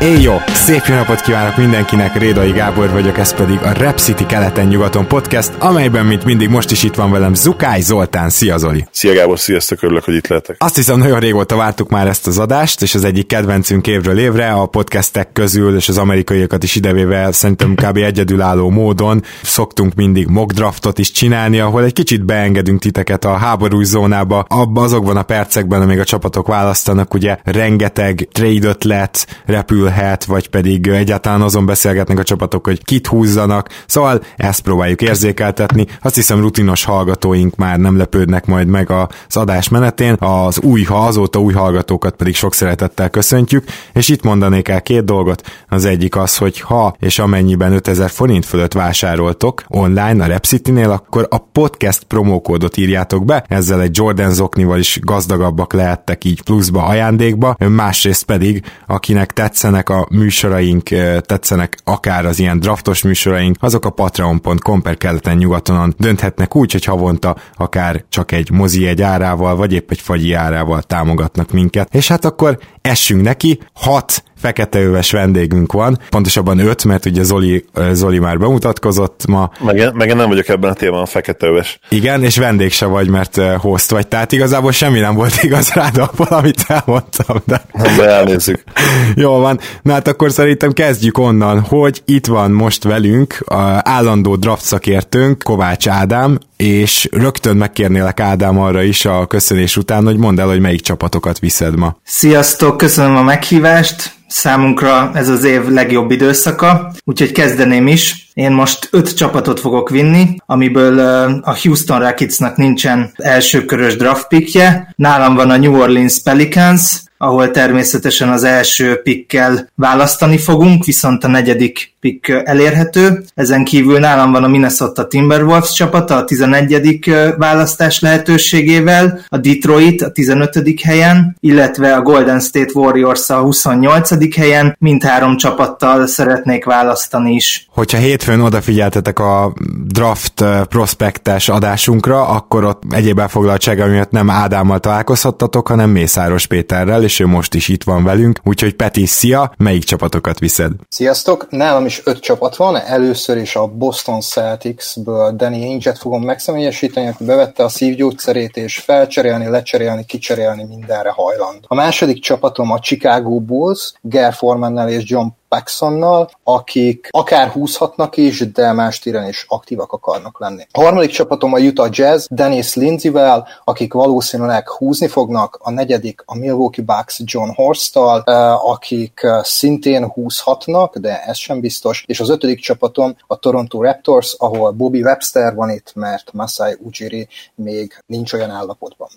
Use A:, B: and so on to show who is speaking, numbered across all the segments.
A: Éj jó! Szép jó napot kívánok mindenkinek, Rédai Gábor vagyok, ez pedig a Rep City keleten-nyugaton podcast, amelyben, mint mindig, most is itt van velem Zukály Zoltán. Szia Zoli!
B: Szia Gábor, sziasztok, örülök, hogy itt lehetek.
A: Azt hiszem, nagyon régóta vártuk már ezt az adást, és az egyik kedvencünk évről évre, a podcastek közül, és az amerikaiakat is idevéve szerintem kb. egyedülálló módon szoktunk mindig mock draftot is csinálni, ahol egy kicsit beengedünk titeket a háborús zónába, abba azokban a percekben, amíg a csapatok választanak, ugye rengeteg trade ötlet repül kerülhet, vagy pedig egyáltalán azon beszélgetnek a csapatok, hogy kit húzzanak. Szóval ezt próbáljuk érzékeltetni. Azt hiszem rutinos hallgatóink már nem lepődnek majd meg az adás menetén. Az új, ha azóta új hallgatókat pedig sok szeretettel köszöntjük, és itt mondanék el két dolgot. Az egyik az, hogy ha és amennyiben 5000 forint fölött vásároltok online a Repcity-nél, akkor a podcast promókódot írjátok be, ezzel egy Jordan zoknival is gazdagabbak lehettek így pluszba ajándékba, másrészt pedig, akinek tetszenek tetszenek a műsoraink, tetszenek akár az ilyen draftos műsoraink, azok a patreon.com per keleten nyugatonon dönthetnek úgy, hogy havonta akár csak egy mozi egy árával, vagy épp egy fagyi árával támogatnak minket. És hát akkor essünk neki, hat feketeöves vendégünk van, pontosabban öt, mert ugye Zoli, Zoli már bemutatkozott ma.
B: Meg, meg én nem vagyok ebben a témában a feketeöves.
A: Igen, és vendég se vagy, mert host vagy, tehát igazából semmi nem volt igaz rád abból, amit elmondtam. De,
B: de elnézzük.
A: Jó van, na hát akkor szerintem kezdjük onnan, hogy itt van most velünk a állandó draft szakértőnk, Kovács Ádám, és rögtön megkérnélek Ádám arra is a köszönés után, hogy mondd el, hogy melyik csapatokat viszed ma.
C: Sziasztok, köszönöm a meghívást, számunkra ez az év legjobb időszaka, úgyhogy kezdeném is. Én most öt csapatot fogok vinni, amiből a Houston Rocketsnak nincsen elsőkörös draft pickje. Nálam van a New Orleans Pelicans, ahol természetesen az első pickkel választani fogunk, viszont a negyedik pick elérhető. Ezen kívül nálam van a Minnesota Timberwolves csapata a 11. választás lehetőségével, a Detroit a 15. helyen, illetve a Golden State Warriors a 28. helyen. Mindhárom csapattal szeretnék választani is.
A: Hogyha hétfőn odafigyeltetek a draft prospektes adásunkra, akkor ott egyéb elfoglaltsága miatt nem Ádámmal találkozhattatok, hanem Mészáros Péterrel, és ő most is itt van velünk. Úgyhogy Peti, szia! Melyik csapatokat viszed?
D: Sziasztok! Nálam is öt csapat van, először is a Boston Celtics-ből Danny Ainge-et fogom megszemélyesíteni, aki bevette a szívgyógyszerét, és felcserélni, lecserélni, kicserélni mindenre hajlandó. A második csapatom a Chicago Bulls, Ger és John Paxsonnal, akik akár húzhatnak is, de más téren is aktívak akarnak lenni. A harmadik csapatom a Utah Jazz, Dennis Lindsay-vel, akik valószínűleg húzni fognak, a negyedik a Milwaukee Bucks John Horsttal, akik szintén húzhatnak, de ez sem biztos, és az ötödik csapatom a Toronto Raptors, ahol Bobby Webster van itt, mert Masai Ujiri még nincs olyan állapotban.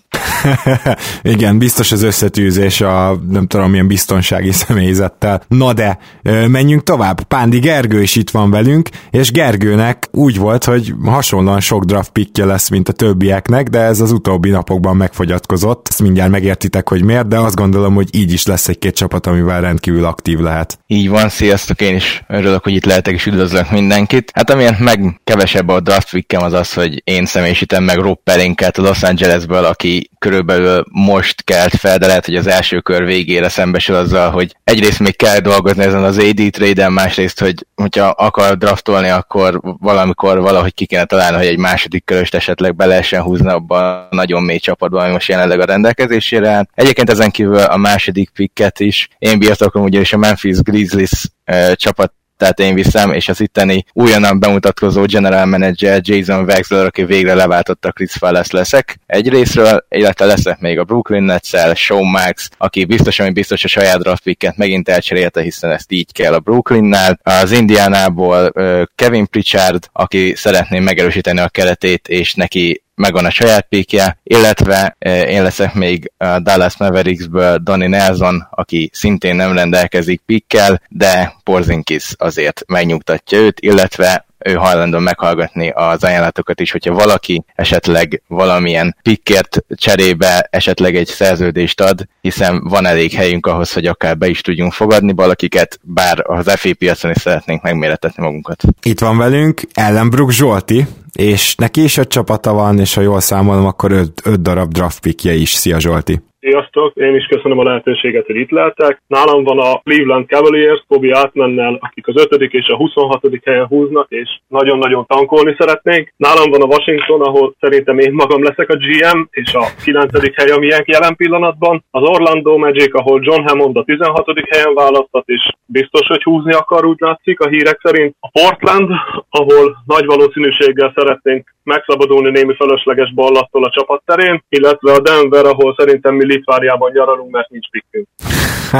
A: Igen, biztos az összetűzés a nem tudom milyen biztonsági személyzettel. Na de, menjünk tovább. Pándi Gergő is itt van velünk, és Gergőnek úgy volt, hogy hasonlóan sok draft pickje lesz, mint a többieknek, de ez az utóbbi napokban megfogyatkozott. Ezt mindjárt megértitek, hogy miért, de azt gondolom, hogy így is lesz egy-két csapat, amivel rendkívül aktív lehet.
E: Így van, sziasztok, én is örülök, hogy itt lehetek, és üdvözlök mindenkit. Hát amiért meg kevesebb a draft pickem az az, hogy én személyisítem meg Rob Pelinket a Los Angelesből, aki körülbelül most kelt fel, de lehet, hogy az első kör végére szembesül azzal, hogy egyrészt még kell dolgozni ezen az AD trade-en, másrészt, hogy hogyha akar draftolni, akkor valamikor valahogy ki kéne találni, hogy egy második köröst esetleg be lehessen húzni abban a nagyon mély csapatban, ami most jelenleg a rendelkezésére áll. Egyébként ezen kívül a második picket is én birtoklom, ugyanis a Memphis Grizzlies csapat tehát én viszem, és az itteni újonnan bemutatkozó general manager Jason Wexler, aki végre leváltotta Chris Wallace leszek egy részről, illetve leszek még a Brooklyn Nets-el, Sean Max, aki biztos, hogy biztos a saját draft megint elcserélte, hiszen ezt így kell a Brooklynnál. Az Indiánából Kevin Pritchard, aki szeretné megerősíteni a keretét, és neki megvan a saját píkje, illetve én leszek még a Dallas Mavericksből Donny Nelson, aki szintén nem rendelkezik pikkel, de Porzinkis azért megnyugtatja őt, illetve ő hajlandó meghallgatni az ajánlatokat is, hogyha valaki esetleg valamilyen pikkért cserébe esetleg egy szerződést ad, hiszen van elég helyünk ahhoz, hogy akár be is tudjunk fogadni valakiket, bár az FA piacon is szeretnénk megméretetni magunkat.
A: Itt van velünk Ellenbrook Zsolti, és neki is öt csapata van, és ha jól számolom, akkor öt, öt darab draft pickje is. Szia Zsolti!
F: Sziasztok, én is köszönöm a lehetőséget, hogy itt lehetek. Nálam van a Cleveland Cavaliers, Kobi Átmennel, akik az 5. és a 26. helyen húznak, és nagyon-nagyon tankolni szeretnénk. Nálam van a Washington, ahol szerintem én magam leszek a GM, és a 9. hely, ami ilyen jelen pillanatban. Az Orlando Magic, ahol John Hammond a 16. helyen választott, és biztos, hogy húzni akar, úgy látszik a hírek szerint. A Portland, ahol nagy valószínűséggel szeretnénk megszabadulni némi fölösleges ballattól a csapatterén, illetve a Denver, ahol szerintem mi Litvániában nyaralunk, mert nincs pikkünk.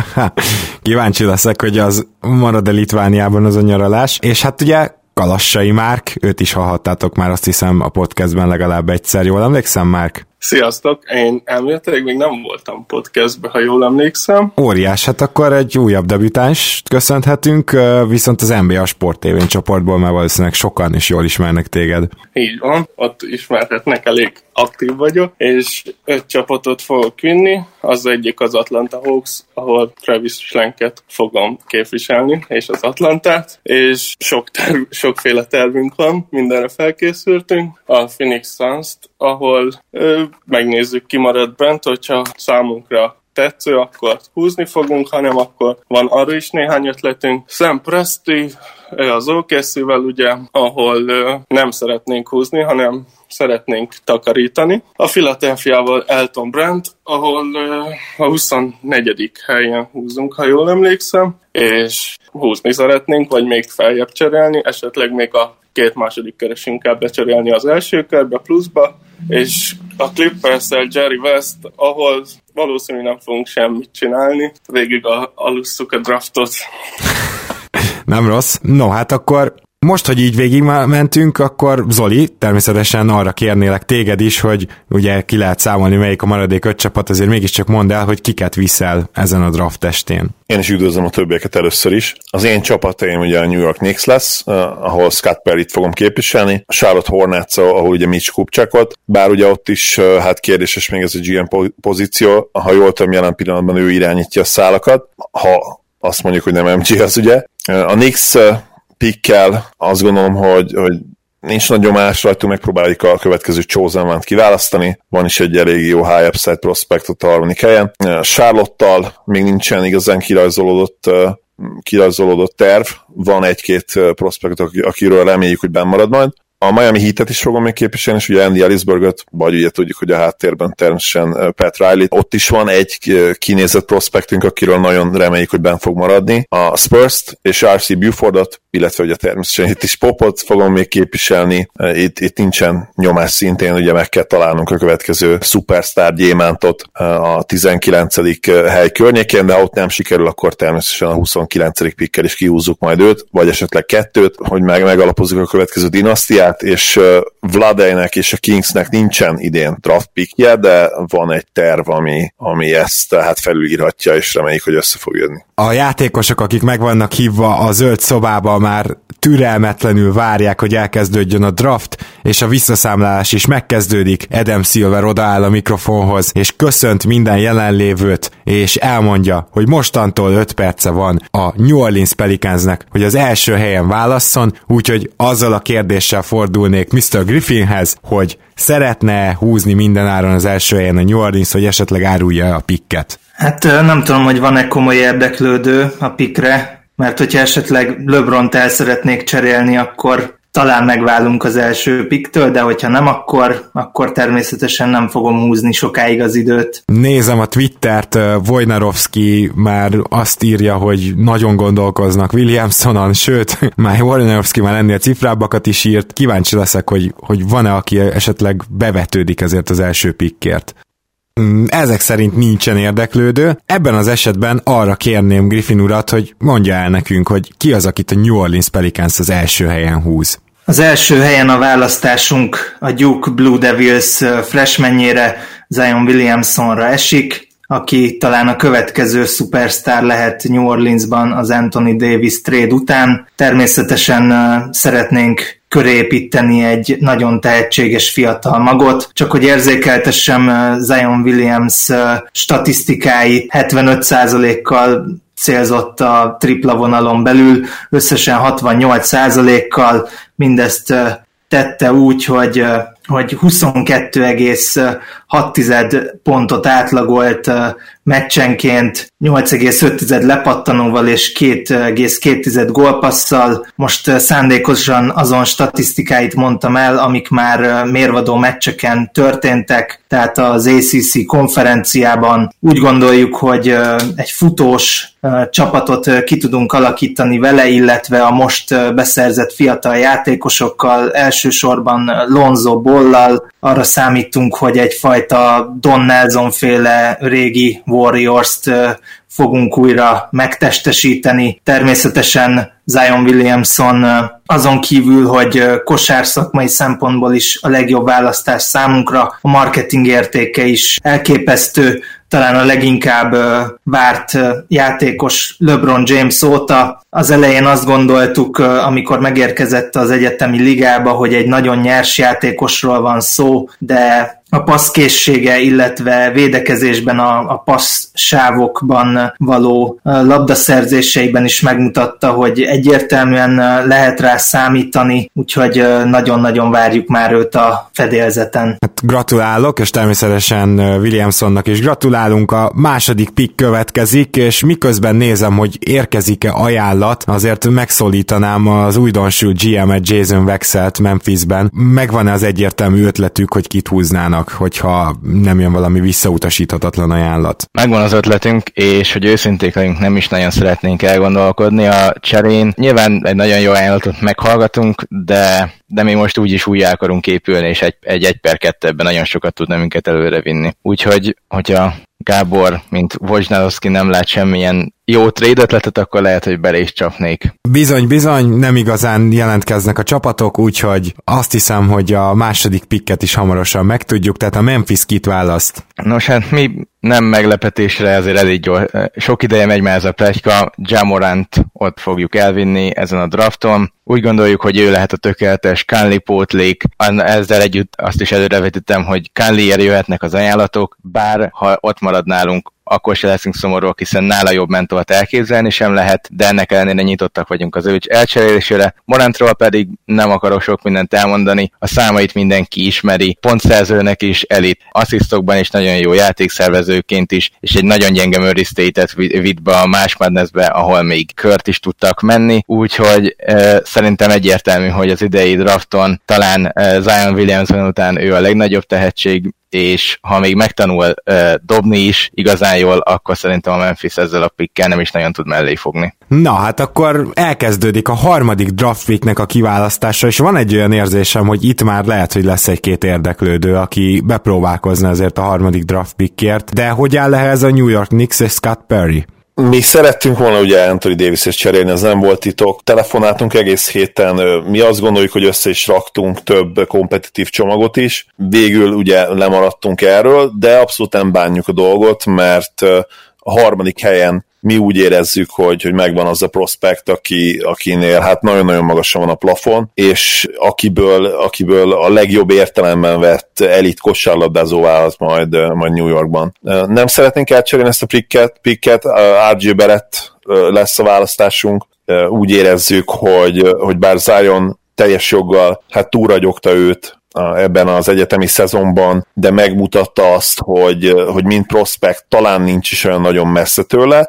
A: Kíváncsi leszek, hogy az marad-e Litvániában az a nyaralás. És hát ugye Kalassai Márk, őt is hallhattátok már azt hiszem a podcastben legalább egyszer. Jól emlékszem, Márk?
G: Sziasztok! Én elméletileg még nem voltam podcastbe, ha jól emlékszem.
A: Óriás, hát akkor egy újabb debütáns köszönhetünk, viszont az NBA Sport TV csoportból már valószínűleg sokan is jól ismernek téged.
G: Így van, ott ismerhetnek, elég aktív vagyok, és öt csapatot fogok vinni, az egyik az Atlanta Hawks, ahol Travis Schlenket fogom képviselni, és az Atlantát, és sok terv, sokféle tervünk van, mindenre felkészültünk. A Phoenix Suns-t, ahol ö, megnézzük, ki marad bent, hogyha számunkra tetsző, akkor húzni fogunk, hanem akkor van arra is néhány ötletünk. Sam Presti, az okc ugye, ahol nem szeretnénk húzni, hanem szeretnénk takarítani. A Philadelphiával Elton Brand, ahol a 24. helyen húzunk, ha jól emlékszem, és húzni szeretnénk, vagy még feljebb cserélni, esetleg még a két második keres inkább becserélni az első körbe pluszba, és a clippers Jerry West, ahol valószínűleg nem fogunk semmit csinálni, végig a, alusszuk a draftot.
A: Nem rossz. No, hát akkor most, hogy így végig mentünk, akkor Zoli, természetesen arra kérnélek téged is, hogy ugye ki lehet számolni, melyik a maradék öt csapat, azért mégiscsak mondd el, hogy kiket viszel ezen a draft testén.
B: Én is üdvözlöm a többieket először is. Az én csapataim ugye a New York Knicks lesz, uh, ahol Scott Perry-t fogom képviselni, a Charlotte Hornets, ahol ugye Mitch Kupchakot, bár ugye ott is uh, hát kérdéses még ez a GM pozíció, ha jól tudom, jelen pillanatban ő irányítja a szálakat, ha azt mondjuk, hogy nem MG az ugye. Uh, a Knicks pikkel azt gondolom, hogy, hogy nincs nagy nyomás rajtunk, megpróbáljuk a következő chosen one kiválasztani. Van is egy elég jó high upside prospect a harmadik helyen. Charlotte-tal még nincsen igazán kirajzolódott kirajzolódott terv, van egy-két prospekt, akiről reméljük, hogy benn marad majd. A Miami Heat-et is fogom még képviselni, és ugye Andy Ellisbergöt, vagy ugye tudjuk, hogy a háttérben természetesen Pat Riley. Ott is van egy kinézett prospektünk, akiről nagyon reméljük, hogy ben fog maradni. A Spurs-t és RC Bufordot, illetve ugye természetesen itt is Popot fogom még képviselni. Itt, itt nincsen nyomás szintén, ugye meg kell találnunk a következő superstar gyémántot a 19. hely környékén, de ha ott nem sikerül, akkor természetesen a 29. pikkel is kihúzzuk majd őt, vagy esetleg kettőt, hogy meg megalapozzuk a következő dinasztiát és Vladejnek és a Kingsnek nincsen idén draft pickje, de van egy terv, ami, ami ezt tehát felülírhatja, és reméljük, hogy össze fog jönni.
A: A játékosok, akik meg vannak hívva a zöld szobába, már türelmetlenül várják, hogy elkezdődjön a draft, és a visszaszámlálás is megkezdődik. Adam Silver odaáll a mikrofonhoz, és köszönt minden jelenlévőt, és elmondja, hogy mostantól 5 perce van a New Orleans Pelicansnek, hogy az első helyen válasszon, úgyhogy azzal a kérdéssel fordulnék Mr. Griffinhez, hogy szeretne húzni mindenáron az első helyen a New Orleans, hogy esetleg árulja a pikket.
C: Hát nem tudom, hogy van-e komoly érdeklődő a pikre, mert hogyha esetleg LeBron-t el szeretnék cserélni, akkor talán megválunk az első piktől, de hogyha nem, akkor, akkor természetesen nem fogom húzni sokáig az időt.
A: Nézem a Twittert, Wojnarowski már azt írja, hogy nagyon gondolkoznak Williamsonon, sőt, már Wojnarowski már ennél cifrábbakat is írt. Kíváncsi leszek, hogy, hogy van-e, aki esetleg bevetődik ezért az első pikkért. Mm, ezek szerint nincsen érdeklődő. Ebben az esetben arra kérném Griffin urat, hogy mondja el nekünk, hogy ki az, akit a New Orleans Pelicans az első helyen húz.
C: Az első helyen a választásunk a Duke Blue Devils freshmanjére, Zion Williamsonra esik. Aki talán a következő szupersztár lehet New Orleansban az Anthony Davis trade után. Természetesen szeretnénk körépíteni egy nagyon tehetséges fiatal magot. Csak hogy érzékeltessem Zion Williams statisztikái 75%-kal célzott a tripla vonalon belül, összesen 68%-kal mindezt tette úgy, hogy, hogy 22,6 pontot átlagolt meccsenként 8,5 lepattanóval és 2,2 gólpasszal. Most szándékosan azon statisztikáit mondtam el, amik már mérvadó meccseken történtek, tehát az ACC konferenciában úgy gondoljuk, hogy egy futós csapatot ki tudunk alakítani vele, illetve a most beszerzett fiatal játékosokkal, elsősorban Lonzo Bollal, arra számítunk, hogy egyfajta Don Nelson féle régi Warriors-t fogunk újra megtestesíteni. Természetesen Zion Williamson azon kívül, hogy kosár szakmai szempontból is a legjobb választás számunkra, a marketing értéke is elképesztő, talán a leginkább várt játékos LeBron James óta. Az elején azt gondoltuk, amikor megérkezett az egyetemi ligába, hogy egy nagyon nyers játékosról van szó, de a passzkészsége, illetve védekezésben a, a passzsávokban való labdaszerzéseiben is megmutatta, hogy egyértelműen lehet rá számítani, úgyhogy nagyon-nagyon várjuk már őt a fedélzeten.
A: Hát gratulálok, és természetesen Williamsonnak is gratulálunk. A második pick következik, és miközben nézem, hogy érkezik-e ajánlat, azért megszólítanám az újdonsült GM-et Jason Wexelt Memphisben. Megvan-e az egyértelmű ötletük, hogy kit húznának? Vannak, hogyha nem jön valami visszautasíthatatlan ajánlat.
E: Megvan az ötletünk, és hogy őszinték legyünk, nem is nagyon szeretnénk elgondolkodni a cserén. Nyilván egy nagyon jó ajánlatot meghallgatunk, de de mi most úgyis újjá akarunk épülni, és egy, egy 1 per 2 ebben nagyon sokat tud minket előre vinni. Úgyhogy, hogyha Gábor, mint Wojnarowski nem lát semmilyen jó trade ötletet, akkor lehet, hogy bele is csapnék.
A: Bizony, bizony, nem igazán jelentkeznek a csapatok, úgyhogy azt hiszem, hogy a második pikket is hamarosan megtudjuk, tehát a Memphis kit választ.
E: Nos, hát mi nem meglepetésre, ezért elég gyors. Sok ideje megy már ez a plegyka, Jamorant ott fogjuk elvinni ezen a drafton. Úgy gondoljuk, hogy ő lehet a tökéletes Kánli pótlék. Ezzel együtt azt is előrevetítem, hogy Kánliért jöhetnek az ajánlatok, bár ha ott marad nálunk akkor se leszünk szomorúak, hiszen nála jobb mentolt elképzelni sem lehet, de ennek ellenére nyitottak vagyunk az ő elcserélésére. Morantról pedig nem akarok sok mindent elmondani, a számait mindenki ismeri, pontszerzőnek is elit, asszisztokban is nagyon jó játékszervezőként is, és egy nagyon gyenge Murray State-et vitt be a más Madnessbe, ahol még kört is tudtak menni, úgyhogy e, szerintem egyértelmű, hogy az idei drafton talán e, Zion Williamson után ő a legnagyobb tehetség, és ha még megtanul uh, dobni is igazán jól, akkor szerintem a Memphis ezzel a pickkel nem is nagyon tud mellé fogni.
A: Na, hát akkor elkezdődik a harmadik draft picknek a kiválasztása, és van egy olyan érzésem, hogy itt már lehet, hogy lesz egy-két érdeklődő, aki bepróbálkozna azért a harmadik draft pickért, de hogy áll ehhez a New York Knicks és Scott Perry?
B: Még szerettünk volna ugye Anthony davis és cserélni, ez nem volt titok. Telefonáltunk egész héten, mi azt gondoljuk, hogy össze is raktunk több kompetitív csomagot is. Végül ugye lemaradtunk erről, de abszolút nem bánjuk a dolgot, mert a harmadik helyen mi úgy érezzük, hogy, hogy megvan az a prospekt, aki, akinél hát nagyon-nagyon magasan van a plafon, és akiből, akiből a legjobb értelemben vett elit kosárlabdázó vált majd, majd New Yorkban. Nem szeretnénk elcserélni ezt a picket, picket RJ Barrett lesz a választásunk. Úgy érezzük, hogy, hogy bár Zion teljes joggal hát túragyogta őt ebben az egyetemi szezonban, de megmutatta azt, hogy, hogy mint prospekt talán nincs is olyan nagyon messze tőle.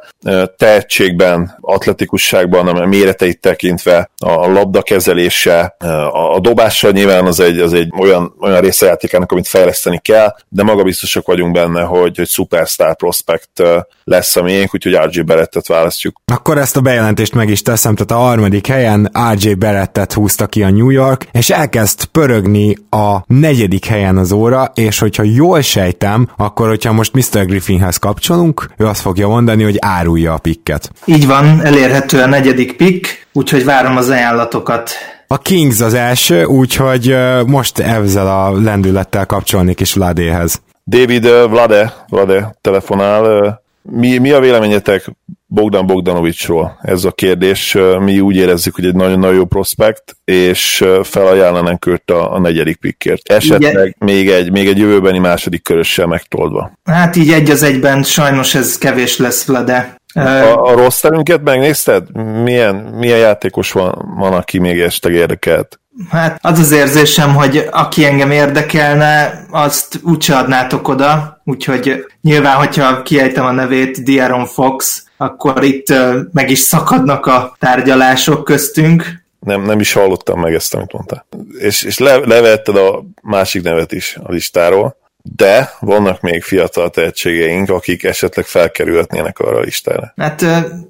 B: Tehetségben, atletikusságban, a méreteit tekintve, a labda kezelése, a dobással nyilván az egy, az egy olyan, olyan része játékának, amit fejleszteni kell, de maga biztosak vagyunk benne, hogy, hogy superstar prospect lesz a miénk, úgyhogy RJ Berettet választjuk.
A: Akkor ezt a bejelentést meg is teszem, tehát a harmadik helyen RJ Berettet húzta ki a New York, és elkezd pörögni a negyedik helyen az óra, és hogyha jól sejtem, akkor hogyha most Mr. Griffinhez kapcsolunk, ő azt fogja mondani, hogy árulja a pikket.
C: Így van, elérhető a negyedik pick, úgyhogy várom az ajánlatokat.
A: A Kings az első, úgyhogy most ezzel a lendülettel kapcsolnék is Vladéhez.
B: David Vlade, Vlade telefonál. Mi, mi a véleményetek Bogdan Bogdanovicsról? Ez a kérdés. Mi úgy érezzük, hogy egy nagyon-nagyon jó prospekt, és felajánlanánk őt a, a negyedik pikkért. Esetleg Igen. még egy, még egy jövőbeni második körössel megtoldva.
C: Hát így egy az egyben sajnos ez kevés lesz, Vlade.
B: A, a rossz terünket megnézted? Milyen, milyen játékos van, van, aki még esetleg érdekelt?
C: Hát az az érzésem, hogy aki engem érdekelne, azt úgyse adnátok oda, úgyhogy nyilván, hogyha kiejtem a nevét, Diaron Fox, akkor itt meg is szakadnak a tárgyalások köztünk.
B: Nem, nem is hallottam meg ezt, amit mondtál. És, és le, levetted a másik nevet is a listáról, de vannak még fiatal tehetségeink, akik esetleg felkerülhetnének arra a listára.
A: Hát,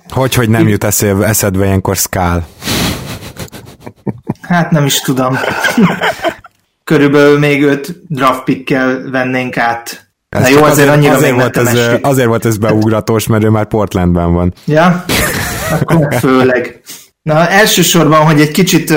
A: hogy, hogy nem jut eszedbe, eszedbe ilyenkor Skál?
C: Hát nem is tudom. Körülbelül még öt draft pickkel vennénk át.
A: Ez jó, azért, azért annyira azért volt, ez, azért volt ez beugratós, mert ő már Portlandben van.
C: Ja, akkor főleg. Na, elsősorban, hogy egy kicsit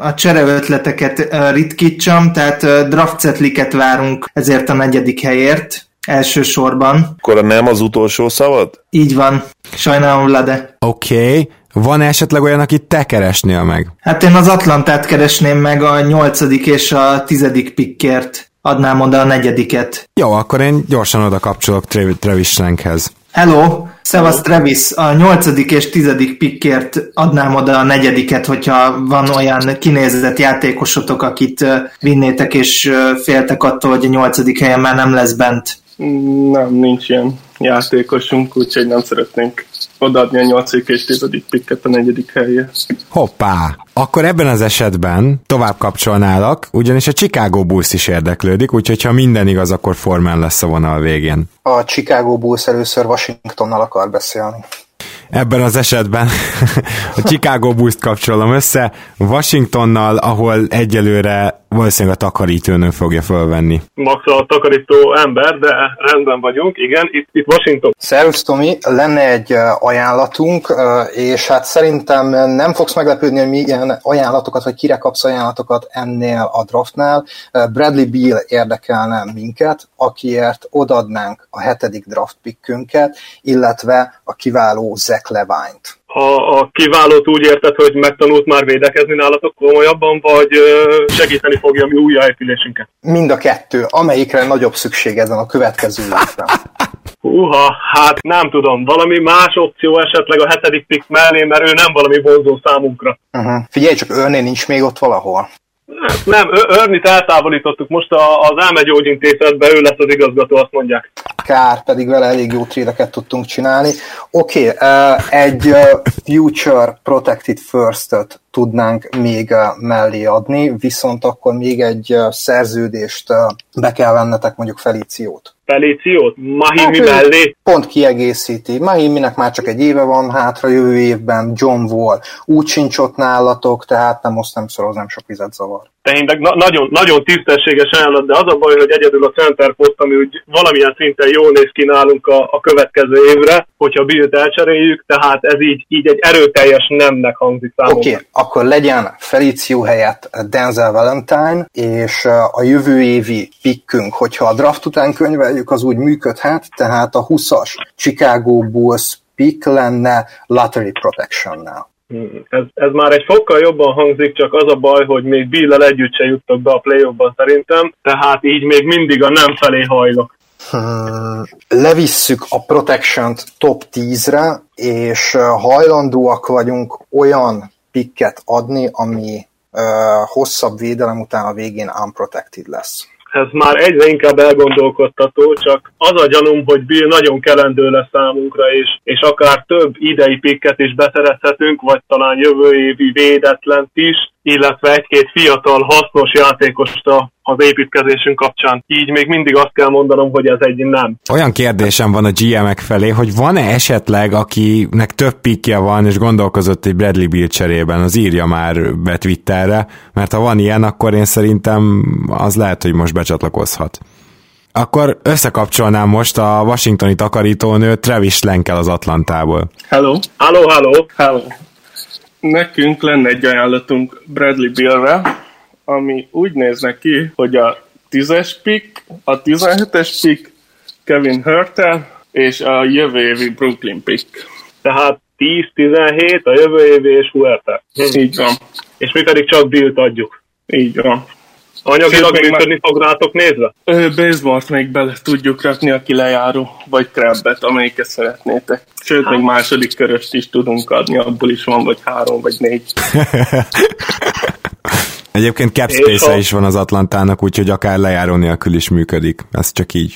C: a csereötleteket ritkítsam, tehát draft várunk ezért a negyedik helyért, elsősorban.
B: Akkor nem az utolsó szavad?
C: Így van. Sajnálom, Lade.
A: Oké. Okay. Van esetleg olyan, akit te keresnél meg?
C: Hát én az Atlantát keresném meg a nyolcadik és a tizedik pikkért. Adnám oda a negyediket.
A: Jó, akkor én gyorsan oda kapcsolok Travis Slankhez.
C: Hello, Szevasz Travis, a nyolcadik és tizedik pikkért adnám oda a negyediket, hogyha van olyan kinézett játékosotok, akit vinnétek, és féltek attól, hogy a nyolcadik helyen már nem lesz bent.
G: Nem, nincs ilyen játékosunk, úgyhogy nem szeretnénk odaadni a 8. és 10. pikket a negyedik helyre.
A: Hoppá! Akkor ebben az esetben tovább kapcsolnálak, ugyanis a Chicago Bulls is érdeklődik, úgyhogy ha minden igaz, akkor formán lesz a vonal végén.
D: A Chicago Bulls először Washingtonnal akar beszélni.
A: Ebben az esetben a Chicago Bulls-t kapcsolom össze Washingtonnal, ahol egyelőre valószínűleg a takarítónő fogja fölvenni.
F: Max a takarító ember, de rendben vagyunk, igen, itt, itt Washington.
D: Szervusz Tomi, lenne egy ajánlatunk, és hát szerintem nem fogsz meglepődni, hogy milyen ajánlatokat, vagy kire kapsz ajánlatokat ennél a draftnál. Bradley Beal érdekelne minket, akiért odadnánk a hetedik draft pickünket, illetve a kiváló Zach Levine-t
F: a, a kiválót úgy érted, hogy megtanult már védekezni nálatok komolyabban, vagy segíteni fogja mi újjáépülésünket?
D: Mind a kettő. Amelyikre nagyobb szükség ezen a következő évben?
F: Húha, hát nem tudom, valami más opció esetleg a hetedik pick mellé, mert ő nem valami vonzó számunkra.
D: Uh-huh. Figyelj, csak őrné nincs még ott valahol.
F: Nem, Örnit eltávolítottuk, most az elmegyógyintézetben ő lesz az igazgató, azt mondják.
D: Kár, pedig vele elég jó trédeket tudtunk csinálni. Oké, okay, egy Future Protected First-öt tudnánk még mellé adni, viszont akkor még egy szerződést be kell vennetek mondjuk Felíciót.
F: Felíciót? Mahimi hát mellé?
D: Pont kiegészíti. Mahiminek már csak egy éve van hátra jövő évben, John Wall úgy sincs ott nálatok, tehát nem azt nem szoroz, nem sok vizet zavar.
F: Tényleg na- nagyon, nagyon tisztességes ajánlat, de az a baj, hogy egyedül a center post, ami úgy valamilyen szinten jól néz ki nálunk a, a következő évre, hogyha Bill-t elcseréljük, tehát ez így, így egy erőteljes nemnek hangzik számomra.
D: Oké, okay, akkor legyen Felíció helyett Denzel Valentine, és a jövő évi pikkünk, hogyha a draft után könyveljük, az úgy működhet, tehát a 20-as Chicago Bulls pick lenne Lottery Protection-nál.
F: Ez, ez már egy fokkal jobban hangzik, csak az a baj, hogy még Bill-lel együtt se juttak be a play szerintem, tehát így még mindig a nem felé hajlok.
D: Levisszük a Protection-t top 10-re, és hajlandóak vagyunk olyan pikket adni, ami uh, hosszabb védelem után a végén unprotected lesz
F: ez már egyre inkább elgondolkodtató, csak az a gyanúm, hogy Bill nagyon kelendő lesz számunkra, és, és akár több idei pikket is beszerezhetünk, vagy talán jövő évi védetlent is, illetve egy-két fiatal, hasznos játékost az építkezésünk kapcsán. Így még mindig azt kell mondanom, hogy ez egy nem.
A: Olyan kérdésem van a GM-ek felé, hogy van-e esetleg, akinek több pikje van, és gondolkozott egy Bradley Bill cserében, az írja már be Twitterre, mert ha van ilyen, akkor én szerintem az lehet, hogy most becsatlakozhat. Akkor összekapcsolnám most a washingtoni takarítónő Travis Lenkel az Atlantából.
G: Hello.
F: Hello, hello.
G: Hello. Nekünk lenne egy ajánlatunk Bradley Billre, ami úgy néz neki, hogy a 10-es pick, a 17-es pick Kevin Hurter, és a jövő évi Brooklyn pick.
F: Tehát 10-17, a jövő évi és Huerta.
G: Így van.
F: És mi pedig csak Bill-t adjuk.
G: Így van.
F: Anyagilag működni fog rátok nézve?
G: Baseball-t még bele tudjuk rakni, aki lejáró, vagy Krabbet, amelyiket szeretnétek. Sőt, még második köröst is tudunk adni, abból is van vagy három, vagy négy.
A: Egyébként cap space a... is van az Atlantának, úgyhogy akár lejáró nélkül is működik. Ez csak így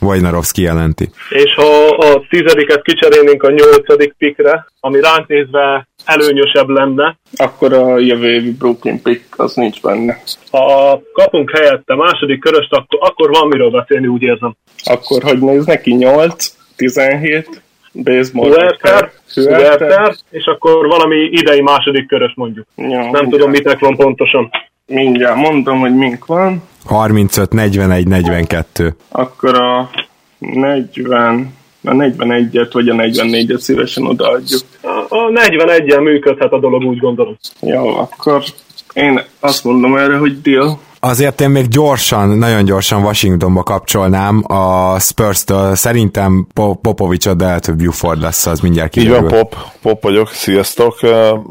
A: Wojnarowski jelenti.
F: És ha a tizediket kicserélnénk a nyolcadik pikre, ami ránk nézve előnyösebb lenne.
G: Akkor a jövő évi Brooklyn pick az nincs benne.
F: Ha kapunk helyette második köröst, akkor, akkor van miről beszélni, úgy érzem.
G: Akkor hogy néz neki? 8, 17, baseball.
F: Huerter, Huerter, és akkor valami idei második körös mondjuk. Ja, Nem mindjárt. tudom, mitek van pontosan.
G: Mindjárt mondom, hogy mink van.
A: 35, 41, 42.
G: Akkor a 40, a 41-et vagy a 44-et szívesen odaadjuk.
F: A, a 41-en működhet a dolog, úgy gondolom.
G: Jó, akkor én azt mondom erre, hogy deal.
A: Azért én még gyorsan, nagyon gyorsan Washingtonba kapcsolnám a Spurs-től. Szerintem Popovics de lehet, hogy Buford lesz, az mindjárt
B: kiderül. Így van, Pop, Pop vagyok, sziasztok.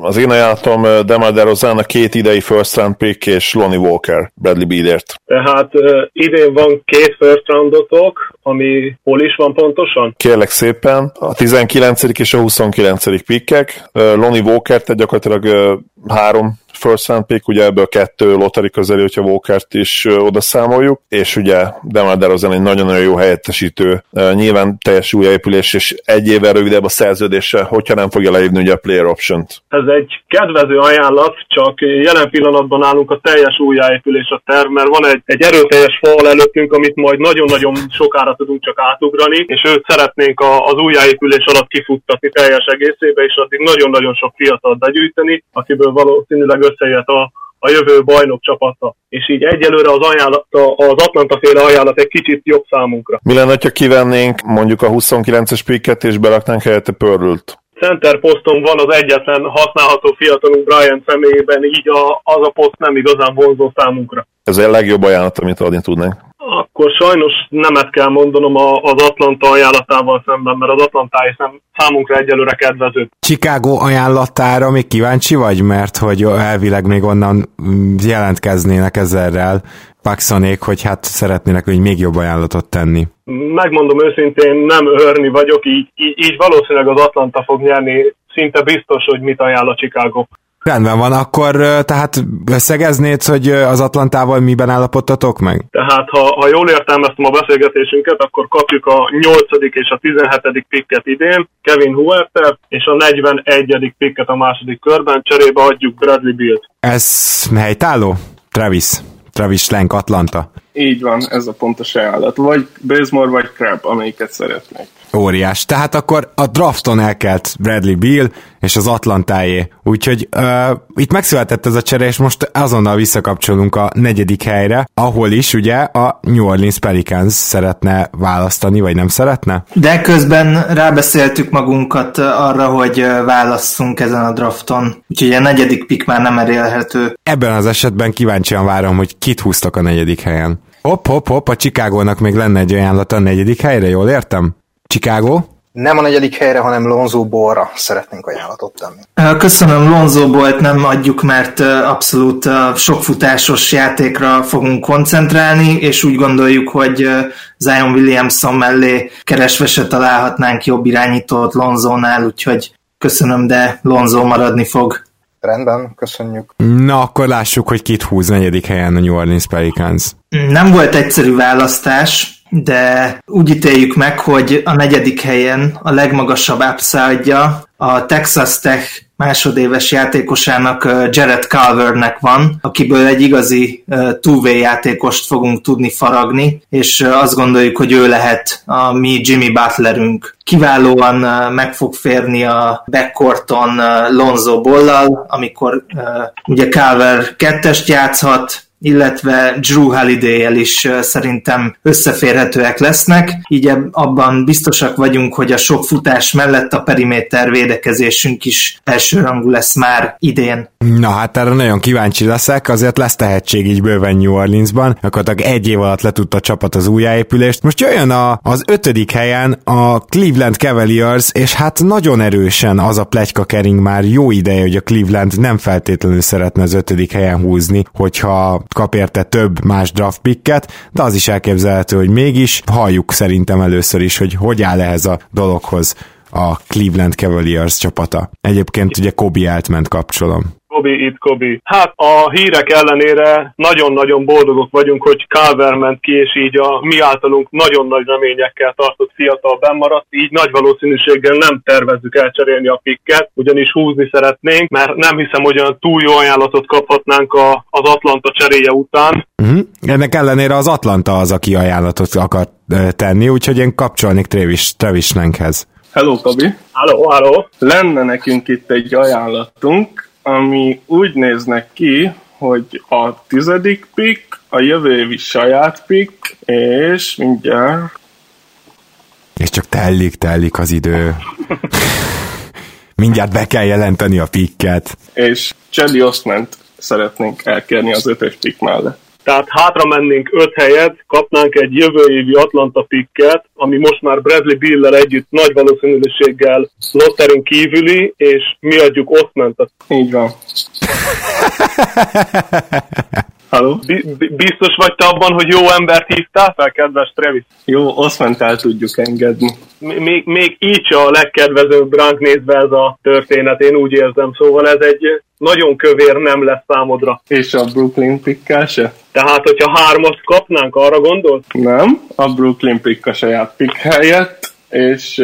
B: Az én ajánlatom Demar DeRozan a két idei first round pick és Lonnie Walker Bradley Bealért.
F: Tehát uh, idén van két first roundotok, ami hol is van pontosan?
B: Kérlek szépen, a 19. és a 29. pickek. Uh, Lonnie Walker, tehát gyakorlatilag három first round pick, ugye ebből kettő lottery közeli, hogyha Walkert is oda számoljuk, és ugye Demar DeRozan egy nagyon-nagyon jó helyettesítő, nyilván teljes újjáépülés, és egy évvel rövidebb a szerződése, hogyha nem fogja leívni ugye a player option-t.
F: Ez egy kedvező ajánlat, csak jelen pillanatban állunk a teljes újjáépülés a terv, mert van egy, egy erőteljes fal előttünk, amit majd nagyon-nagyon sokára tudunk csak átugrani, és őt szeretnénk a, az újjáépülés alatt kifuttatni teljes egészébe, és addig nagyon-nagyon sok fiatal begyűjteni, akiből valószínűleg összejött a, a jövő bajnok csapata. És így egyelőre az, ajánlat, az Atlanta féle ajánlat egy kicsit jobb számunkra.
B: Mi lenne, ha kivennénk mondjuk a 29-es picket és beraknánk helyette pörült?
F: center poszton van az egyetlen használható fiatalunk Brian személyében, így a, az a poszt nem igazán vonzó számunkra.
B: Ez a legjobb ajánlat, amit adni tudnánk.
F: Akkor sajnos nemet kell mondanom az Atlanta ajánlatával szemben, mert az Atlanta szem, számunkra egyelőre kedvező.
A: Chicago ajánlatára még kíváncsi vagy, mert hogy elvileg még onnan mm, jelentkeznének ezerrel Paxonék, hogy hát szeretnének hogy még jobb ajánlatot tenni.
F: Megmondom őszintén, nem örni vagyok, így, így, így valószínűleg az Atlanta fog nyerni, szinte biztos, hogy mit ajánl a Chicago.
A: Rendben van, akkor tehát összegeznéd, hogy az Atlantával miben állapodtatok meg?
F: Tehát ha, ha jól értelmeztem a beszélgetésünket, akkor kapjuk a 8. és a 17. pikket idén, Kevin Huerter, és a 41. pikket a második körben, cserébe adjuk Bradley Bill-t.
A: Ez helytálló? Travis. Travis Lenk Atlanta.
G: Így van, ez a pontos ajánlat. Vagy Bazemore, vagy Crab, amelyiket szeretnék.
A: Óriás. Tehát akkor a drafton elkelt Bradley Beal, és az Atlantáé. Úgyhogy uh, itt megszületett ez a csere, és most azonnal visszakapcsolunk a negyedik helyre, ahol is ugye a New Orleans Pelicans szeretne választani, vagy nem szeretne?
C: De közben rábeszéltük magunkat arra, hogy válasszunk ezen a drafton, úgyhogy a negyedik pick már nem elérhető.
A: Ebben az esetben kíváncsian várom, hogy kit húztak a negyedik helyen. Hopp, hopp, hopp, a Chicagónak még lenne egy ajánlata a negyedik helyre, jól értem? Chicago?
D: Nem a negyedik helyre, hanem Lonzo Ballra szeretnénk ajánlatot tenni.
C: Köszönöm, Lonzo Ballt nem adjuk, mert abszolút sokfutásos játékra fogunk koncentrálni, és úgy gondoljuk, hogy Zion Williamson mellé keresve se találhatnánk jobb irányítót Lonzónál, úgyhogy köszönöm, de Lonzo maradni fog.
D: Rendben, köszönjük.
A: Na, akkor lássuk, hogy kit húz negyedik helyen a New Orleans Pelicans.
C: Nem volt egyszerű választás, de úgy ítéljük meg, hogy a negyedik helyen a legmagasabb upside a Texas Tech másodéves játékosának Jared Calvernek van, akiből egy igazi two játékost fogunk tudni faragni, és azt gondoljuk, hogy ő lehet a mi Jimmy Butlerünk. Kiválóan meg fog férni a backcourton Lonzo Bollal, amikor ugye Calver kettest játszhat, illetve Drew holiday is szerintem összeférhetőek lesznek, így abban biztosak vagyunk, hogy a sok futás mellett a periméter védekezésünk is elsőrangú lesz már idén.
A: Na hát erre nagyon kíváncsi leszek, azért lesz tehetség így bőven New Orleansban, akkor egy év alatt letudta a csapat az újjáépülést. Most jöjjön a, az ötödik helyen a Cleveland Cavaliers, és hát nagyon erősen az a plegyka kering már jó ideje, hogy a Cleveland nem feltétlenül szeretne az ötödik helyen húzni, hogyha kap érte több más draft picket, de az is elképzelhető, hogy mégis halljuk szerintem először is, hogy hogy áll ehhez a dologhoz a Cleveland Cavaliers csapata. Egyébként ugye Kobe Altment kapcsolom.
F: Kobi itt Kobi. Hát a hírek ellenére nagyon-nagyon boldogok vagyunk, hogy Calver ment ki, és így a mi általunk nagyon nagy reményekkel tartott fiatal bennmaradt, így nagy valószínűséggel nem tervezzük elcserélni a pikket, ugyanis húzni szeretnénk, mert nem hiszem, hogy olyan túl jó ajánlatot kaphatnánk a, az Atlanta cseréje után.
A: Uh-huh. Ennek ellenére az Atlanta az, aki ajánlatot akar tenni, úgyhogy én kapcsolnék Travis, Travis.
G: Hello, Kabi!
F: Hello, hello!
G: Lenne nekünk itt egy ajánlatunk, ami úgy néznek ki, hogy a tizedik pick, a jövő évi saját pick, és mindjárt...
A: És csak tellik, tellik az idő. mindjárt be kell jelenteni a picket.
G: És Chedi Osment szeretnénk elkérni az ötös pick mellett.
F: Tehát hátra mennénk öt helyet, kapnánk egy jövő évi Atlanta picket, ami most már Bradley Bill-lel együtt nagy valószínűséggel lotterin kívüli, és mi adjuk Osment.
G: Így van. Halló?
F: biztos vagy te abban, hogy jó embert hívtál fel, kedves Travis?
G: Jó, Osment el tudjuk engedni.
F: Még, még így a legkedvezőbb ránk nézve ez a történet, én úgy érzem, szóval ez egy nagyon kövér nem lesz számodra.
G: És a Brooklyn pickkel se?
F: Tehát, hogyha hármat kapnánk, arra gondolt?
G: Nem, a Brooklyn pick a saját pick helyett, és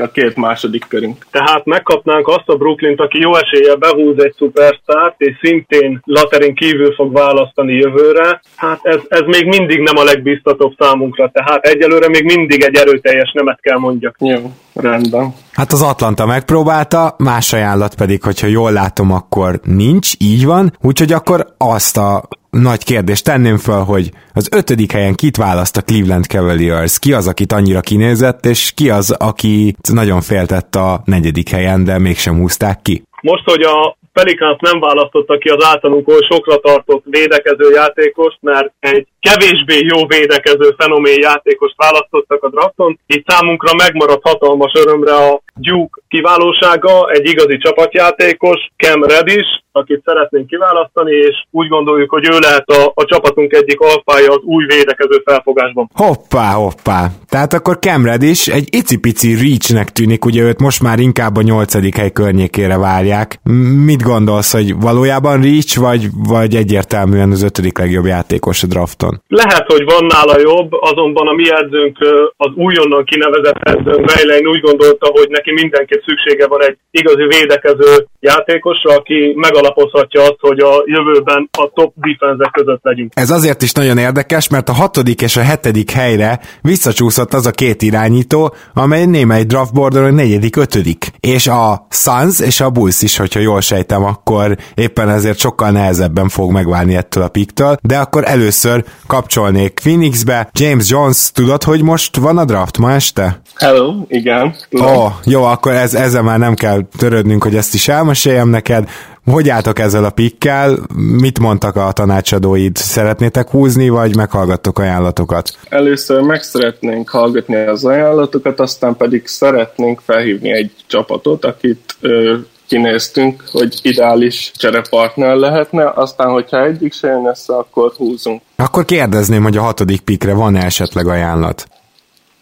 G: a két második körünk.
F: Tehát megkapnánk azt a Brooklyn-t, aki jó esélye behúz egy szupersztárt, és szintén Laterin kívül fog választani jövőre. Hát ez, ez még mindig nem a legbiztatóbb számunkra, tehát egyelőre még mindig egy erőteljes nemet kell mondjak.
G: Jó, rendben.
A: Hát az Atlanta megpróbálta, más ajánlat pedig, hogyha jól látom, akkor nincs, így van, úgyhogy akkor azt a nagy kérdést tenném fel, hogy az ötödik helyen kit választ a Cleveland Cavaliers? Ki az, akit annyira kinézett, és ki az, aki nagyon féltett a negyedik helyen, de mégsem húzták ki?
F: Most, hogy a Pelicans nem választotta ki az általunk oly sokra tartott védekező játékost, mert egy kevésbé jó védekező fenomén játékost választottak a drafton, így számunkra megmaradt hatalmas örömre a Duke kiválósága, egy igazi csapatjátékos, Cam Reddish, akit szeretnénk kiválasztani, és úgy gondoljuk, hogy ő lehet a, a csapatunk egyik alfája az új védekező felfogásban.
A: Hoppá, hoppá. Tehát akkor Cam Reddish egy icipici reachnek tűnik, ugye őt most már inkább a nyolcadik hely környékére várják. Mit gondolsz, hogy valójában reach, vagy, vagy egyértelműen az ötödik legjobb játékos a drafton?
F: Lehet, hogy van nála jobb, azonban a mi edzőnk, az újonnan kinevezett edzőnk Vejlein úgy gondolta, hogy neki mindenképp szüksége van egy igazi védekező játékosra, aki megalapozhatja azt, hogy a jövőben a top defense között legyünk.
A: Ez azért is nagyon érdekes, mert a hatodik és a hetedik helyre visszacsúszott az a két irányító, amely némely draftboardon a negyedik, ötödik. És a Suns és a Bulls is, hogyha jól sejtem, akkor éppen ezért sokkal nehezebben fog megválni ettől a piktől, de akkor először kapcsolnék Phoenixbe. James Jones, tudod, hogy most van a draft ma este?
G: Hello, igen.
A: Ó, oh, jó, akkor ez, ezzel már nem kell törődnünk, hogy ezt is elmeséljem neked. Hogy álltok ezzel a pikkel? Mit mondtak a tanácsadóid? Szeretnétek húzni, vagy meghallgattok ajánlatokat?
G: Először meg szeretnénk hallgatni az ajánlatokat, aztán pedig szeretnénk felhívni egy csapatot, akit ö, kinéztünk, hogy ideális cserepartner lehetne, aztán hogyha egyik se jön össze, akkor húzunk.
A: Akkor kérdezném, hogy a hatodik pikre van -e esetleg ajánlat?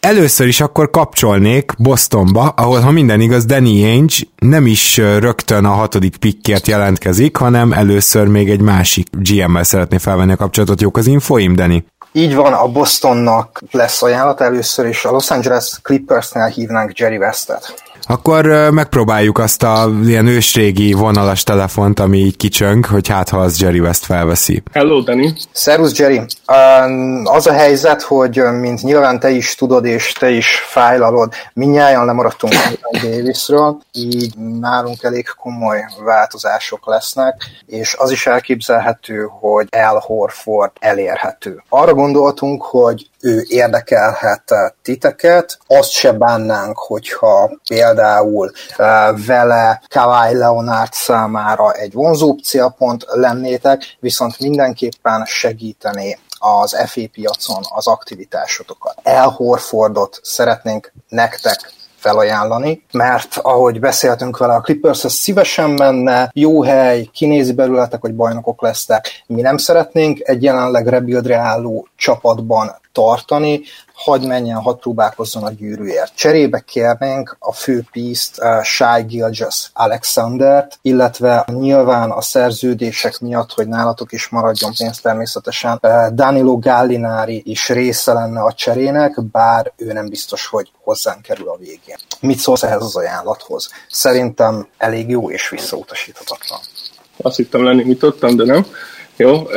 A: Először is akkor kapcsolnék Bostonba, ahol ha minden igaz, Danny Ainge nem is rögtön a hatodik pikkért jelentkezik, hanem először még egy másik GM-mel szeretné felvenni a kapcsolatot. Jók az infoim, Danny?
D: Így van, a Bostonnak lesz ajánlat először, és a Los Angeles Clippersnél hívnánk Jerry Westet.
A: Akkor megpróbáljuk azt a ilyen ősrégi vonalas telefont, ami így kicsöng, hogy hát ha az Jerry West felveszi.
G: Hello, Danny.
D: Szervusz, Jerry. Az a helyzet, hogy mint nyilván te is tudod, és te is fájlalod, minnyáján lemaradtunk Davisről, így nálunk elég komoly változások lesznek, és az is elképzelhető, hogy El Horford elérhető. Arra gondoltunk, hogy ő érdekelhet titeket, azt se bánnánk, hogyha például vele Kawai Leonard számára egy vonzóbb célpont lennétek, viszont mindenképpen segíteni az FA piacon az aktivitásotokat. El Horfordot szeretnénk nektek felajánlani, mert ahogy beszéltünk vele, a Clippers szívesen menne, jó hely, kinézi belületek, hogy bajnokok lesznek. Mi nem szeretnénk egy jelenleg rebuildre álló csapatban tartani, hagy menjen, hadd próbálkozzon a gyűrűért. Cserébe kérnénk a fő pízt uh, Shai Gilgis Alexandert, illetve nyilván a szerződések miatt, hogy nálatok is maradjon pénz természetesen, uh, Danilo Gallinari is része lenne a cserének, bár ő nem biztos, hogy hozzánk kerül a végén. Mit szólsz ehhez az ajánlathoz? Szerintem elég jó és visszautasíthatatlan.
G: Azt hittem lenni, tudtam, de nem. Jó,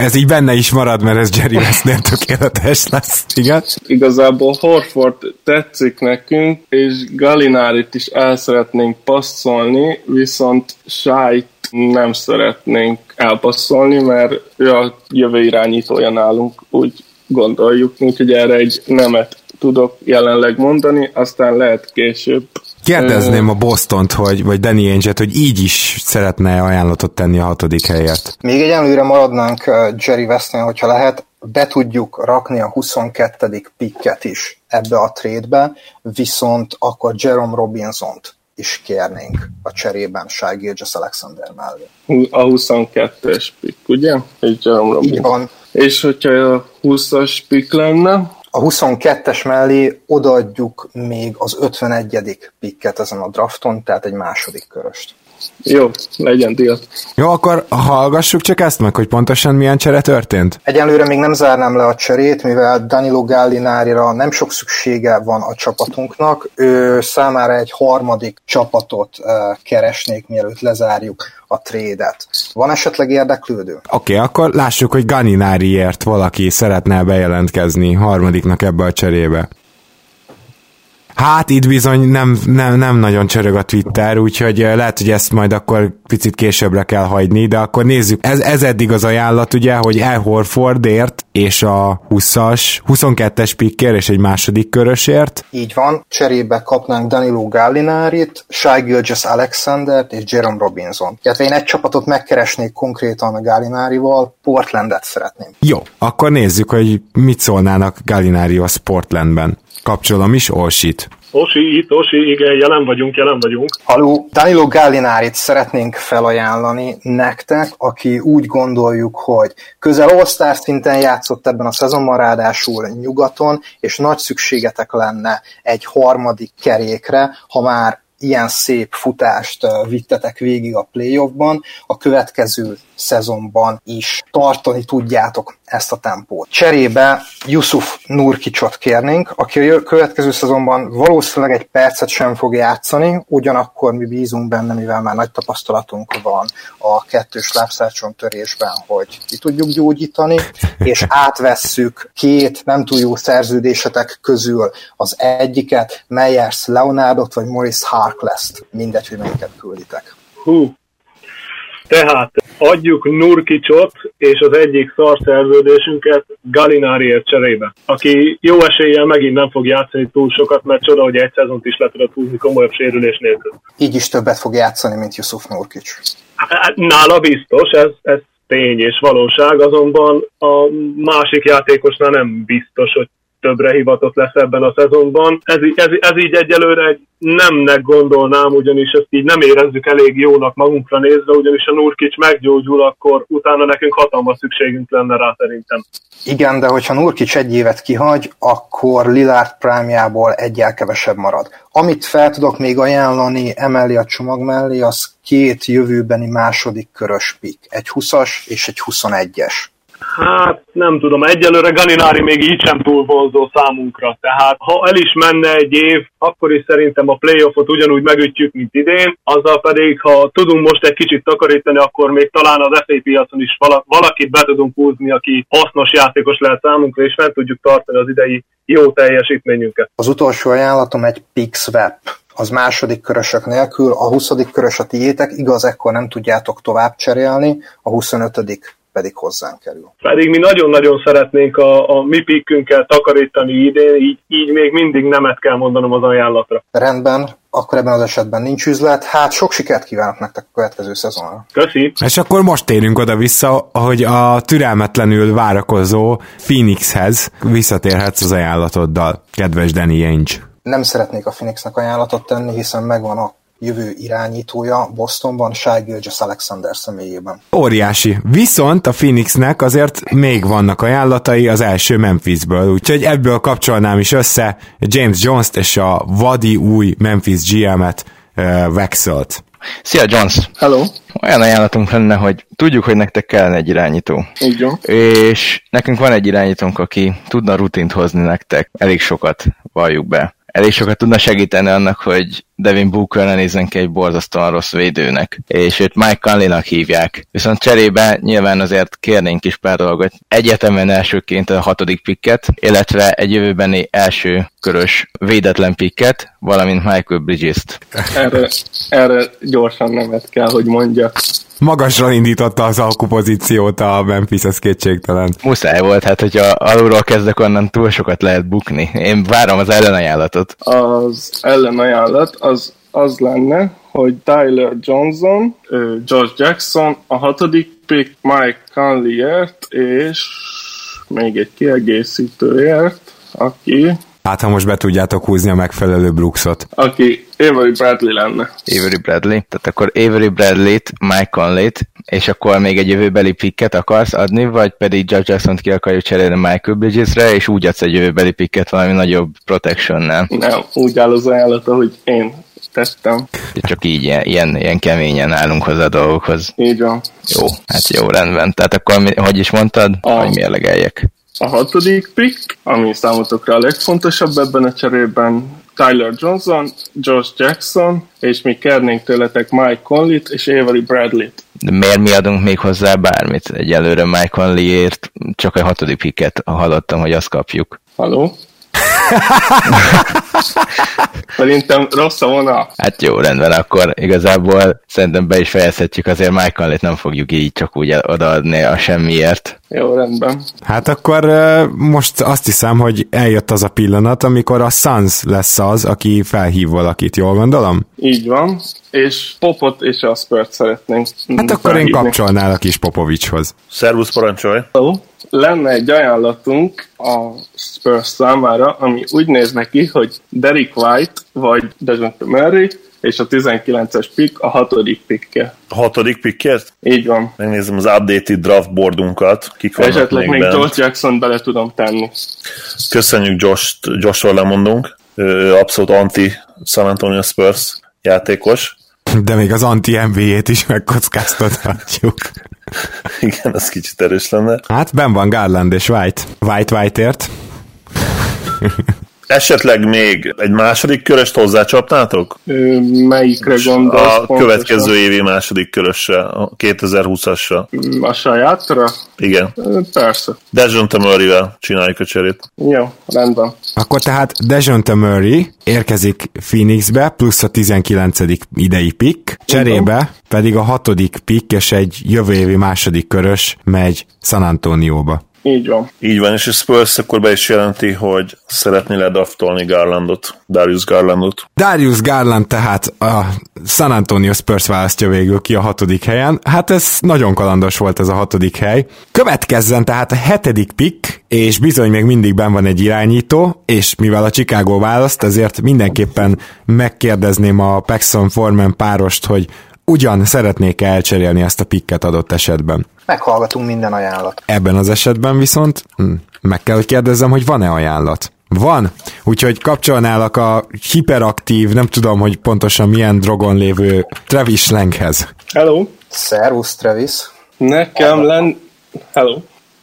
A: ez így benne is marad, mert ez Jerry Westnél tökéletes lesz, igen?
G: Igazából Horford tetszik nekünk, és Galinárit is el szeretnénk passzolni, viszont Sájt nem szeretnénk elpasszolni, mert ő a jövő irányítója nálunk, úgy gondoljuk, úgyhogy erre egy nemet tudok jelenleg mondani, aztán lehet később
A: Kérdezném a Bostont, hogy, vagy Danny ainge hogy így is szeretne ajánlatot tenni a hatodik helyet.
D: Még egyenlőre maradnánk Jerry Westnél, hogyha lehet, be tudjuk rakni a 22. pikket is ebbe a trédbe, viszont akkor Jerome Robinson-t is kérnénk a cserében Shai Gilgis Alexander mellé.
G: A 22-es pick, ugye? Egy Jerome Robinson. Így van. És hogyha a 20-as pick lenne,
D: a 22-es mellé odaadjuk még az 51. pikket ezen a drafton, tehát egy második köröst.
G: Jó, legyen deal.
A: Jó, akkor hallgassuk csak ezt meg, hogy pontosan milyen csere történt?
D: Egyelőre még nem zárnám le a cserét, mivel Danilo Gallinárira nem sok szüksége van a csapatunknak. Ő számára egy harmadik csapatot uh, keresnék, mielőtt lezárjuk a trédet. Van esetleg érdeklődő?
A: Oké, okay, akkor lássuk, hogy Ganináriért valaki szeretne bejelentkezni harmadiknak ebbe a cserébe. Hát itt bizony nem, nem, nem nagyon csörög a Twitter, úgyhogy lehet, hogy ezt majd akkor picit későbbre kell hagyni, de akkor nézzük. Ez, ez eddig az ajánlat, ugye, hogy El Horfordért és a 20-as, 22-es pikkér és egy második körösért.
D: Így van, cserébe kapnánk Danilo Gallinárit, Shai Gilgis Alexandert és Jerome Robinson. Tehát én egy csapatot megkeresnék konkrétan a Gallinárival, Portlandet szeretném.
A: Jó, akkor nézzük, hogy mit szólnának Gallinárihoz Portlandben. Kapcsolom is, Orsit.
F: Osi, itt, Osi, igen, jelen vagyunk, jelen vagyunk.
D: Haló, Danilo Gallinárit szeretnénk felajánlani nektek, aki úgy gondoljuk, hogy közel all szinten játszott ebben a szezonban, ráadásul nyugaton, és nagy szükségetek lenne egy harmadik kerékre, ha már ilyen szép futást vittetek végig a playoffban, a következő szezonban is tartani tudjátok ezt a tempót. Cserébe Yusuf Nurkicsot kérnénk, aki a következő szezonban valószínűleg egy percet sem fog játszani, ugyanakkor mi bízunk benne, mivel már nagy tapasztalatunk van a kettős lábszárcson törésben, hogy ki tudjuk gyógyítani, és átvesszük két nem túl jó szerződésetek közül az egyiket, Meyers Leonardot, vagy Morris Harkless-t, mindegy, hogy melyiket külditek.
F: Hú, tehát adjuk Nurkicsot és az egyik szar szerződésünket Galináriért cserébe, aki jó eséllyel megint nem fog játszani túl sokat, mert csoda, hogy egy szezont is le tudott húzni komolyabb sérülés nélkül.
D: Így is többet fog játszani, mint Yusuf Nurkic.
F: Hát, nála biztos, ez, ez tény és valóság, azonban a másik játékosnál nem biztos, hogy többre hivatott lesz ebben a szezonban. Ez, ez, ez így egyelőre egy nemnek gondolnám, ugyanis ezt így nem érezzük elég jónak magunkra nézve, ugyanis a Nurkic meggyógyul, akkor utána nekünk hatalmas szükségünk lenne rá szerintem.
D: Igen, de hogyha Nurkic egy évet kihagy, akkor Lillard prime egyel kevesebb marad. Amit fel tudok még ajánlani emellé a csomag mellé, az két jövőbeni második körös pik. Egy 20-as és egy 21-es.
F: Hát nem tudom, egyelőre Galinari még így sem túl vonzó számunkra, tehát ha el is menne egy év, akkor is szerintem a playoffot ugyanúgy megütjük, mint idén, azzal pedig, ha tudunk most egy kicsit takarítani, akkor még talán az FA piacon is valakit be tudunk húzni, aki hasznos játékos lehet számunkra, és fent tudjuk tartani az idei jó teljesítményünket.
D: Az utolsó ajánlatom egy swap az második körösök nélkül, a 20. körös a tiétek, igaz, ekkor nem tudjátok tovább cserélni, a 25 pedig hozzánk kerül.
F: Pedig mi nagyon-nagyon szeretnénk a, a mi pikkünkkel takarítani idén, így, így még mindig nemet kell mondanom az ajánlatra.
D: Rendben, akkor ebben az esetben nincs üzlet. Hát sok sikert kívánok nektek a következő szezonra.
F: Köszi.
A: És akkor most térünk oda-vissza, hogy a türelmetlenül várakozó Phoenixhez visszatérhetsz az ajánlatoddal, kedves Danny Ainge.
D: Nem szeretnék a Phoenixnek ajánlatot tenni, hiszen megvan a jövő irányítója Bostonban, Shai Gilgis Alexander személyében.
A: Óriási. Viszont a Phoenixnek azért még vannak ajánlatai az első Memphisből, úgyhogy ebből kapcsolnám is össze James Jones-t és a vadi új Memphis GM-et uh, Vexelt.
E: Szia Jones!
G: Hello!
E: Olyan ajánlatunk lenne, hogy tudjuk, hogy nektek kellene egy irányító.
G: Így van.
E: És nekünk van egy irányítónk, aki tudna rutint hozni nektek. Elég sokat, valljuk be elég sokat tudna segíteni annak, hogy Devin Booker ne nézzen ki egy borzasztóan rossz védőnek, és őt Mike Conley-nak hívják. Viszont cserébe nyilván azért kérnénk is pár dolgot. Egyetemen elsőként a hatodik pikket, illetve egy jövőbeni első körös védetlen pikket, valamint Michael Bridges-t.
G: Erre, erre gyorsan nemet kell, hogy mondja.
A: Magasra indította az alkupozíciót a Memphis, ez kétségtelen.
E: Muszáj volt, hát hogyha alulról kezdek, onnan túl sokat lehet bukni. Én várom az ellenajánlatot.
G: Az ellenajánlat az az lenne, hogy Tyler Johnson, George Jackson, a hatodik pick Mike Conleyért, és még egy kiegészítőért, aki
A: Hát, ha most be tudjátok húzni a megfelelő Brooksot.
G: Aki Avery Bradley lenne.
E: Avery Bradley. Tehát akkor Avery Bradley-t, Mike Conley-t, és akkor még egy jövőbeli picket akarsz adni, vagy pedig George Jackson-t ki akarjuk cserélni Michael Bridges-re, és úgy adsz egy jövőbeli picket valami nagyobb protection-nel.
G: Nem, úgy áll az ajánlata, hogy én tettem.
E: Csak így ilyen, ilyen, ilyen keményen állunk hozzá a dolgokhoz.
G: Így van.
E: Jó, hát jó, rendben. Tehát akkor, mi, hogy is mondtad, a... hogy mérlegeljek?
G: A hatodik pick, ami számotokra a legfontosabb ebben a cserében, Tyler Johnson, Josh Jackson, és mi kérnénk tőletek Mike Conley-t és Avery Bradley-t.
E: De miért mi adunk még hozzá bármit? Egyelőre Mike Conley-ért csak a hatodik picket hallottam, hogy azt kapjuk.
G: Haló? Szerintem rossz a vonal.
E: Hát jó, rendben, akkor igazából szerintem be is fejezhetjük, azért Michael nem fogjuk így csak úgy odaadni a semmiért.
G: Jó, rendben.
A: Hát akkor most azt hiszem, hogy eljött az a pillanat, amikor a Suns lesz az, aki felhív valakit, jól gondolom?
G: Így van, és Popot és a Spurt szeretnénk
A: Hát akkor felhívni. én kapcsolnál a kis Popovicshoz.
B: Szervusz, parancsolj!
G: Hello lenne egy ajánlatunk a Spurs számára, ami úgy néz neki, hogy Derek White vagy Dejounte Murray, és a 19-es pick a hatodik pickje.
B: A hatodik pickért?
G: Így van.
B: Megnézem az updated draft boardunkat. Kik
G: Esetleg még, még Josh Jackson bele tudom tenni.
B: Köszönjük Josh, Joshról lemondunk. Abszolút anti San Antonio Spurs játékos.
A: De még az anti-NBA-t is megkockáztathatjuk.
B: Igen, az kicsit erős lenne.
A: Hát ben van Garland és White. White White-ért.
B: Esetleg még egy második köröst hozzácsapnátok?
G: Melyikre gondolsz?
B: A következő évi második körösre, a 2020-asra.
G: A sajátra?
B: Igen.
G: Persze.
B: Dejounte Murray-vel csináljuk a cserét.
G: Jó, rendben.
A: Akkor tehát Dejounte Murray érkezik Phoenixbe, plusz a 19. idei pick, cserébe pedig a hatodik pick és egy jövő évi második körös megy San Antonióba.
G: Így van.
B: Így van, és a Spurs akkor be is jelenti, hogy szeretné ledaftolni Garlandot, Darius Garlandot.
A: Darius Garland tehát a San Antonio Spurs választja végül ki a hatodik helyen. Hát ez nagyon kalandos volt ez a hatodik hely. Következzen tehát a hetedik pick, és bizony még mindig ben van egy irányító, és mivel a Chicago választ, ezért mindenképpen megkérdezném a Paxson Forman párost, hogy ugyan szeretnék elcserélni ezt a pikket adott esetben.
D: Meghallgatunk minden ajánlat.
A: Ebben az esetben viszont hm, meg kell, hogy kérdezzem, hogy van-e ajánlat. Van, úgyhogy kapcsolnálak a hiperaktív, nem tudom, hogy pontosan milyen drogon lévő Travis Langhez.
G: Hello.
D: Szervusz, Travis.
G: Nekem len... Hello.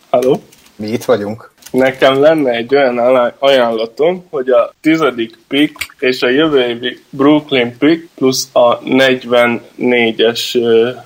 G: Halló?
D: Mi itt vagyunk.
G: Nekem lenne egy olyan ajánlatom, hogy a tizedik pick és a jövő évi Brooklyn pick plusz a 44-es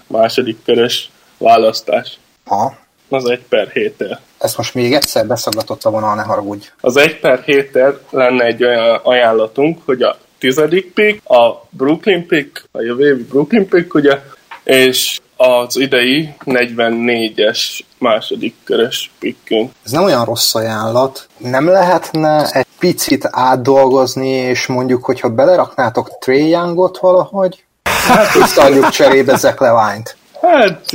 G: második körös választás.
D: Ha.
G: Az egy per héter.
D: Ezt most még egyszer beszaggatott a vonal, ne haragudj.
G: Az egy per héter lenne egy olyan ajánlatunk, hogy a tizedik pick, a Brooklyn pick, a jövő évi Brooklyn pick, ugye, és az idei 44-es második körös pikkünk.
D: Ez nem olyan rossz ajánlat. Nem lehetne egy picit átdolgozni, és mondjuk, hogyha beleraknátok Trey Youngot valahogy, hát visszaadjuk cserébe Zach Levine-t.
G: Hát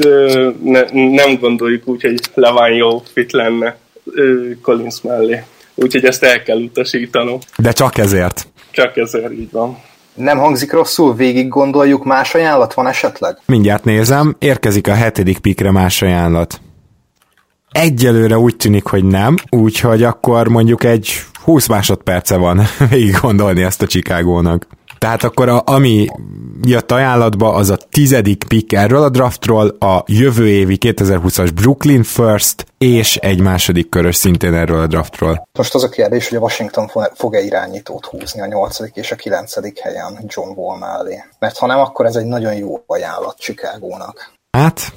G: ne, nem gondoljuk úgy, hogy Levine jó fit lenne Collins mellé. Úgyhogy ezt el kell utasítanom.
A: De csak ezért.
G: Csak ezért így van.
D: Nem hangzik rosszul, végig gondoljuk, más ajánlat van esetleg?
A: Mindjárt nézem, érkezik a hetedik pikre más ajánlat. Egyelőre úgy tűnik, hogy nem, úgyhogy akkor mondjuk egy 20 másodperce van végig gondolni ezt a Chicagónak. Tehát akkor a, ami jött ajánlatba, az a tizedik pick erről a draftról, a jövő évi 2020-as Brooklyn First, és egy második körös szintén erről a draftról.
D: Most az a kérdés, hogy a Washington fog-e irányítót húzni a nyolcadik és a kilencedik helyen John Wall mellé. Mert ha nem, akkor ez egy nagyon jó ajánlat Chicagónak.
A: Hát,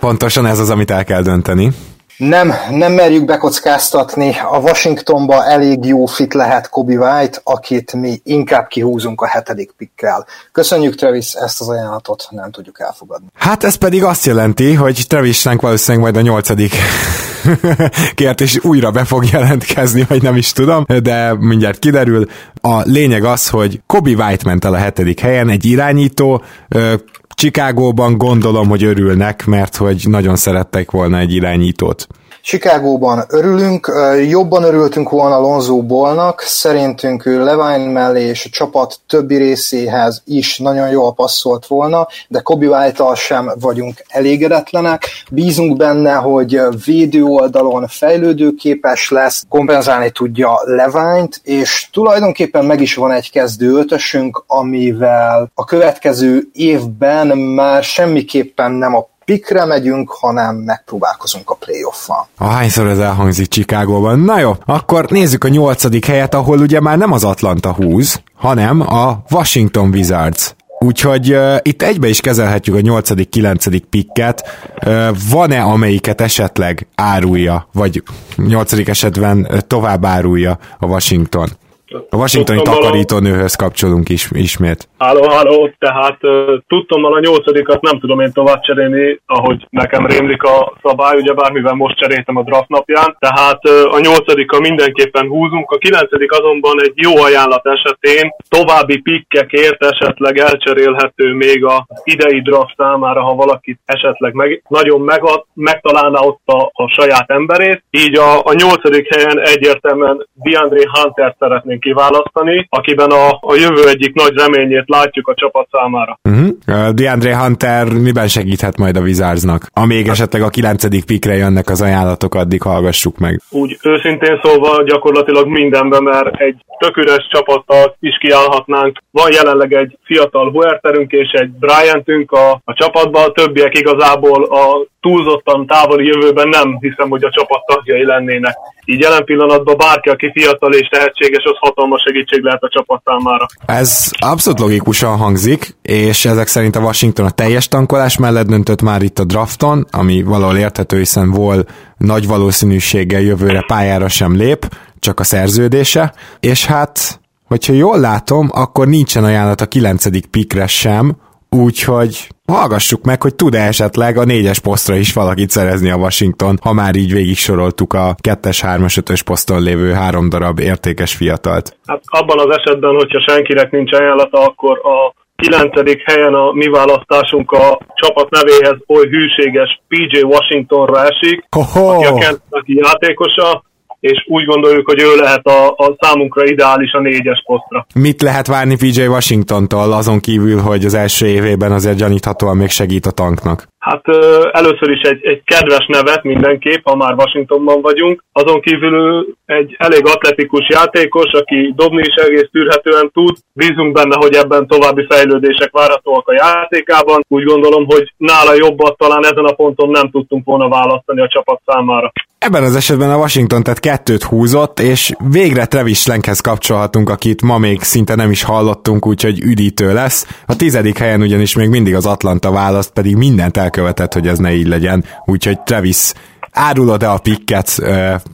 A: pontosan ez az, amit el kell dönteni
D: nem, nem merjük bekockáztatni. A Washingtonba elég jó fit lehet Kobe White, akit mi inkább kihúzunk a hetedik pikkel. Köszönjük, Travis, ezt az ajánlatot nem tudjuk elfogadni.
A: Hát ez pedig azt jelenti, hogy Travisnek valószínűleg majd a nyolcadik kért, és újra be fog jelentkezni, vagy nem is tudom, de mindjárt kiderül. A lényeg az, hogy Kobe White ment el a hetedik helyen, egy irányító, Chicagóban gondolom, hogy örülnek, mert hogy nagyon szerettek volna egy irányítót.
D: Chicagóban örülünk, jobban örültünk volna Lonzo Ballnak, szerintünk ő Levine mellé és a csapat többi részéhez is nagyon jól passzolt volna, de Kobe white sem vagyunk elégedetlenek. Bízunk benne, hogy védő oldalon fejlődőképes lesz, kompenzálni tudja Levine-t, és tulajdonképpen meg is van egy kezdő ötösünk, amivel a következő évben már semmiképpen nem a pikre megyünk, hanem megpróbálkozunk a playoff-val.
A: Hányszor ez elhangzik Csikágóban? Na jó, akkor nézzük a nyolcadik helyet, ahol ugye már nem az Atlanta húz, hanem a Washington Wizards. Úgyhogy uh, itt egybe is kezelhetjük a 8.-9. pikket. Uh, van-e amelyiket esetleg árulja, vagy 8. esetben tovább árulja a Washington? A washingtoni takarítónőhöz kapcsolunk is, ismét.
F: Háló, háló, tehát tudtommal a nyolcadikat nem tudom én tovább cserélni, ahogy nekem rémlik a szabály, ugye bármivel most cseréltem a draft napján, tehát a nyolcadika mindenképpen húzunk, a kilencedik azonban egy jó ajánlat esetén további pikkekért esetleg elcserélhető még a idei draft számára, ha valakit esetleg meg, nagyon megad, megtalálná ott a, a saját emberét. Így a, a nyolcadik helyen egyértelműen DeAndre Hunter szeretnénk kiválasztani, akiben a, a jövő egyik nagy reményét látjuk a csapat számára.
A: Uh-huh. DeAndre Hunter miben segíthet majd a Wizardsnak? Amíg esetleg a kilencedik pikre jönnek az ajánlatok, addig hallgassuk meg.
F: Úgy őszintén szólva gyakorlatilag mindenben, mert egy tök üres csapattal is kiállhatnánk. Van jelenleg egy fiatal Huerterünk és egy Bryantünk a, a csapatban, a többiek igazából a túlzottan távoli jövőben nem hiszem, hogy a csapat tagjai lennének. Így jelen pillanatban bárki, aki fiatal és tehetséges, az hatalmas segítség lehet a csapat számára.
A: Ez abszolút logikusan hangzik, és ezek szerint a Washington a teljes tankolás mellett döntött már itt a drafton, ami valahol érthető, hiszen vol nagy valószínűséggel jövőre pályára sem lép, csak a szerződése, és hát, hogyha jól látom, akkor nincsen ajánlat a kilencedik pikre sem, úgyhogy hallgassuk meg, hogy tud-e esetleg a négyes posztra is valakit szerezni a Washington, ha már így végig soroltuk a kettes, hármas, ötös poszton lévő három darab értékes fiatalt.
F: Hát abban az esetben, hogyha senkinek nincs ajánlata, akkor a kilencedik helyen a mi választásunk a csapat nevéhez oly hűséges PJ Washingtonra esik,
A: Ho-ho!
F: aki a Kentucky játékosa, és úgy gondoljuk, hogy ő lehet a, a számunkra ideális a négyes posztra.
A: Mit lehet várni PJ Washingtontól, azon kívül, hogy az első évében azért gyaníthatóan még segít a tanknak?
F: Hát először is egy, egy kedves nevet mindenképp, ha már Washingtonban vagyunk. Azon kívül egy elég atletikus játékos, aki dobni is egész tűrhetően tud. Bízunk benne, hogy ebben további fejlődések várhatóak a játékában. Úgy gondolom, hogy nála jobbat talán ezen a ponton nem tudtunk volna választani a csapat számára.
A: Ebben az esetben a Washington tehát kettőt húzott, és végre Travis Lenkhez kapcsolhatunk, akit ma még szinte nem is hallottunk, úgyhogy üdítő lesz. A tizedik helyen ugyanis még mindig az Atlanta választ, pedig mindent elkövetett, hogy ez ne így legyen. Úgyhogy Travis, árulod-e a pikket?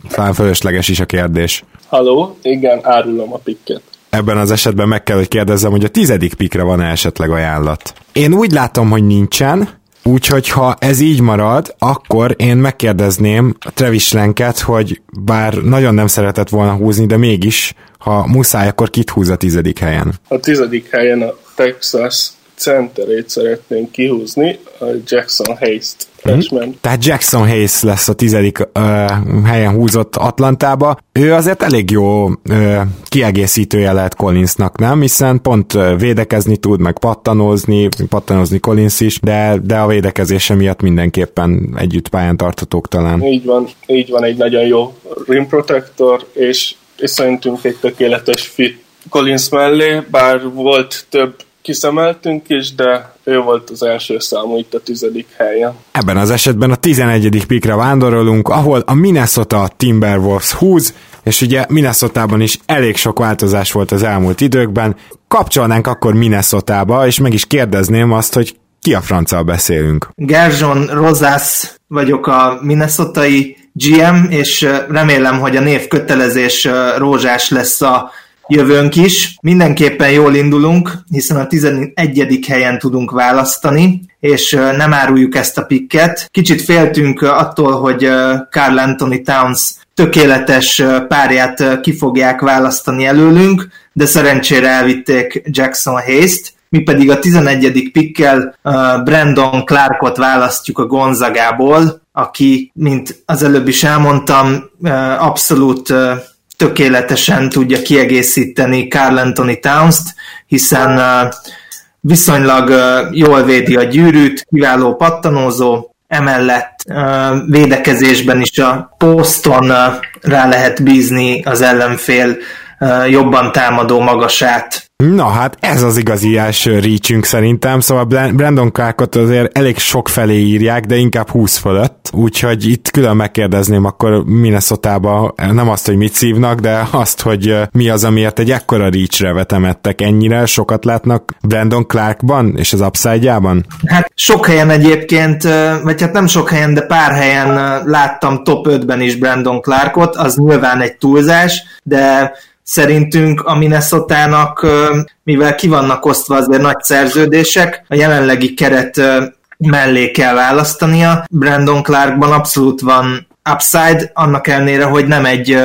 A: Talán fölösleges is a kérdés.
G: Haló, igen, árulom a pikket.
A: Ebben az esetben meg kell, hogy kérdezzem, hogy a tizedik pikre van-e esetleg ajánlat. Én úgy látom, hogy nincsen, Úgyhogy ha ez így marad, akkor én megkérdezném a Travis Lenket, hogy bár nagyon nem szeretett volna húzni, de mégis, ha muszáj, akkor kit húz a tizedik helyen?
G: A tizedik helyen a Texas centerét szeretnénk kihúzni, Jackson Hayes-t.
A: Mm-hmm. Tehát Jackson Hayes lesz a tizedik uh, helyen húzott Atlantába. Ő azért elég jó uh, kiegészítője lehet Collinsnak, nem? Hiszen pont védekezni tud, meg pattanózni, pattanózni Collins is, de, de a védekezése miatt mindenképpen együtt pályán tartatók talán.
G: Így van, így van egy nagyon jó rim protector, és, és szerintünk egy tökéletes fit Collins mellé, bár volt több kiszemeltünk is, de ő volt az első számú itt a tizedik helyen.
A: Ebben az esetben a tizenegyedik pikre vándorolunk, ahol a Minnesota Timberwolves húz, és ugye Minnesotában is elég sok változás volt az elmúlt időkben. Kapcsolnánk akkor Minnesotába, és meg is kérdezném azt, hogy ki a francia beszélünk?
C: Gerzson Rosas vagyok a minnesotai GM, és remélem, hogy a név kötelezés rózsás lesz a jövőnk is. Mindenképpen jól indulunk, hiszen a 11. helyen tudunk választani, és nem áruljuk ezt a pikket. Kicsit féltünk attól, hogy Carl Anthony Towns tökéletes párját ki fogják választani előlünk, de szerencsére elvitték Jackson Hayes-t, mi pedig a 11. pikkel Brandon Clarkot választjuk a Gonzagából, aki, mint az előbb is elmondtam, abszolút tökéletesen tudja kiegészíteni Carl Anthony Towns-t, hiszen viszonylag jól védi a gyűrűt, kiváló pattanózó, emellett védekezésben is a poszton rá lehet bízni az ellenfél jobban támadó magasát.
A: Na hát ez az igazi első reachünk szerintem, szóval Brandon Clarkot azért elég sok felé írják, de inkább 20 fölött, úgyhogy itt külön megkérdezném akkor minnesota nem azt, hogy mit szívnak, de azt, hogy mi az, amiért egy ekkora reachre vetemettek ennyire, sokat látnak Brandon Clarkban és az upside-jában?
C: Hát sok helyen egyébként, vagy hát nem sok helyen, de pár helyen láttam top 5-ben is Brandon Clarkot, az nyilván egy túlzás, de szerintünk a Minnesota-nak, mivel ki vannak osztva azért nagy szerződések, a jelenlegi keret mellé kell választania. Brandon Clarkban abszolút van upside, annak ellenére, hogy nem egy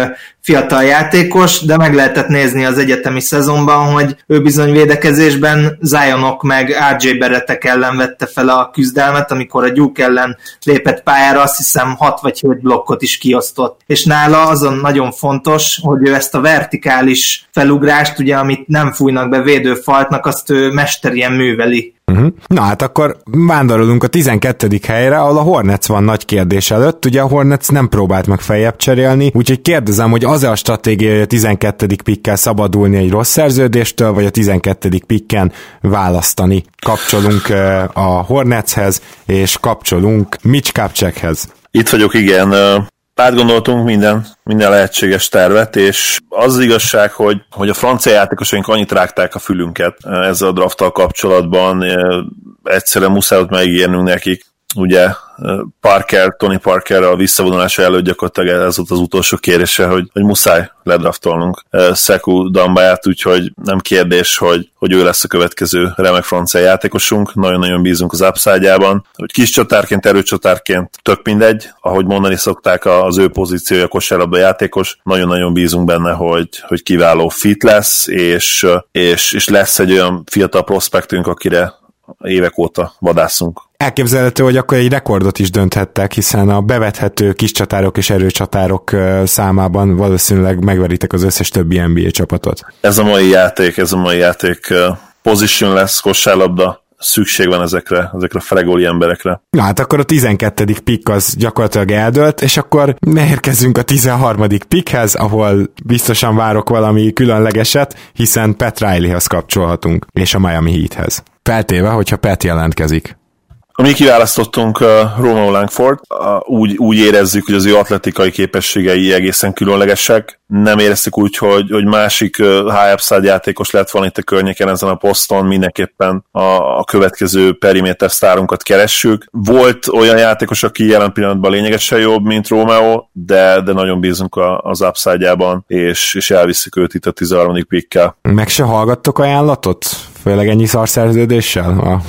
C: fiatal játékos, de meg lehetett nézni az egyetemi szezonban, hogy ő bizony védekezésben Zionok meg RJ Beretek ellen vette fel a küzdelmet, amikor a Duke ellen lépett pályára, azt hiszem 6 vagy 7 blokkot is kiosztott. És nála azon nagyon fontos, hogy ő ezt a vertikális felugrást, ugye, amit nem fújnak be védőfaltnak, azt ő mesterien műveli.
A: Uh-huh. Na hát akkor vándorolunk a 12. helyre, ahol a Hornets van nagy kérdés előtt. Ugye a Hornets nem próbált meg feljebb cserélni, úgyhogy kérdezem, hogy az-e a stratégia, hogy a 12. pikkel szabadulni egy rossz szerződéstől, vagy a 12. pikken választani. Kapcsolunk a Hornetshez, és kapcsolunk Mitch Kapcsekhez.
B: Itt vagyok, igen átgondoltunk minden, minden lehetséges tervet, és az, az igazság, hogy, hogy a francia játékosaink annyit rágták a fülünket ezzel a drafttal kapcsolatban, egyszerűen muszáj ott megígérnünk nekik, ugye Parker, Tony Parker a visszavonulása előtt gyakorlatilag ez volt az utolsó kérése, hogy, hogy muszáj ledraftolnunk Szeku Dambáját, úgyhogy nem kérdés, hogy, hogy ő lesz a következő remek francia játékosunk, nagyon-nagyon bízunk az upside hogy kis csatárként, erőcsatárként tök mindegy, ahogy mondani szokták az ő pozíciója kosárlabda játékos, nagyon-nagyon bízunk benne, hogy, hogy kiváló fit lesz, és, és, és lesz egy olyan fiatal prospektünk, akire évek óta vadászunk.
A: Elképzelhető, hogy akkor egy rekordot is dönthettek, hiszen a bevethető kis csatárok és erőcsatárok számában valószínűleg megveritek az összes többi NBA csapatot.
B: Ez a mai játék, ez a mai játék position lesz, kosárlabda, szükség van ezekre, ezekre a fregoli emberekre.
A: Na hát akkor a 12. pick az gyakorlatilag eldőlt, és akkor érkezünk a 13. pickhez, ahol biztosan várok valami különlegeset, hiszen Pat Rileyhez kapcsolhatunk, és a Miami Heathez. Feltéve, hogyha Pat jelentkezik.
B: Mi kiválasztottunk uh, Romeo Langford, uh, úgy, úgy érezzük, hogy az ő atletikai képességei egészen különlegesek. Nem éreztük úgy, hogy, hogy másik uh, high upside játékos lett volna itt a környéken ezen a poszton, mindenképpen a, a következő periméter sztárunkat keressük. Volt olyan játékos, aki jelen pillanatban lényegesen jobb, mint Romeo, de, de nagyon bízunk a, az upside-jában, és, és elviszük őt itt a 13. pickkel.
A: Meg se hallgattok ajánlatot? Főleg ennyi szarszerződéssel?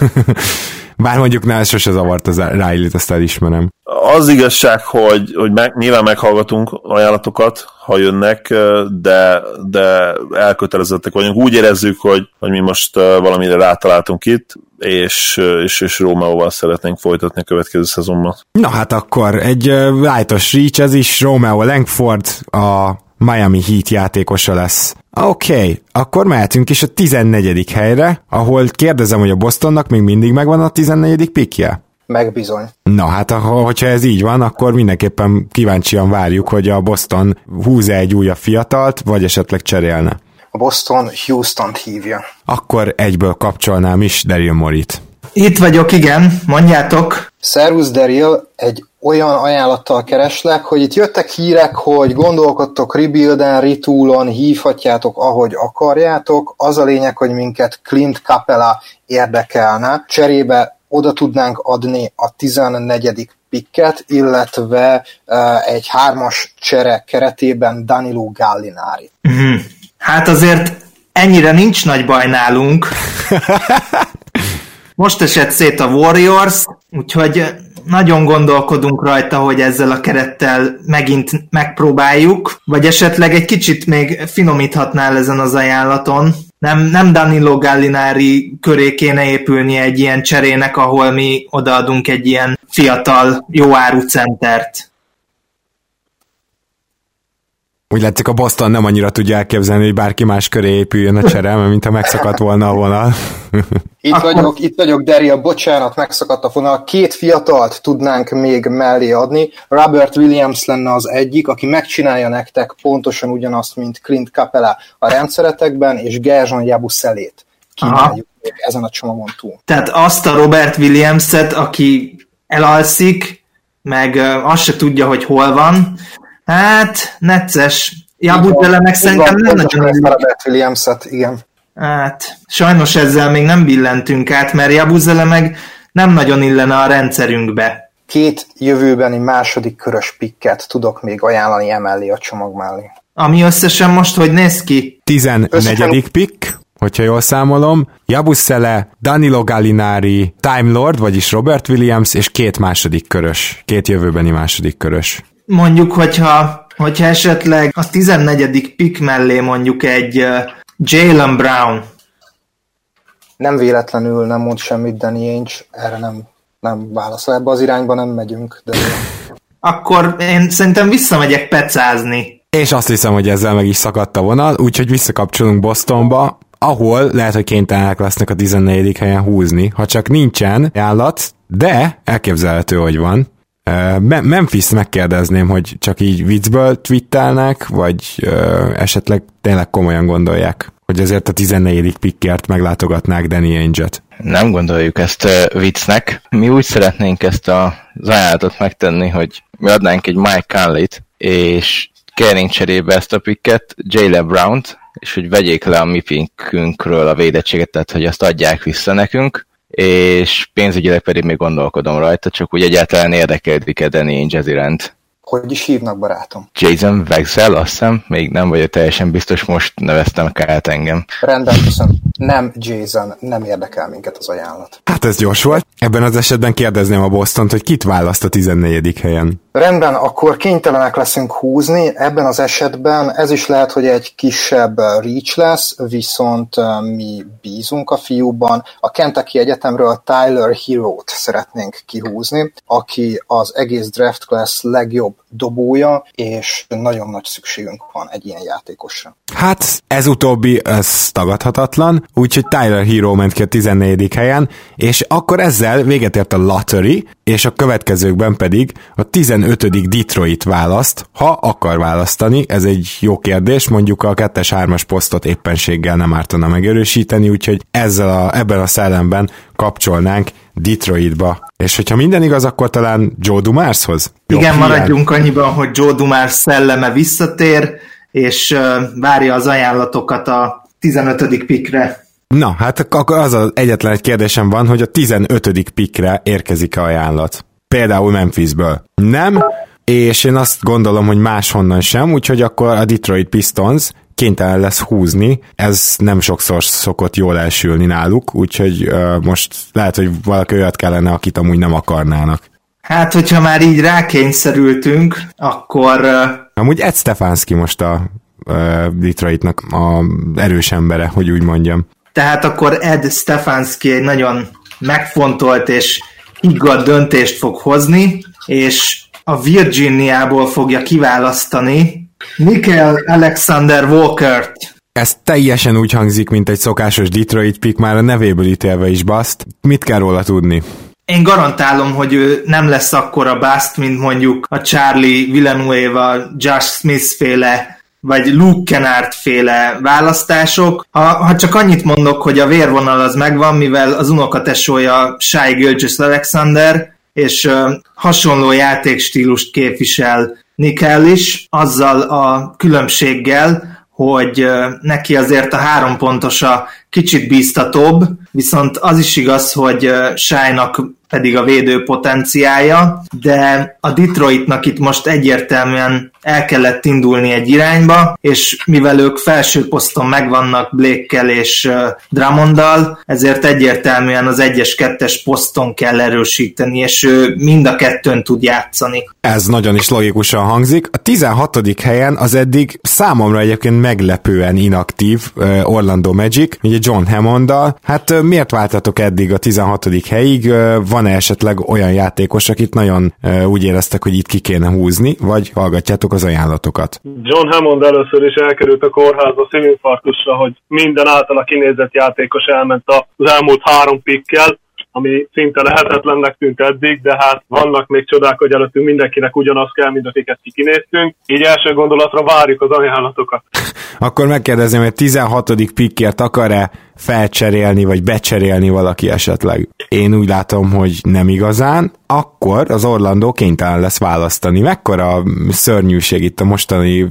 A: Bár mondjuk ne, sose zavart az Riley-t, azt elismerem.
B: Az igazság, hogy, hogy meg, nyilván meghallgatunk ajánlatokat, ha jönnek, de, de elkötelezettek vagyunk. Úgy érezzük, hogy, hogy mi most valamire rátaláltunk itt, és, és, és Rómeóval szeretnénk folytatni a következő szezonban.
A: Na hát akkor egy lightos reach, ez is Romeo Langford, a Miami Heat játékosa lesz. Oké, okay, akkor mehetünk is a 14. helyre, ahol kérdezem, hogy a Bostonnak még mindig megvan a 14. pikje?
D: Megbizony.
A: Na hát, hogyha ez így van, akkor mindenképpen kíváncsian várjuk, hogy a Boston húz -e egy újabb fiatalt, vagy esetleg cserélne.
D: A Boston Houston-t hívja.
A: Akkor egyből kapcsolnám is Daryl Morit.
C: Itt vagyok, igen, mondjátok.
D: Szervusz Daryl, egy olyan ajánlattal kereslek, hogy itt jöttek hírek, hogy gondolkodtok rebuilden, retoolon, hívhatjátok, ahogy akarjátok. Az a lényeg, hogy minket Clint Capella érdekelne. Cserébe oda tudnánk adni a 14. pikket, illetve uh, egy hármas csere keretében Danilo Gallinari.
C: Mm-hmm. Hát azért ennyire nincs nagy baj nálunk. Most esett szét a Warriors, úgyhogy nagyon gondolkodunk rajta, hogy ezzel a kerettel megint megpróbáljuk, vagy esetleg egy kicsit még finomíthatnál ezen az ajánlaton. Nem, nem Danilo Gallinari köré kéne épülni egy ilyen cserének, ahol mi odaadunk egy ilyen fiatal, jó áru centert.
A: Úgy látszik, a Boston nem annyira tudja elképzelni, hogy bárki más köré épüljön a cserem, mint ha megszakadt volna a vonal.
D: Itt vagyok, itt vagyok, Daria, bocsánat, megszakadt a vonal. Két fiatalt tudnánk még mellé adni. Robert Williams lenne az egyik, aki megcsinálja nektek pontosan ugyanazt, mint Clint Capella a rendszeretekben, és Gerzson Jabuszelét kínáljuk még ezen a csomagon túl.
C: Tehát azt a Robert Williams-et, aki elalszik, meg azt se tudja, hogy hol van, Hát, necces. Jabudele meg szerintem nem nagyon
D: Robert Williams-et, igen.
C: Hát, sajnos ezzel még nem billentünk át, mert Jabuzele meg nem nagyon illene a rendszerünkbe.
D: Két jövőbeni második körös pikket tudok még ajánlani emellé a csomag mellé.
C: Ami összesen most hogy néz ki?
A: 14. Összesen... pick, hogyha jól számolom, Jabuszele, Danilo Gallinari, Time Lord, vagyis Robert Williams, és két második körös, két jövőbeni második körös
C: mondjuk, hogyha, hogyha esetleg a 14. pick mellé mondjuk egy uh, Jalen Brown.
D: Nem véletlenül nem mond semmit Danny Ainge, erre nem, nem válaszol. Ebbe az irányba nem megyünk. De...
C: Akkor én szerintem visszamegyek pecázni.
A: És azt hiszem, hogy ezzel meg is szakadt a vonal, úgyhogy visszakapcsolunk Bostonba, ahol lehet, hogy kénytelenek lesznek a 14. helyen húzni, ha csak nincsen állat, de elképzelhető, hogy van. Memphis megkérdezném, hogy csak így viccből twittelnek, vagy esetleg tényleg komolyan gondolják, hogy azért a 14. pickért meglátogatnák Danny Ainge-et.
E: Nem gondoljuk ezt uh, viccnek. Mi úgy szeretnénk ezt a, ajánlatot megtenni, hogy mi adnánk egy Mike Conley-t, és kérnénk cserébe ezt a picket, Jayla Brown-t, és hogy vegyék le a mi pinkünkről a védettséget, tehát hogy azt adják vissza nekünk, és pénzügyileg pedig még gondolkodom rajta, csak úgy egyáltalán érdekeldik-e Danny Ainge iránt.
D: Hogy is hívnak, barátom?
E: Jason Wexel, azt hiszem, még nem vagyok teljesen biztos, most neveztem át engem.
D: Rendben, köszönöm. Nem Jason, nem érdekel minket az ajánlat.
A: Hát ez gyors volt. Ebben az esetben kérdezném a boston hogy kit választ a 14. helyen.
D: Rendben, akkor kénytelenek leszünk húzni. Ebben az esetben ez is lehet, hogy egy kisebb reach lesz, viszont mi bízunk a fiúban. A Kentucky Egyetemről Tyler Hero-t szeretnénk kihúzni, aki az egész draft class legjobb legjobb dobója, és nagyon nagy szükségünk van egy ilyen játékosra.
A: Hát ez utóbbi, ez tagadhatatlan, úgyhogy Tyler Hero ment ki a 14. helyen, és akkor ezzel véget ért a lottery, és a következőkben pedig a 15. Detroit választ, ha akar választani, ez egy jó kérdés, mondjuk a 2-3-as posztot éppenséggel nem ártana megerősíteni, úgyhogy ezzel a, ebben a szellemben kapcsolnánk Detroitba. És hogyha minden igaz, akkor talán Joe Dumarshoz?
C: Igen, maradjunk annyiban, hogy Joe Dumars szelleme visszatér, és várja az ajánlatokat a 15. pikre.
A: Na, hát akkor az az egyetlen egy kérdésem van, hogy a 15. pikre érkezik-e ajánlat. Például Memphisből. Nem, és én azt gondolom, hogy máshonnan sem, úgyhogy akkor a Detroit Pistons kénytelen lesz húzni, ez nem sokszor szokott jól elsülni náluk, úgyhogy uh, most lehet, hogy valaki olyat kellene, akit amúgy nem akarnának.
C: Hát, hogyha már így rákényszerültünk, akkor... Uh...
A: Amúgy Ed Stefanski most a uh, Detroitnak a erős embere, hogy úgy mondjam.
C: Tehát akkor Ed Stefanski egy nagyon megfontolt és igaz döntést fog hozni, és a Virginiából fogja kiválasztani Michael Alexander Walker-t.
A: Ez teljesen úgy hangzik, mint egy szokásos Detroit pick, már a nevéből ítélve is baszt. Mit kell róla tudni?
C: Én garantálom, hogy ő nem lesz akkora bust, mint mondjuk a Charlie Villanueva, Josh Smith féle vagy Luke Kennard féle választások. Ha, ha csak annyit mondok, hogy a vérvonal az megvan, mivel az unokatesója Shai Gilgis Alexander, és uh, hasonló játékstílust képvisel Nikel is, azzal a különbséggel, hogy neki azért a három pontos a kicsit bíztatóbb, viszont az is igaz, hogy Sájnak pedig a védő potenciája, de a Detroitnak itt most egyértelműen el kellett indulni egy irányba, és mivel ők felső poszton megvannak Blake-kel és Dramondal, ezért egyértelműen az 1-es, 2-es poszton kell erősíteni, és ő mind a kettőn tud játszani.
A: Ez nagyon is logikusan hangzik. A 16. helyen az eddig számomra egyébként meglepően inaktív Orlando Magic, ugye John Hammonddal. Hát miért váltatok eddig a 16. helyig? Van-e esetleg olyan játékos, akit nagyon úgy éreztek, hogy itt ki kéne húzni, vagy hallgatjátok az ajánlatokat?
F: John Hammond először is elkerült a kórházba szívinfarktusra, hogy minden általa kinézett játékos elment az elmúlt három pikkel, ami szinte lehetetlennek tűnt eddig, de hát vannak még csodák, hogy előttünk mindenkinek ugyanaz kell, mint akiket kinéztünk. Így első gondolatra várjuk az ajánlatokat.
A: Akkor megkérdezem, hogy 16. pikkért akar-e felcserélni, vagy becserélni valaki esetleg? Én úgy látom, hogy nem igazán. Akkor az Orlandó kénytelen lesz választani. Mekkora szörnyűség itt a mostani,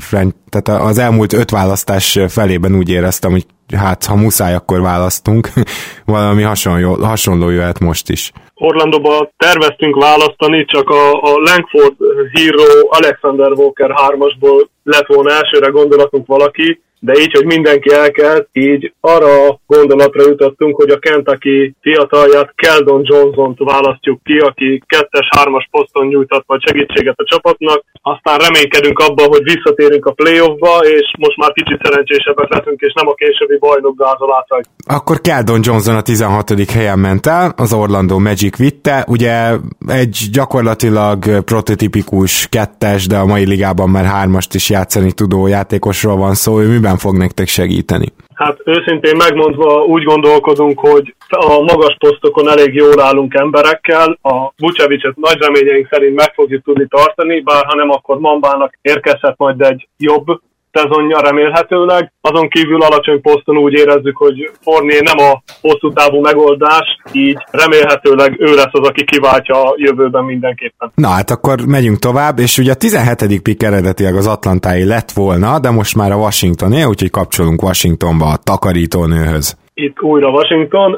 A: tehát az elmúlt öt választás felében úgy éreztem, hogy hát ha muszáj, akkor választunk. Valami hasonló, hasonló jöhet most is.
F: Orlandóba terveztünk választani, csak a, a Langford Hero Alexander Walker 3-asból lett volna elsőre gondolatunk valaki, de így, hogy mindenki elkezd, így arra a gondolatra jutottunk, hogy a Kentucky fiatalját Keldon Johnson-t választjuk ki, aki kettes, hármas poszton nyújtott majd segítséget a csapatnak. Aztán reménykedünk abban, hogy visszatérünk a playoffba, és most már kicsit szerencsésebbek leszünk, és nem a későbbi bajnok gázolátság.
A: Akkor Keldon Johnson a 16. helyen ment el, az Orlando Magic vitte, ugye egy gyakorlatilag prototipikus kettes, de a mai ligában már hármast is játszani tudó játékosról van szó, ő miben fog nektek segíteni?
F: Hát őszintén megmondva úgy gondolkodunk, hogy a magas posztokon elég jól állunk emberekkel, a Vucevicet nagy reményeink szerint meg fogjuk tudni tartani, bár ha nem, akkor Mambának érkezhet majd egy jobb szezonja remélhetőleg. Azon kívül alacsony poszton úgy érezzük, hogy Forné nem a hosszú távú megoldás, így remélhetőleg ő lesz az, aki kiváltja a jövőben mindenképpen.
A: Na hát akkor megyünk tovább, és ugye a 17. pick eredetileg az Atlantái lett volna, de most már a Washingtoné, úgyhogy kapcsolunk Washingtonba a takarítónőhöz.
F: Itt újra Washington.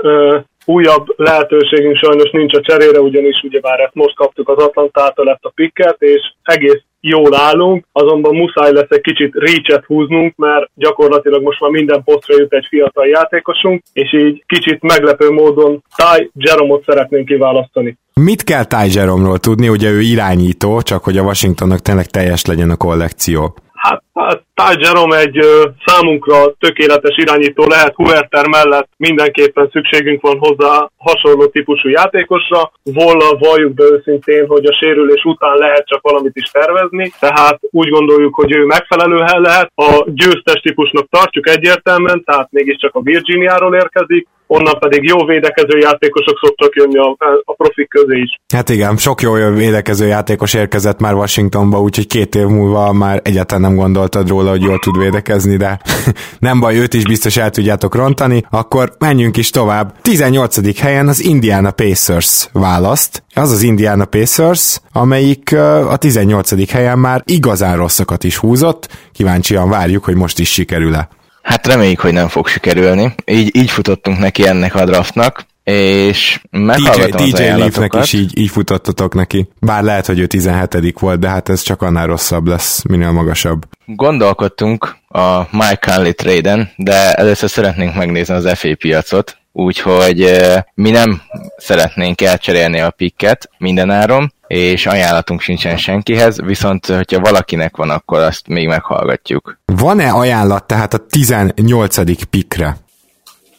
F: Újabb lehetőségünk sajnos nincs a cserére, ugyanis ugyebár ezt most kaptuk az Atlantától ezt a picket, és egész jól állunk, azonban muszáj lesz egy kicsit reach húznunk, mert gyakorlatilag most már minden posztra jut egy fiatal játékosunk, és így kicsit meglepő módon Ty Jeromot szeretnénk kiválasztani.
A: Mit kell Ty Jeromról tudni? Ugye ő irányító, csak hogy a Washingtonnak tényleg teljes legyen a kollekció.
F: Hát, hát Ty Jerome egy ö, számunkra tökéletes irányító lehet, Huerter mellett mindenképpen szükségünk van hozzá hasonló típusú játékosra. Volla valljuk be őszintén, hogy a sérülés után lehet csak valamit is tervezni, tehát úgy gondoljuk, hogy ő megfelelő lehet. A győztes típusnak tartjuk egyértelműen, tehát mégiscsak a Virginiáról érkezik, onnan pedig jó védekező játékosok szoktak jönni a, a profik közé is.
A: Hát igen, sok jó védekező játékos érkezett már Washingtonba, úgyhogy két év múlva már egyáltalán nem gondoltad róla, hogy jól tud védekezni, de nem baj, őt is biztos el tudjátok rontani. Akkor menjünk is tovább. 18. helyen az Indiana Pacers választ. Az az Indiana Pacers, amelyik a 18. helyen már igazán rosszakat is húzott. Kíváncsian várjuk, hogy most is sikerül-e.
E: Hát reméljük, hogy nem fog sikerülni. Így, így futottunk neki ennek a draftnak, és meghallgatom DJ,
A: DJ Leafnek is így, így futottatok neki. Bár lehet, hogy ő 17 volt, de hát ez csak annál rosszabb lesz, minél magasabb.
E: Gondolkodtunk a Mike Conley trade de először szeretnénk megnézni az FA piacot, úgyhogy mi nem szeretnénk elcserélni a pikket mindenáron, és ajánlatunk sincsen senkihez, viszont hogyha valakinek van, akkor azt még meghallgatjuk.
A: Van-e ajánlat tehát a 18. pikre?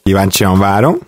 A: Kíváncsian várom.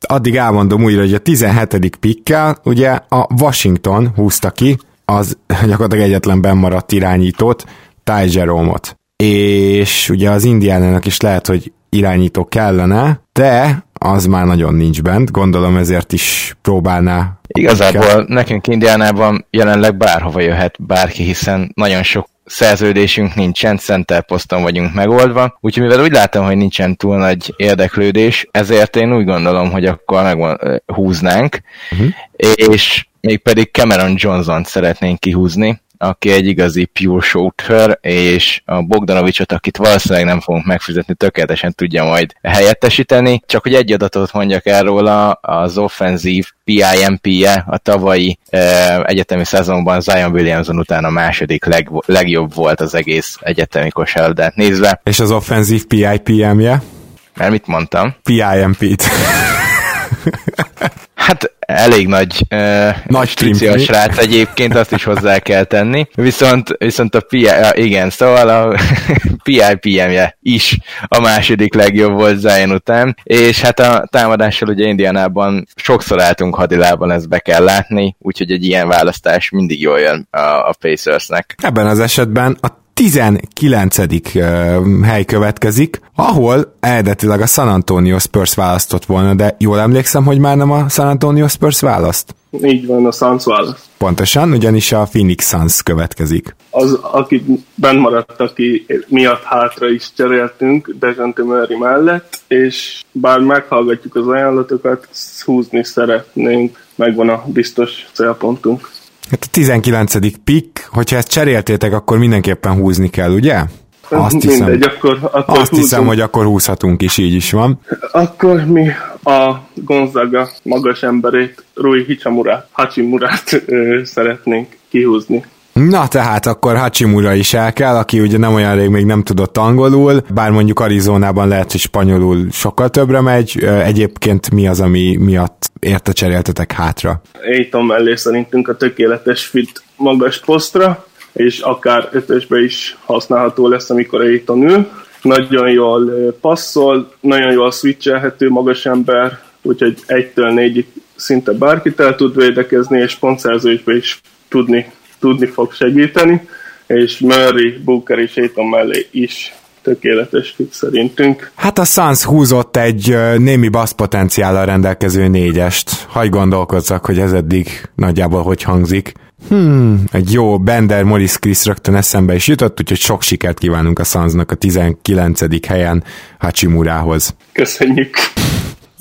A: Addig elmondom újra, hogy a 17. pikkel ugye a Washington húzta ki az gyakorlatilag egyetlen bennmaradt irányítót, Ty Jerome-ot. És ugye az Indiánának is lehet, hogy irányító kellene, de az már nagyon nincs bent, gondolom ezért is próbálná.
E: Igazából kell. nekünk Indiánában jelenleg bárhova jöhet bárki, hiszen nagyon sok szerződésünk nincsen, center poszton vagyunk megoldva, úgyhogy mivel úgy látom, hogy nincsen túl nagy érdeklődés, ezért én úgy gondolom, hogy akkor meg húznánk, uh-huh. és még pedig Cameron Johnson-t szeretnénk kihúzni, aki egy igazi pure shooter, és a Bogdanovicsot, akit valószínűleg nem fogunk megfizetni, tökéletesen tudja majd helyettesíteni. Csak hogy egy adatot mondjak el róla, az offenzív PIMP-je a tavalyi eh, egyetemi szezonban Zion Williamson után a második leg, legjobb volt az egész egyetemi kosárlabdát nézve.
A: És az offenzív PIPM-je?
E: Mert mit mondtam?
A: PIMP-t.
E: Hát elég nagy, uh, nagy a srác egyébként, azt is hozzá kell tenni. Viszont, viszont a PI, igen, szóval a PIPM-je is a második legjobb volt Zion után, és hát a támadással ugye Indianában sokszor álltunk hadilában, ezt be kell látni, úgyhogy egy ilyen választás mindig jól jön a, a Pacersnek.
A: Ebben az esetben a 19. hely következik, ahol eredetileg a San Antonio Spurs választott volna, de jól emlékszem, hogy már nem a San Antonio Spurs választ?
G: Így van, a Suns választ.
A: Pontosan, ugyanis a Phoenix Suns következik.
G: Az, aki bent maradt, aki miatt hátra is cseréltünk Dejante Murray mellett, és bár meghallgatjuk az ajánlatokat, húzni szeretnénk, megvan a biztos célpontunk.
A: Hát a 19. pick, hogyha ezt cseréltétek, akkor mindenképpen húzni kell, ugye?
G: Azt hiszem, Mindegy, akkor, akkor
A: azt hiszem, hogy akkor húzhatunk is, így is van.
G: Akkor mi a Gonzaga magas emberét, Rui Hichamura, Hachimurát ö, szeretnénk kihúzni.
A: Na tehát akkor Hachimura is el kell, aki ugye nem olyan rég még nem tudott angolul, bár mondjuk Arizonában lehet, hogy spanyolul sokkal többre megy. Egyébként mi az, ami miatt érte cseréltetek hátra?
G: Aiton mellé szerintünk a tökéletes fit magas posztra, és akár ötösbe is használható lesz, amikor Aiton ül. Nagyon jól passzol, nagyon jól switchelhető magas ember, úgyhogy egytől négyig szinte bárkit el tud védekezni, és pontszerzésbe is tudni tudni fog segíteni, és Murray, Booker és Aiton mellé is tökéletes fit szerintünk.
A: Hát a Suns húzott egy némi basz potenciállal rendelkező négyest. Hagy gondolkozzak, hogy ez eddig nagyjából hogy hangzik. Hmm, egy jó Bender Morris Chris rögtön eszembe is jutott, úgyhogy sok sikert kívánunk a Sunsnak a 19. helyen Hachimurához.
G: Köszönjük!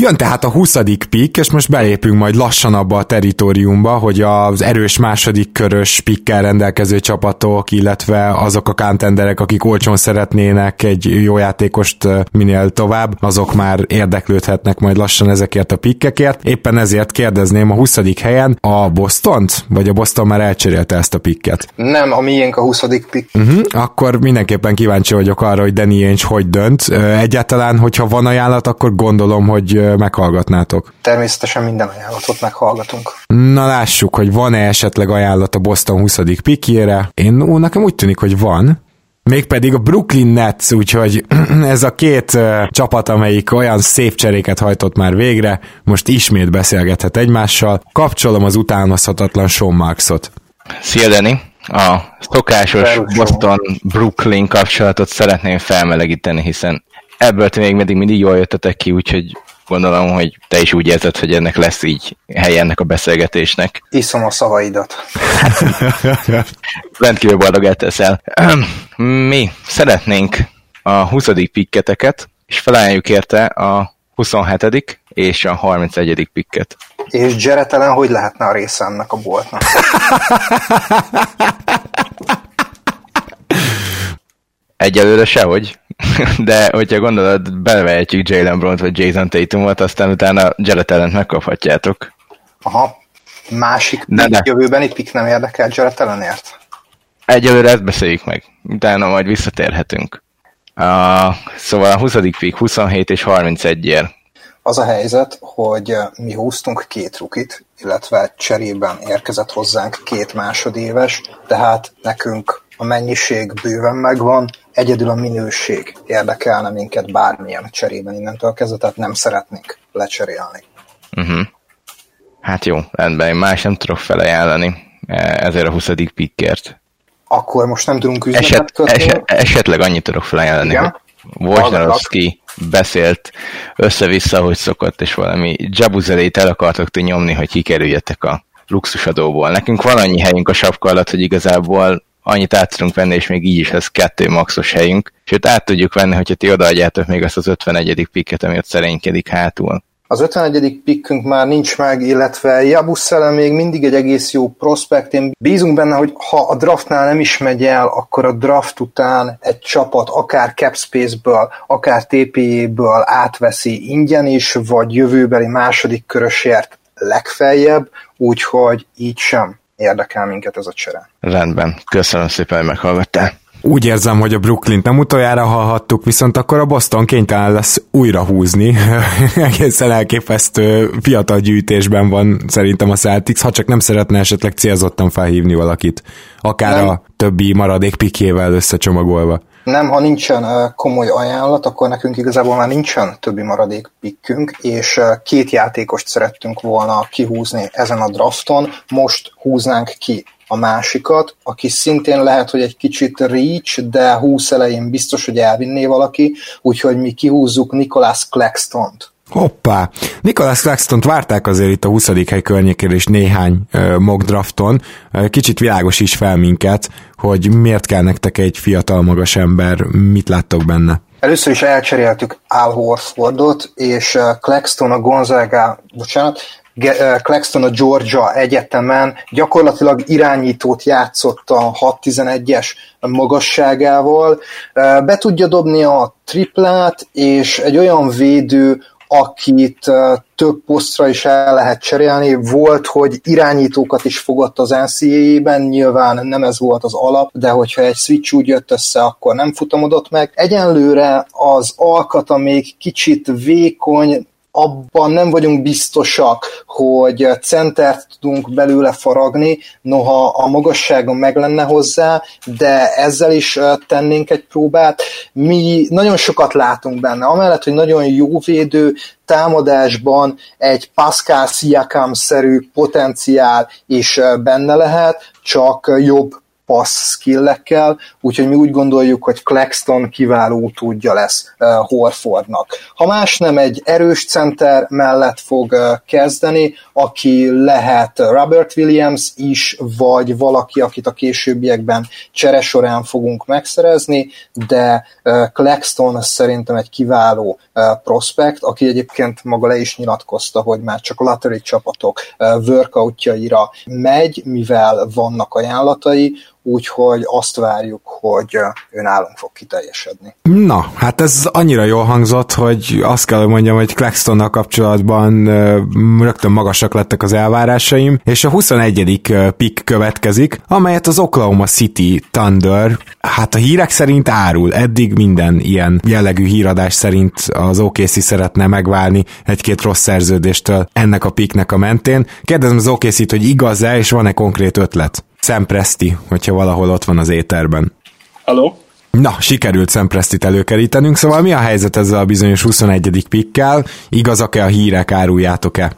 A: Jön tehát a 20. pick, és most belépünk majd lassan abba a teritoriumba, hogy az erős második körös pikkel rendelkező csapatok, illetve azok a contenderek, akik olcsón szeretnének egy jó játékost minél tovább, azok már érdeklődhetnek majd lassan ezekért a pikkekért. Éppen ezért kérdezném a 20. helyen a Bostont, vagy a Boston már elcserélte ezt a pikket?
D: Nem, a miénk a 20. pick.
A: Uh-huh, akkor mindenképpen kíváncsi vagyok arra, hogy Danny Ainge hogy dönt. Egyáltalán, hogyha van ajánlat, akkor gondolom, hogy meghallgatnátok?
D: Természetesen minden ajánlatot meghallgatunk.
A: Na lássuk, hogy van-e esetleg ajánlat a Boston 20. pikjére. Én ó, nekem úgy tűnik, hogy van. Mégpedig a Brooklyn Nets, úgyhogy ez a két uh, csapat, amelyik olyan szép cseréket hajtott már végre, most ismét beszélgethet egymással. Kapcsolom az utánozhatatlan Sean Marksot.
E: Szia, Dani! A szokásos Boston-Brooklyn kapcsolatot szeretném felmelegíteni, hiszen ebből ti még mindig mindig jól jöttetek ki, úgyhogy gondolom, hogy te is úgy érzed, hogy ennek lesz így helye ennek a beszélgetésnek.
D: Iszom a szavaidat.
E: Rendkívül boldog teszel. Mi szeretnénk a 20. pikketeket, és felajánljuk érte a 27. és a 31. pikket.
D: És Jared hogy lehetne a része ennek a boltnak?
E: Egyelőre sehogy, de hogyha gondolod, belevehetjük Jalen Brown vagy Jason Tatumot, aztán utána Jared allen megkaphatjátok.
D: Aha. Másik de, de. jövőben itt pik nem érdekel Jared Allenért?
E: Egyelőre ezt beszéljük meg, utána majd visszatérhetünk. Uh, szóval a 20. pik 27 és 31 ér.
D: Az a helyzet, hogy mi húztunk két rukit, illetve cserében érkezett hozzánk két másodéves, tehát nekünk a mennyiség bőven megvan, egyedül a minőség érdekelne minket bármilyen cserében innentől kezdve, tehát nem szeretnénk lecserélni.
E: Uh-huh. Hát jó, rendben, én más nem tudok felajánlani e, ezért a 20. pikkért.
D: Akkor most nem tudunk üzletet Eset, kötni?
E: Eset, esetleg annyit tudok felajánlani, Igen? hogy Wojnarowski beszélt össze-vissza, hogy szokott, és valami jabuzelét el akartok ti nyomni, hogy kikerüljetek a luxusadóból. Nekünk van annyi helyünk a sapka alatt, hogy igazából annyit át tudunk venni, és még így is lesz kettő maxos helyünk. Sőt, át tudjuk venni, hogyha ti odaadjátok még azt az 51. pikket, ami ott szerénykedik hátul.
D: Az 51. pikkünk már nincs meg, illetve Jabusszele még mindig egy egész jó prospekt. Én bízunk benne, hogy ha a draftnál nem is megy el, akkor a draft után egy csapat akár Capspace-ből, akár TPE-ből átveszi ingyen is, vagy jövőbeli második körösért legfeljebb, úgyhogy így sem érdekel minket ez a csere.
E: Rendben, köszönöm szépen, hogy meghallgattál.
A: Úgy érzem, hogy a Brooklyn nem utoljára hallhattuk, viszont akkor a Boston kénytelen lesz újra húzni. Egészen elképesztő fiatal gyűjtésben van szerintem a Celtics, ha csak nem szeretne esetleg célzottan felhívni valakit. Akár nem. a többi maradék pikével összecsomagolva.
D: Nem, ha nincsen komoly ajánlat, akkor nekünk igazából már nincsen többi maradék pikkünk, és két játékost szerettünk volna kihúzni ezen a drafton, most húznánk ki a másikat, aki szintén lehet, hogy egy kicsit reach, de 20 elején biztos, hogy elvinné valaki, úgyhogy mi kihúzzuk Nicholas Claxton-t.
A: Hoppá! Nicholas claxton várták azért itt a 20. hely környékén és néhány uh, mock drafton. Uh, kicsit világos is fel minket, hogy miért kell nektek egy fiatal magas ember, mit láttok benne?
D: Először is elcseréltük Al Horfordot, és Claxton a Gonzaga, bocsánat, Claxton a Georgia egyetemen gyakorlatilag irányítót játszott a 6-11-es magasságával, be tudja dobni a triplát, és egy olyan védő, akit több posztra is el lehet cserélni. Volt, hogy irányítókat is fogott az NCAA-ben, nyilván nem ez volt az alap, de hogyha egy switch úgy jött össze, akkor nem futamodott meg. Egyenlőre az alkata még kicsit vékony, abban nem vagyunk biztosak, hogy centert tudunk belőle faragni, noha a magasságon meg lenne hozzá, de ezzel is tennénk egy próbát. Mi nagyon sokat látunk benne, amellett, hogy nagyon jó védő, támadásban egy Pascal Siakam-szerű potenciál is benne lehet, csak jobb passz skillekkel, úgyhogy mi úgy gondoljuk, hogy Claxton kiváló tudja lesz uh, Horfordnak. Ha más nem, egy erős center mellett fog uh, kezdeni, aki lehet Robert Williams is, vagy valaki, akit a későbbiekben csere során fogunk megszerezni, de uh, Claxton szerintem egy kiváló uh, prospekt, aki egyébként maga le is nyilatkozta, hogy már csak lottery csapatok uh, workoutjaira megy, mivel vannak ajánlatai, úgyhogy azt várjuk, hogy ő nálunk fog kiteljesedni.
A: Na, hát ez annyira jól hangzott, hogy azt kell, hogy mondjam, hogy Claxtonnal kapcsolatban rögtön magasak lettek az elvárásaim, és a 21. pick következik, amelyet az Oklahoma City Thunder, hát a hírek szerint árul, eddig minden ilyen jellegű híradás szerint az OKC szeretne megválni egy-két rossz szerződéstől ennek a picknek a mentén. Kérdezem az OKC-t, hogy igaz-e, és van-e konkrét ötlet? Sam Presti, hogyha valahol ott van az éterben.
F: Halló?
A: Na, sikerült Szempresztit előkerítenünk, szóval mi a helyzet ezzel a bizonyos 21. pikkel? Igazak-e a hírek, áruljátok-e?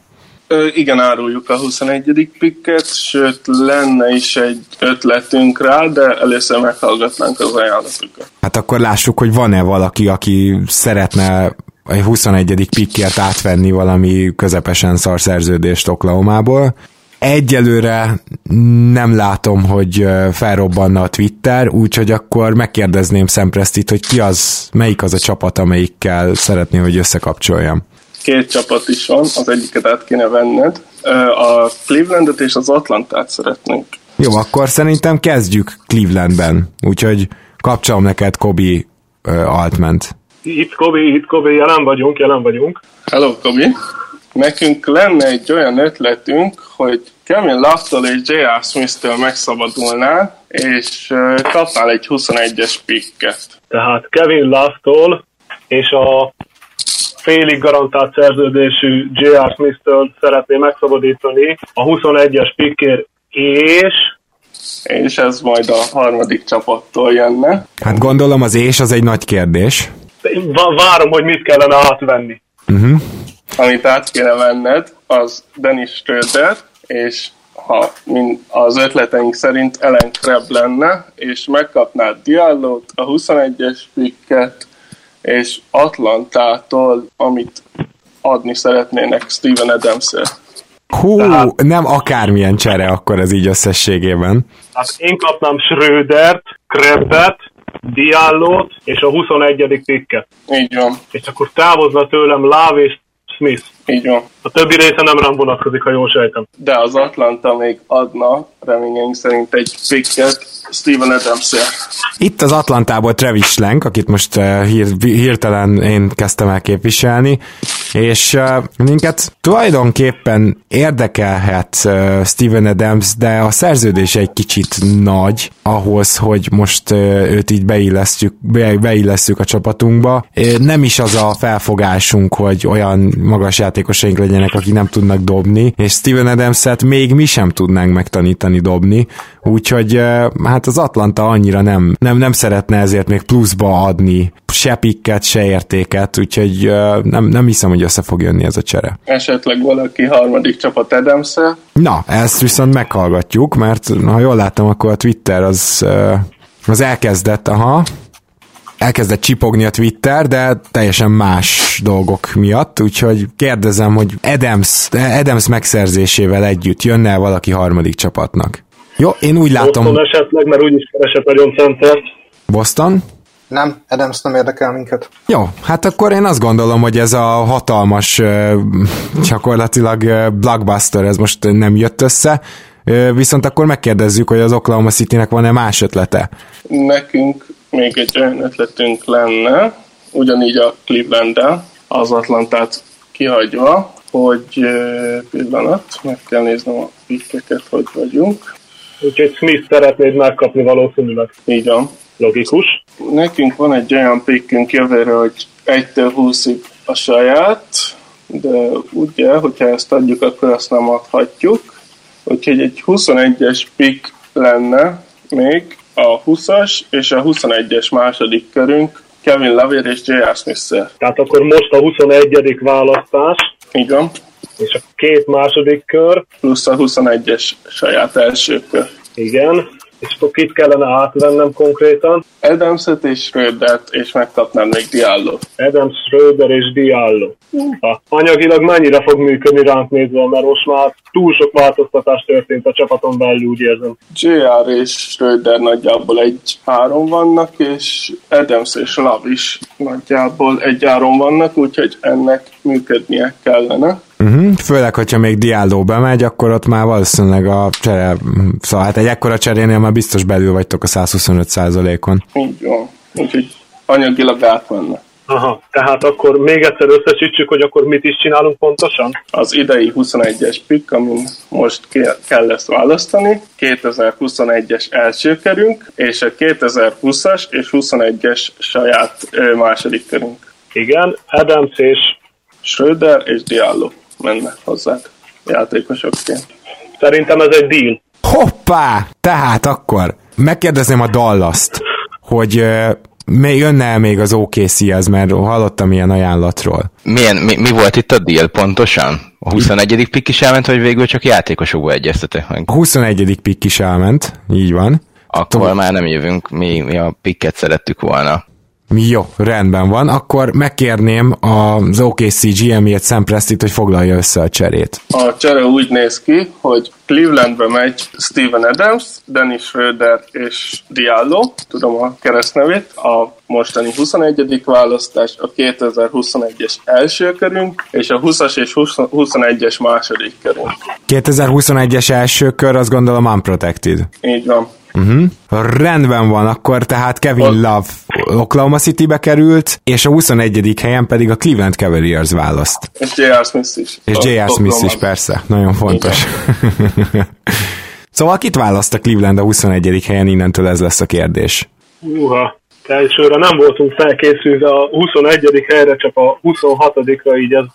G: Ö, igen, áruljuk a 21. pikket, sőt lenne is egy ötletünk rá, de először meghallgatnánk az ajánlatokat.
A: Hát akkor lássuk, hogy van-e valaki, aki szeretne a 21. pikkért átvenni valami közepesen szar szerződést Oklahomából. Egyelőre nem látom, hogy felrobbanna a Twitter, úgyhogy akkor megkérdezném Szempresztit, hogy ki az, melyik az a csapat, amelyikkel szeretné, hogy összekapcsoljam.
G: Két csapat is van, az egyiket át kéne venned. A Clevelandet és az Atlantát szeretnénk.
A: Jó, akkor szerintem kezdjük Clevelandben, úgyhogy kapcsolom neked Kobi Altment.
F: Itt Kobi, itt Kobi, jelen vagyunk, jelen vagyunk.
G: Hello, Kobi. Nekünk lenne egy olyan ötletünk, hogy Kevin Love-tól és J.R. Smith-től megszabadulnál, és kapnál egy 21-es picket.
F: Tehát Kevin Love-tól és a félig garantált szerződésű J.R. Smith-től szeretné megszabadítani a 21-es pickért, és
G: és ez majd a harmadik csapattól jönne.
A: Hát gondolom az és az egy nagy kérdés.
F: Várom, hogy mit kellene átvenni.
A: Uh-huh.
G: Amit át kéne venned, az Dennis Schröder, és ha mind az ötleteink szerint Ellen Krebb lenne, és megkapnád Diallót, a 21-es picket, és Atlantától, amit adni szeretnének Steven adams -el.
A: Hú, Tehát, nem akármilyen csere akkor ez így összességében.
F: Hát én kapnám Schrödert, Krebbet, Diallót és a 21. pikket.
G: Így van.
F: És akkor távozna tőlem Láv és Smith.
G: Így van.
F: A többi része nem rám vonatkozik, ha jól sejtem.
G: De az Atlanta még adna, reményeink szerint egy picket Steven adams -el.
A: Itt az Atlantából Travis Schlenk, akit most uh, hír, hirtelen én kezdtem el képviselni, és uh, minket tulajdonképpen érdekelhet uh, Steven Adams, de a szerződés egy kicsit nagy ahhoz, hogy most uh, őt így beillesztjük, be, beillesszük a csapatunkba. Nem is az a felfogásunk, hogy olyan magas játékosaink legyenek, akik nem tudnak dobni, és Steven Adams-et még mi sem tudnánk megtanítani dobni, úgyhogy uh, hát az Atlanta annyira nem, nem, nem szeretne ezért még pluszba adni se pikket, se értéket, úgyhogy uh, nem, nem hiszem, hogy össze fog jönni ez a csere.
G: Esetleg valaki harmadik csapat adams -e?
A: Na, ezt viszont meghallgatjuk, mert ha jól láttam, akkor a Twitter az, az elkezdett, aha, elkezdett csipogni a Twitter, de teljesen más dolgok miatt, úgyhogy kérdezem, hogy Adams, Adams megszerzésével együtt jönne -e valaki harmadik csapatnak? Jó, én úgy látom...
F: Boston esetleg, mert úgyis keresett nagyon centert.
A: Boston?
D: Nem, Adams nem érdekel minket.
A: Jó, hát akkor én azt gondolom, hogy ez a hatalmas, gyakorlatilag blockbuster, ez most nem jött össze, viszont akkor megkérdezzük, hogy az Oklahoma City-nek van-e más ötlete?
G: Nekünk még egy olyan ötletünk lenne, ugyanígy a cleveland az Atlantát kihagyva, hogy pillanat, meg kell néznem a pikkeket, hogy vagyunk.
F: Úgyhogy Smith szeretnéd megkapni valószínűleg.
G: Így van.
F: Logikus.
G: Nekünk van egy olyan pikkünk jövőre, hogy 1-től 20-ig a saját, de ugye, hogyha ezt adjuk, akkor azt nem adhatjuk. Úgyhogy egy 21-es pick lenne még a 20-as és a 21-es második körünk Kevin Lavier és J.R. smith
F: Tehát akkor most a 21. választás.
G: Van
F: és a két második kör.
G: Plusz a 21-es saját első kör.
F: Igen, és akkor kit kellene átvennem konkrétan?
G: Adamset és Schrödert, és megkapnám még Diallo.
F: Adams, Schröder és Diallo. Ha, anyagilag mennyire fog működni ránk nézve, mert most már túl sok változtatás történt a csapaton belül, úgy érzem.
G: JR és Schröder nagyjából egy áron vannak, és Adams és Love is nagyjából egy áron vannak, úgyhogy ennek működnie kellene.
A: Uh-huh. Főleg, hogyha még Diallo bemegy, akkor ott már valószínűleg a csere, szóval hát egy ekkora cserénél már biztos belül vagytok a 125%-on.
G: Így van. Úgyhogy anyagilag átmenne.
F: Aha, tehát akkor még egyszer összesítsük, hogy akkor mit is csinálunk pontosan?
G: Az idei 21-es pick, amin most kell ezt választani, 2021-es első körünk, és a 2020-as és 21-es saját második körünk.
F: Igen, Adams és
G: Schröder és Diallo menne hozzád játékosokként.
F: Szerintem ez egy deal.
A: Hoppá! Tehát akkor megkérdezném a Dallas-t, hogy még jönne el még az OKC-hez, mert hallottam ilyen ajánlatról.
E: Milyen, mi, mi volt itt a deal pontosan? A 21. pikk is elment, vagy végül csak játékosokból egyeztetek meg?
A: A 21. pikk is elment, így van.
E: Akkor Tom... már nem jövünk, mi, mi a pikket szerettük volna.
A: Jó, rendben van. Akkor megkérném az OKC GM-jét Sam Prestit, hogy foglalja össze a cserét.
G: A csere úgy néz ki, hogy Clevelandbe megy Steven Adams, Dennis Schroeder és Diallo, tudom a keresztnevét, a mostani 21. választás, a 2021-es első körünk, és a 20-as és 21-es második körünk.
A: 2021-es első kör, azt gondolom unprotected.
G: Így van.
A: Uh-huh. Rendben van, akkor tehát Kevin Love Oklahoma City-be került, és a 21. helyen pedig a Cleveland Cavaliers választ.
G: És J.R. Smith is.
A: És J.R. Smith is, persze. Nagyon fontos. szóval kit választ a Cleveland a 21. helyen, innentől ez lesz a kérdés.
F: Uha, elsőre nem voltunk felkészülve a 21. helyre, csak a 26-ra, így ez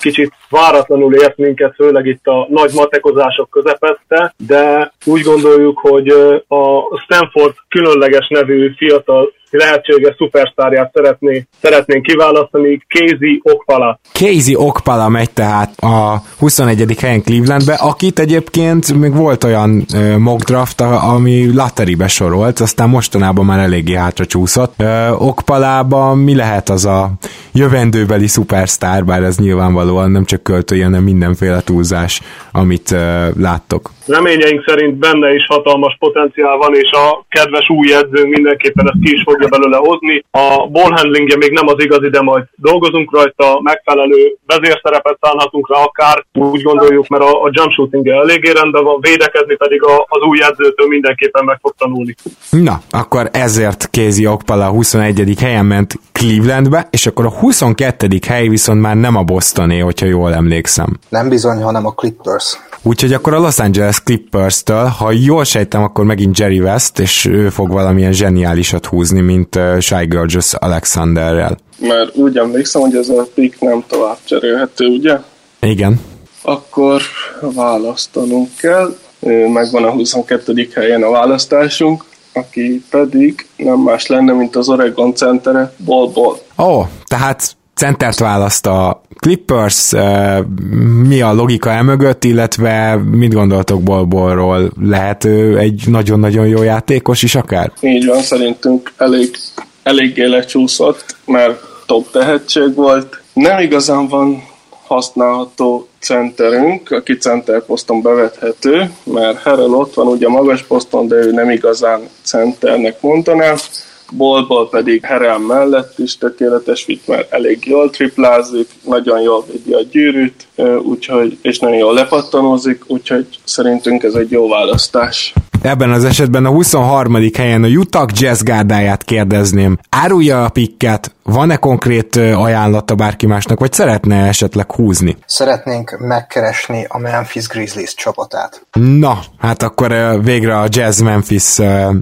F: kicsit váratlanul ért minket, főleg itt a nagy matekozások közepette, de úgy gondoljuk, hogy a Stanford különleges nevű fiatal lehetséges szupersztárját szeretné, szeretnénk kiválasztani, Casey Okpala.
A: Casey Okpala megy tehát a 21. helyen Clevelandbe, akit egyébként még volt olyan uh, mock draft, ami latteribe sorolt, aztán mostanában már eléggé hátra csúszott. Okpalában mi lehet az a jövendőbeli szupersztár, bár ez nyilvánvalóan nem csak költői, hanem mindenféle túlzás, amit uh, láttok.
F: Reményeink szerint benne is hatalmas potenciál van, és a kedves új edző mindenképpen ezt ki is fogja belőle hozni. A ballhandlingje még nem az igazi, de majd dolgozunk rajta, megfelelő vezérszerepet szállhatunk rá akár, úgy gondoljuk, mert a, a jump shooting eléggé rendben van, védekezni pedig a, az új edzőtől mindenképpen meg fog tanulni.
A: Na, akkor ezért Kézi Okpala a 21. helyen ment Clevelandbe, és akkor a 22. hely viszont már nem a Bostoné, hogyha jól emlékszem.
D: Nem bizony, hanem a Clippers.
A: Úgyhogy akkor a Los Angeles Clippers-től, ha jól sejtem, akkor megint Jerry West, és ő fog valamilyen zseniálisat húzni, mint uh, Shy Gurgis Alexanderrel.
G: Mert úgy emlékszem, hogy ez a pick nem tovább cserélhető, ugye?
A: Igen.
G: Akkor választanunk kell. Megvan a 22. helyen a választásunk, aki pedig nem más lenne, mint az Oregon centere, Bol Bol.
A: Ó, oh, tehát centert választ a Clippers, mi a logika emögött, illetve mit gondoltok Bolborról? Lehet ő egy nagyon-nagyon jó játékos is akár?
G: Így van, szerintünk elég, eléggé lecsúszott, mert top tehetség volt. Nem igazán van használható centerünk, aki center poszton bevethető, mert Harrell ott van ugye magas poszton, de ő nem igazán centernek mondanám Bolból pedig Herel mellett is tökéletes fit, mert elég jól triplázik, nagyon jól védi a gyűrűt, úgyhogy, és nagyon jól lepattanózik, úgyhogy szerintünk ez egy jó választás.
A: Ebben az esetben a 23. helyen a Utah Jazz gárdáját kérdezném. Árulja a pikket, van-e konkrét ajánlata bárki másnak, vagy szeretne esetleg húzni?
D: Szeretnénk megkeresni a Memphis Grizzlies csapatát.
A: Na, hát akkor végre a Jazz-Memphis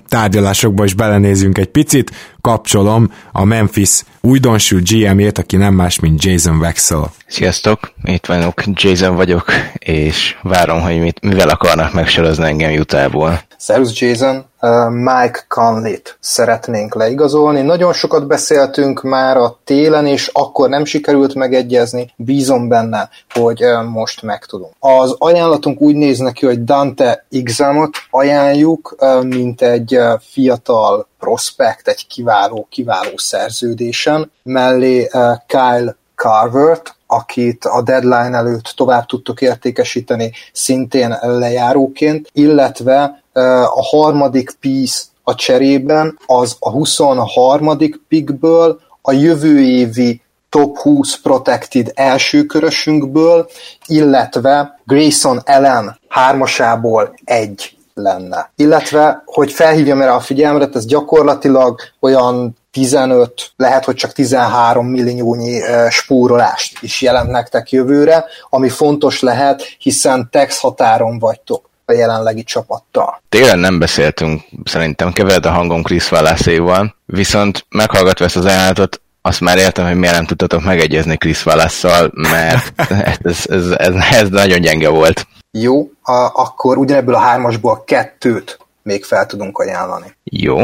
A: tárgyalásokba is belenézünk egy picit kapcsolom a Memphis újdonsült GM-ét, aki nem más, mint Jason Wexel.
E: Sziasztok, itt vagyok, Jason vagyok, és várom, hogy mit, mivel akarnak megsorozni engem Utahból.
D: Szervusz Jason, Mike Conley-t szeretnénk leigazolni. Nagyon sokat beszéltünk már a télen, és akkor nem sikerült megegyezni. Bízom benne, hogy most megtudunk. Az ajánlatunk úgy néz neki, hogy Dante Examot ajánljuk, mint egy fiatal prospekt, egy kiváló, kiváló szerződésen. Mellé Kyle Carvert, akit a deadline előtt tovább tudtok értékesíteni, szintén lejáróként, illetve a harmadik piece a cserében az a 23. pickből a jövő évi top 20 protected első körösünkből, illetve Grayson Allen hármasából egy lenne. Illetve, hogy felhívjam erre a figyelmet, ez gyakorlatilag olyan 15, lehet, hogy csak 13 milliónyi spórolást is jelent nektek jövőre, ami fontos lehet, hiszen tex határon vagytok a jelenlegi csapattal.
E: Télen nem beszéltünk, szerintem kevered a hangom Chris Wallace-éval, viszont meghallgatva ezt az ajánlatot, azt már értem, hogy miért nem tudtatok megegyezni Chris wallace mert ez, ez, ez, ez nagyon gyenge volt.
D: Jó, a, akkor ugyanebből a hármasból kettőt még fel tudunk ajánlani.
E: Jó,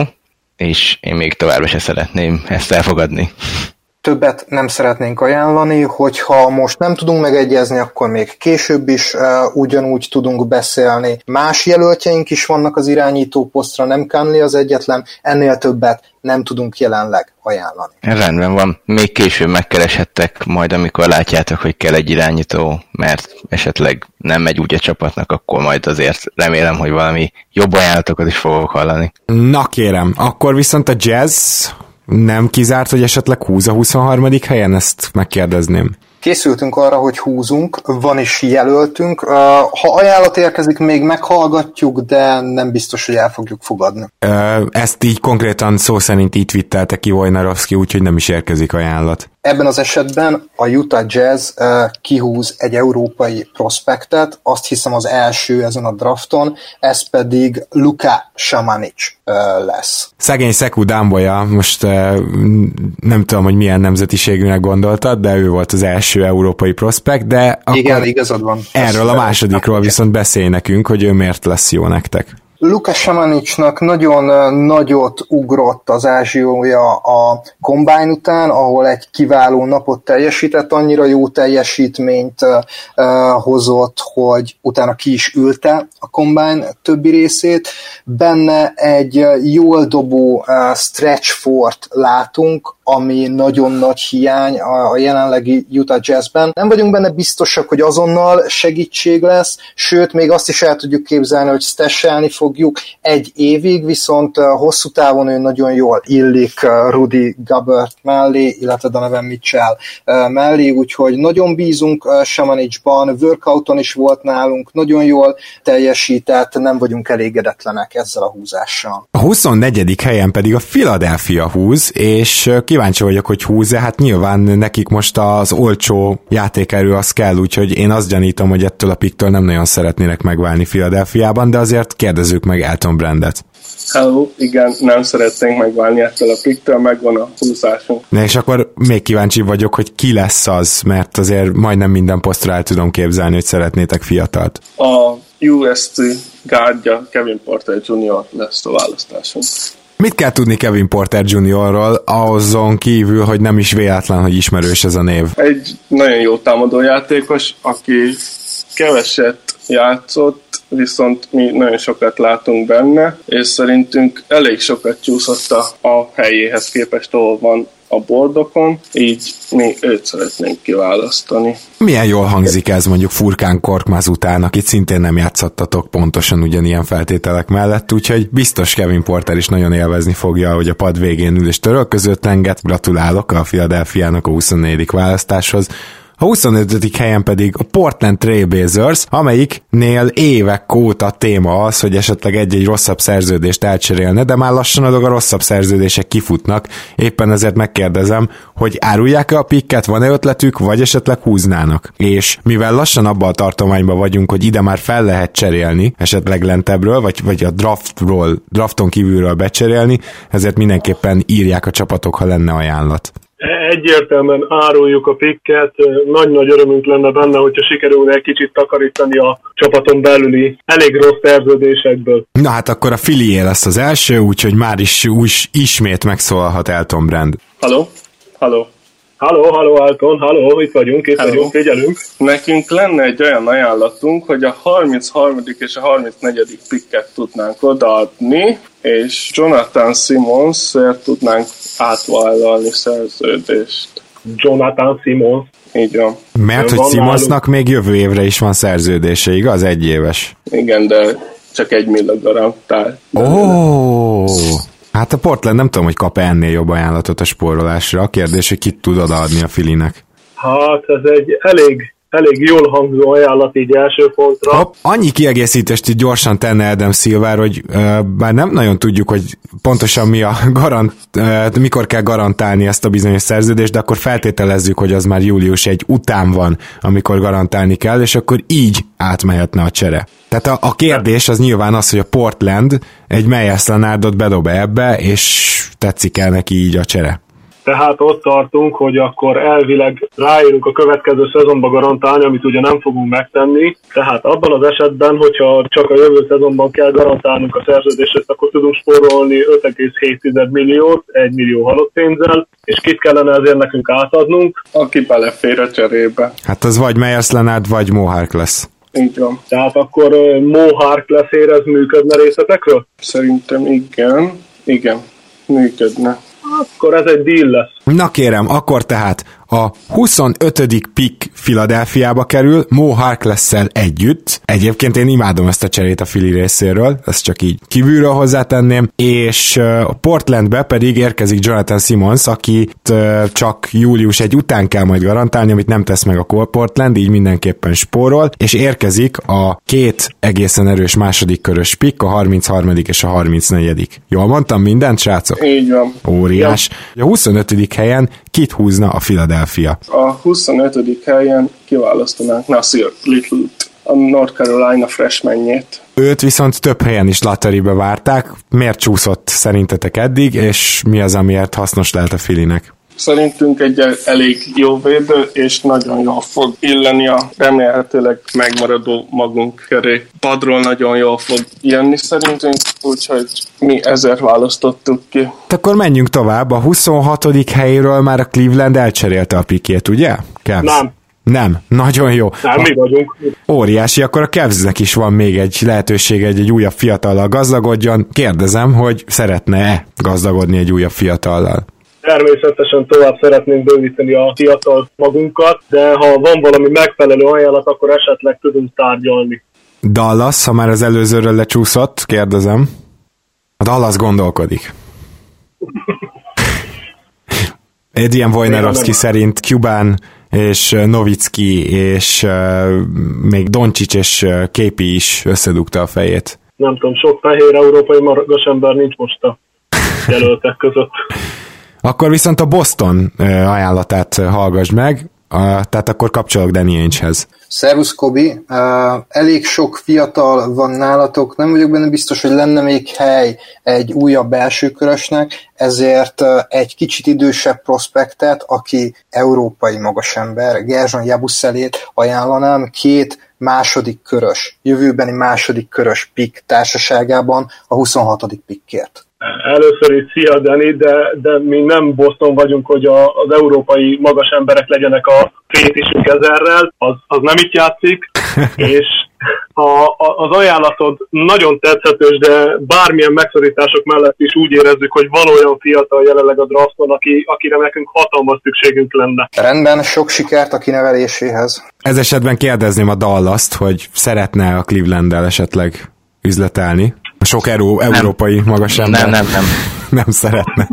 E: és én még továbbra se szeretném ezt elfogadni
D: többet nem szeretnénk ajánlani, hogyha most nem tudunk megegyezni, akkor még később is uh, ugyanúgy tudunk beszélni. Más jelöltjeink is vannak az irányító posztra, nem Kánli az egyetlen, ennél többet nem tudunk jelenleg ajánlani.
E: Rendben van, még később megkereshettek majd, amikor látjátok, hogy kell egy irányító, mert esetleg nem megy úgy a csapatnak, akkor majd azért remélem, hogy valami jobb ajánlatokat is fogok hallani.
A: Na kérem, akkor viszont a jazz nem kizárt, hogy esetleg húz a 23. helyen? Ezt megkérdezném.
D: Készültünk arra, hogy húzunk, van is jelöltünk. Ha ajánlat érkezik, még meghallgatjuk, de nem biztos, hogy el fogjuk fogadni.
A: Ezt így konkrétan szó szerint így vittelte ki Wojnarowski, úgyhogy nem is érkezik ajánlat.
D: Ebben az esetben a Utah Jazz kihúz egy európai prospektet, azt hiszem az első ezen a drafton, ez pedig Luka Samanic lesz.
A: Szegény Szeku Dámbolya, most nem tudom, hogy milyen nemzetiségűnek gondoltad, de ő volt az első európai prospekt, de akkor
D: Igen, igazad van.
A: Erről a másodikról viszont beszélj nekünk, hogy ő miért lesz jó nektek.
D: Luka Samanicsnak nagyon nagyot ugrott az ázsiója a Combine után, ahol egy kiváló napot teljesített, annyira jó teljesítményt hozott, hogy utána ki is ülte a Combine többi részét. Benne egy jól dobó stretch fort látunk, ami nagyon nagy hiány a jelenlegi Utah Jazzben. Nem vagyunk benne biztosak, hogy azonnal segítség lesz, sőt, még azt is el tudjuk képzelni, hogy stesselni fogjuk egy évig, viszont hosszú távon ő nagyon jól illik Rudy Gabert mellé, illetve Donovan Mitchell mellé, úgyhogy nagyon bízunk Samanicsban, workouton is volt nálunk, nagyon jól teljesített, nem vagyunk elégedetlenek ezzel a húzással.
A: A 24. helyen pedig a Philadelphia húz, és kíváncsi vagyok, hogy húz-e, hát nyilván nekik most az olcsó játékerő az kell, úgyhogy én azt gyanítom, hogy ettől a piktől nem nagyon szeretnének megválni Philadelphiában, de azért kérdezzük meg Elton Brandet.
G: Hello, igen, nem szeretnénk megválni ettől a piktől, megvan a húzásunk.
A: Na és akkor még kíváncsi vagyok, hogy ki lesz az, mert azért majdnem minden posztra el tudom képzelni, hogy szeretnétek fiatalt.
G: A USC gárdja Kevin Porter Jr. lesz a választásunk.
A: Mit kell tudni Kevin Porter Jr.-ról, azon kívül, hogy nem is véletlen, hogy ismerős ez a név?
G: Egy nagyon jó támadójátékos, aki keveset játszott, viszont mi nagyon sokat látunk benne, és szerintünk elég sokat csúszott a, helyéhez képest, ahol van a bordokon, így mi őt szeretnénk kiválasztani.
A: Milyen jól hangzik ez mondjuk Furkán Korkmaz után, akit szintén nem játszottatok pontosan ugyanilyen feltételek mellett, úgyhogy biztos Kevin Porter is nagyon élvezni fogja, hogy a pad végén ül és törölközött enget. Gratulálok a Philadelphia-nak a 24. választáshoz. A 25. helyen pedig a Portland Trailblazers, amelyiknél évek óta téma az, hogy esetleg egy-egy rosszabb szerződést elcserélne, de már lassan a rosszabb szerződések kifutnak. Éppen ezért megkérdezem, hogy árulják-e a pikket, van-e ötletük, vagy esetleg húznának. És mivel lassan abban a tartományban vagyunk, hogy ide már fel lehet cserélni, esetleg lentebbről, vagy, vagy a draftról, drafton kívülről becserélni, ezért mindenképpen írják a csapatok, ha lenne ajánlat
F: egyértelműen áruljuk a pikket, nagy-nagy örömünk lenne benne, hogyha sikerülne egy kicsit takarítani a csapaton belüli elég rossz szerződésekből.
A: Na hát akkor a Filié lesz az első, úgyhogy már is úgy ismét megszólalhat Elton Brand.
G: Haló? Haló?
F: Halló, halló Alton, halló, itt vagyunk, itt halló. vagyunk, figyelünk.
G: Nekünk lenne egy olyan ajánlatunk, hogy a 33. és a 34. pikket tudnánk odaadni, és Jonathan Simonsért tudnánk átvállalni szerződést.
F: Jonathan Simons.
G: Így van.
A: Mert hogy Simonsnak még jövő évre is van szerződése, igaz? Egy éves.
G: Igen, de csak egy millió garantál.
A: Ó, oh, hát a Portland nem tudom, hogy kap -e ennél jobb ajánlatot a spórolásra. A kérdés, hogy kit tud odaadni a Filinek.
F: Hát ez egy elég elég jól hangzó ajánlat így első pontra. Ha,
A: annyi kiegészítést így gyorsan tenne Adam Silver, hogy bár nem nagyon tudjuk, hogy pontosan mi a garant, mikor kell garantálni ezt a bizonyos szerződést, de akkor feltételezzük, hogy az már július egy után van, amikor garantálni kell, és akkor így átmehetne a csere. Tehát a, a kérdés az nyilván az, hogy a Portland egy Meyers Leonardot bedob ebbe, és tetszik el neki így a csere.
F: Tehát ott tartunk, hogy akkor elvileg ráérünk a következő szezonba garantálni, amit ugye nem fogunk megtenni. Tehát abban az esetben, hogyha csak a jövő szezonban kell garantálnunk a szerződést, akkor tudunk spórolni 5,7 milliót, 1 millió halott pénzzel, és kit kellene ezért nekünk átadnunk?
G: Aki belefér a cserébe.
A: Hát az vagy Meyers Leonard, vagy Mohark lesz.
G: Így van.
F: Tehát akkor Mohark leszér, ez működne részletekről?
G: Szerintem igen. Igen, működne.
F: Akkor ez egy deal lesz.
A: Na kérem, akkor tehát a 25. pick Filadelfiába kerül, Mo harkless együtt. Egyébként én imádom ezt a cserét a Fili részéről, ezt csak így kívülről hozzátenném, és a Portlandbe pedig érkezik Jonathan Simmons, akit csak július egy után kell majd garantálni, amit nem tesz meg a Portland, így mindenképpen spórol, és érkezik a két egészen erős második körös pick, a 33. és a 34. Jól mondtam mindent, srácok?
G: Így van.
A: Óriás. A 25. helyen kit húzna a Philadelphia?
G: A 25. helyen kiválasztanánk Nasir little a North Carolina freshmanjét.
A: Őt viszont több helyen is latteribe várták. Miért csúszott szerintetek eddig, és mi az, amiért hasznos lehet a Filinek?
G: Szerintünk egy elég jó védő, és nagyon jól fog illeni a remélhetőleg megmaradó magunk köré. Padról nagyon jól fog jönni szerintünk, úgyhogy mi ezért választottuk ki.
A: Akkor menjünk tovább. A 26. helyről már a Cleveland elcserélte a pikét, ugye?
F: Kevsz. Nem.
A: Nem, nagyon jó.
F: Nem, mi vagyunk.
A: Óriási, akkor a Kevznek is van még egy lehetőség, egy, egy újabb fiatallal gazdagodjon. Kérdezem, hogy szeretne-e gazdagodni egy újabb fiatallal?
F: Természetesen tovább szeretnénk bővíteni a fiatal magunkat, de ha van valami megfelelő ajánlat, akkor esetleg tudunk tárgyalni.
A: Dallas, ha már az előzőről lecsúszott, kérdezem. A Dallas gondolkodik. Edian Wojnarowski szerint Kubán és Novicki és uh, még Doncsics és uh, Képi is összedugta a fejét.
F: Nem tudom, sok fehér európai magasember nincs most a jelöltek között.
A: Akkor viszont a Boston ajánlatát hallgass meg, tehát akkor kapcsolok Danny Ainge-hez.
D: Szervusz Kobi, elég sok fiatal van nálatok, nem vagyok benne biztos, hogy lenne még hely egy újabb belső körösnek, ezért egy kicsit idősebb prospektet, aki európai magasember, Gerzson Jabuszelét ajánlanám két második körös, jövőbeni második körös pick társaságában a 26. pickért.
F: Először is szia, Dani, de, de mi nem Boston vagyunk, hogy a, az európai magas emberek legyenek a fétisünk ezerrel, az, az nem itt játszik, és a, a, az ajánlatod nagyon tetszetős, de bármilyen megszorítások mellett is úgy érezzük, hogy van olyan fiatal jelenleg a drafton, aki, akire nekünk hatalmas szükségünk lenne.
D: Rendben, sok sikert a kineveléséhez.
A: Ez esetben kérdezném a Dallas-t, hogy szeretne a Cleveland-del esetleg üzletelni. Sok euró, európai magas ember.
E: Nem, nem, nem.
A: nem szeretne.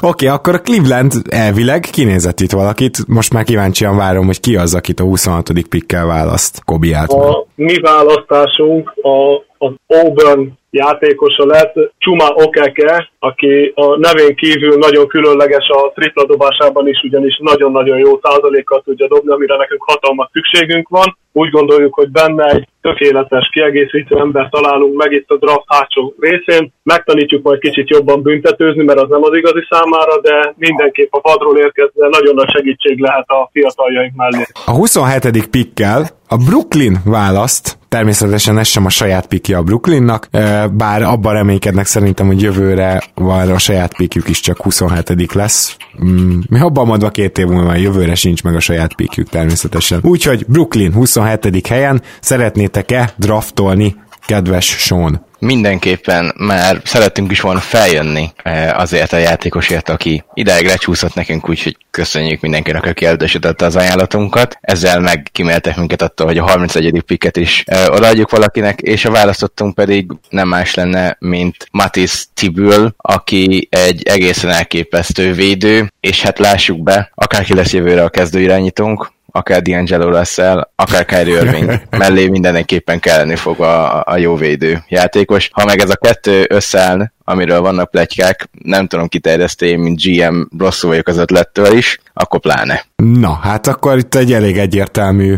A: Oké, okay, akkor a Cleveland elvileg kinézett itt valakit. Most már kíváncsian várom, hogy ki az, akit a 26. pikkel választ. Kobi
F: A mi választásunk a, az Auburn játékosa lett Csuma Okeke, aki a nevén kívül nagyon különleges a tripla dobásában is, ugyanis nagyon-nagyon jó százalékkal tudja dobni, amire nekünk hatalmas szükségünk van. Úgy gondoljuk, hogy benne egy tökéletes kiegészítő ember találunk meg itt a draft hátsó részén. Megtanítjuk majd kicsit jobban büntetőzni, mert az nem az igazi számára, de mindenképp a padról érkezve nagyon nagy segítség lehet a fiataljaink mellé.
A: A 27. pikkel a Brooklyn választ, természetesen ez sem a saját pikje a Brooklynnak, bár abban reménykednek szerintem, hogy jövőre van a saját pikjük is csak 27 lesz. Mm, mi abban mondva két év múlva jövőre sincs meg a saját pikjük természetesen. Úgyhogy Brooklyn 27. helyen szeretnétek-e draftolni kedves Sean?
E: Mindenképpen már szerettünk is volna feljönni eh, azért a játékosért, aki ideig lecsúszott nekünk, úgyhogy köszönjük mindenkinek, aki eldösítette az ajánlatunkat. Ezzel meg kiméltek minket attól, hogy a 31. piket is eh, odaadjuk valakinek, és a választottunk pedig nem más lenne, mint Matis Tibül, aki egy egészen elképesztő védő, és hát lássuk be, akárki lesz jövőre a kezdőirányítónk, akár D'Angelo Russell, akár Kyrie Irving mellé mindenképpen kelleni fog a, a jó védő játékos. Ha meg ez a kettő összeáll, amiről vannak plegykák, nem tudom kiterjeszteni, mint GM rosszul vagyok az ötlettől is, akkor pláne.
A: Na, hát akkor itt egy elég egyértelmű